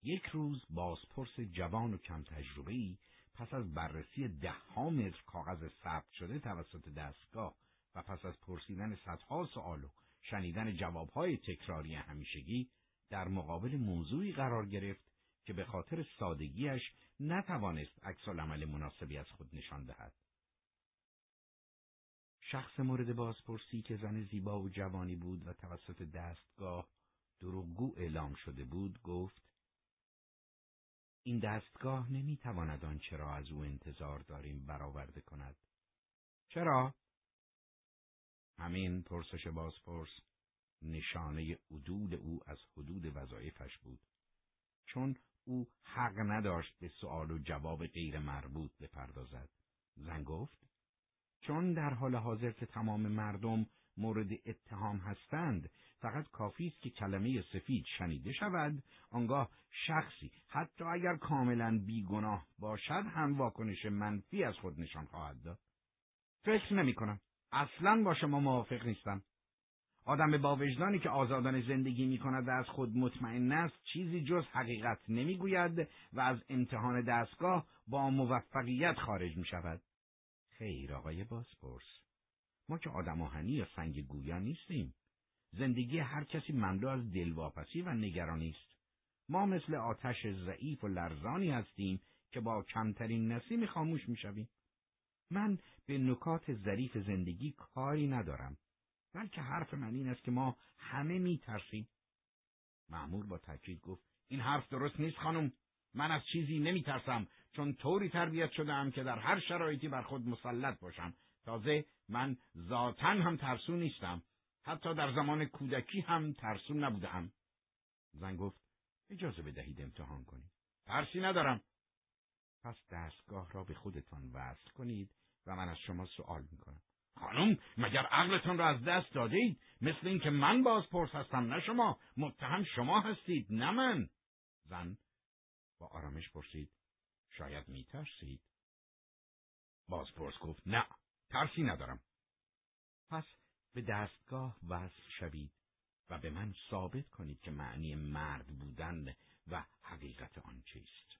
یک روز بازپرس جوان و کم تجربه ای پس از بررسی ده ها متر کاغذ ثبت شده توسط دستگاه و پس از پرسیدن صدها سوال و شنیدن جوابهای تکراری همیشگی در مقابل موضوعی قرار گرفت که به خاطر سادگیش نتوانست عکس عمل مناسبی از خود نشان دهد. شخص مورد بازپرسی که زن زیبا و جوانی بود و توسط دستگاه دروغگو اعلام شده بود گفت این دستگاه نمی‌تواند آنچه را از او انتظار داریم برآورده کند. چرا؟ همین پرسش بازپرس نشانه عدول او از حدود وظایفش بود. چون او حق نداشت به سؤال و جواب غیر مربوط بپردازد. زن گفت چون در حال حاضر که تمام مردم مورد اتهام هستند فقط کافی است که کلمه سفید شنیده شود آنگاه شخصی حتی اگر کاملا بیگناه باشد هم واکنش منفی از خود نشان خواهد داد. فکر نمی کنم. اصلا با شما موافق نیستم. آدم با وجدانی که آزادان زندگی می کند و از خود مطمئن است چیزی جز حقیقت نمی‌گوید و از امتحان دستگاه با موفقیت خارج می شود. خیر آقای بازپرس. ما که آدم آهنی یا سنگ گویا نیستیم. زندگی هر کسی مملو از دلواپسی و نگرانی است. ما مثل آتش ضعیف و لرزانی هستیم که با کمترین نسیم خاموش می‌شویم. من به نکات ظریف زندگی کاری ندارم بلکه حرف من این است که ما همه میترسیم. معمور با تاکید گفت این حرف درست نیست خانم. من از چیزی نمیترسم. چون طوری تربیت شدم که در هر شرایطی بر خود مسلط باشم. تازه من ذاتا هم ترسو نیستم. حتی در زمان کودکی هم ترسو نبودم زن گفت اجازه بدهید امتحان کنید. ترسی ندارم. پس دستگاه را به خودتان وصل کنید و من از شما سوال می‌کنم. خانم مگر عقلتان را از دست دادید مثل اینکه من بازپرس هستم نه شما. متهم شما هستید نه من. زن با آرامش پرسید. شاید میترسید بازپرس گفت نه ترسی ندارم پس به دستگاه وصل شوید و به من ثابت کنید که معنی مرد بودن و حقیقت آن چیست.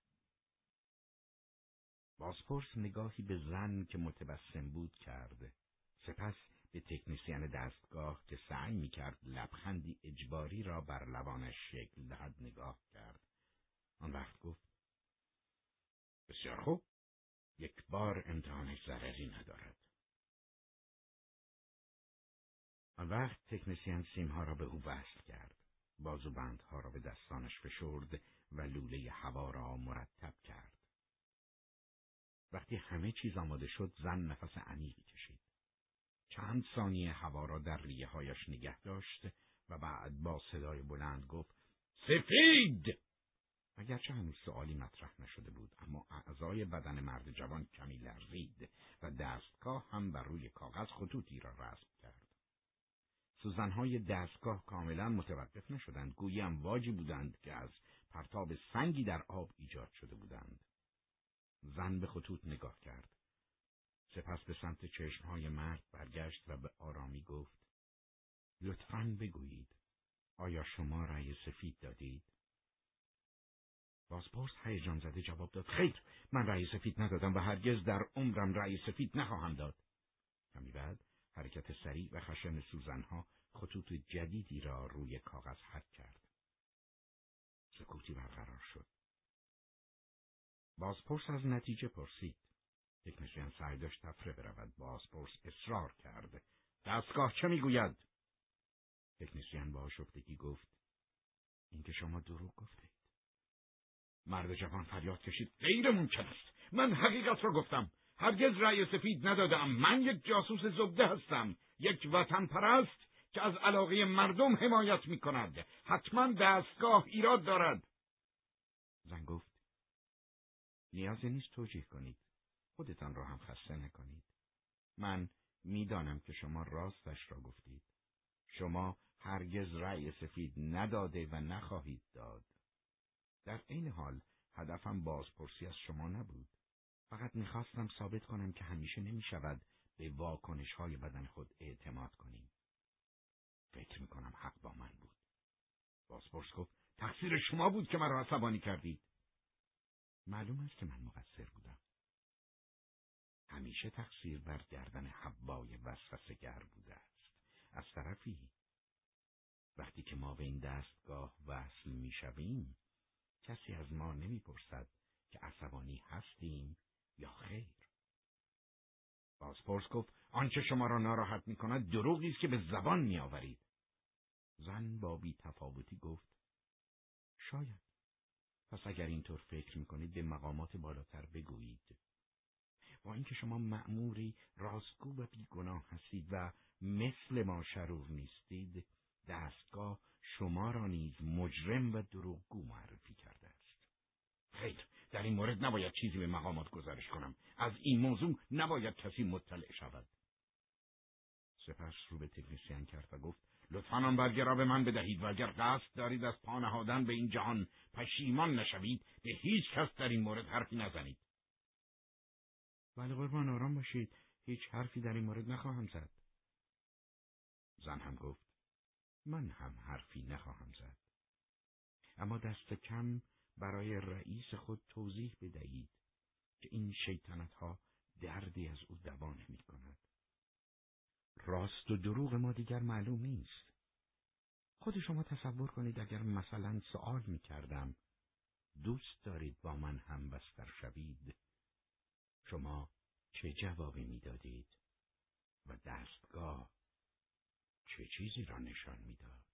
بازپرس نگاهی به زن که متبسم بود کرد. سپس به تکنیسیان دستگاه که سعی می کرد لبخندی اجباری را بر لبانش شکل دهد نگاه کرد. آن وقت گفت بسیار خوب یک بار امتحانش ضرری ندارد. آن وقت تکنسیان سیمها را به او وصل کرد. بندها را به دستانش فشرد و لوله هوا را مرتب کرد. وقتی همه چیز آماده شد زن نفس عمیقی کشید. چند ثانیه هوا را در ریه هایش نگه داشت و بعد با صدای بلند گفت سفید! اگرچه هنوز سوالی مطرح نشده بود اعضای بدن مرد جوان کمی لرزید و دستگاه هم بر روی کاغذ خطوطی را رسم کرد. سوزنهای دستگاه کاملا متوقف نشدند گویی امواجی بودند که از پرتاب سنگی در آب ایجاد شده بودند. زن به خطوط نگاه کرد. سپس به سمت چشمهای مرد برگشت و به آرامی گفت لطفا بگویید آیا شما رأی سفید دادید؟ بازپرس هیجان زده جواب داد خیر من رأی سفید ندادم و هرگز در عمرم رأی سفید نخواهم داد کمی بعد حرکت سریع و خشن سوزنها خطوط جدیدی را روی کاغذ حک کرد. سکوتی برقرار شد. بازپرس از نتیجه پرسید. تکنسیان سعی داشت تفره برود. بازپرس اصرار کرد. دستگاه چه می‌گوید؟ تکنسیان با آشفتگی گفت. اینکه شما دروغ گفتید. مرد جوان فریاد کشید. غیر ممکن است. من حقیقت را گفتم. هرگز رأی سفید ندادم. من یک جاسوس زبده هستم. یک وطن پرست که از علاقه مردم حمایت می کند حتما دستگاه ایراد دارد. زن گفت نیازی نیست توجیه کنید. خودتان را هم خسته نکنید. من می‌دانم که شما راستش را گفتید. شما هرگز رأی سفید نداده و نخواهید داد. در این حال هدفم بازپرسی از شما نبود. فقط می‌خواستم ثابت کنم که همیشه نمی‌شود به واکنش های بدن خود اعتماد کنیم. فکر می‌کنم حق با من بود. بازپرس گفت تقصیر شما بود که مرا عصبانی کردید. معلوم است که من مقصر بودم. همیشه تقصیر بر گردن حبای وسوسگر بوده است. از طرفی وقتی که ما به این دستگاه وصل می‌شویم کسی از ما نمی‌پرسد که عصبانی هستیم یا خیر. بازپرس گفت آنچه شما را ناراحت می کند دروغی است که به زبان می آورید. زن با بی تفاوتی گفت شاید. پس اگر اینطور فکر می کنید به مقامات بالاتر بگویید. با اینکه شما مأموری راستگو و بیگناه هستید و مثل ما شرور نیستید دستگاه شما را نیز مجرم و دروغگو معرفی است خیر در این مورد نباید چیزی به مقامات گزارش کنم. از این موضوع نباید کسی مطلع شود. سپس رو به تکنسیان کرد و گفت لطفا آن برگه را به من بدهید و اگر قصد دارید از پا نهادن به این جهان پشیمان نشوید به هیچ کس در این مورد حرفی نزنید. ولی قربان آرام باشید. هیچ حرفی در این مورد نخواهم زد. زن هم گفت من هم حرفی نخواهم زد. اما دست کم برای رئیس خود توضیح بدهید که این شیطنت ها دردی از او دوان می کند. راست و دروغ ما دیگر معلوم نیست. خود شما تصور کنید اگر مثلا سوال می کردم دوست دارید با من هم بستر شوید شما چه جوابی می‌دادید و دستگاه چه چیزی را نشان می‌داد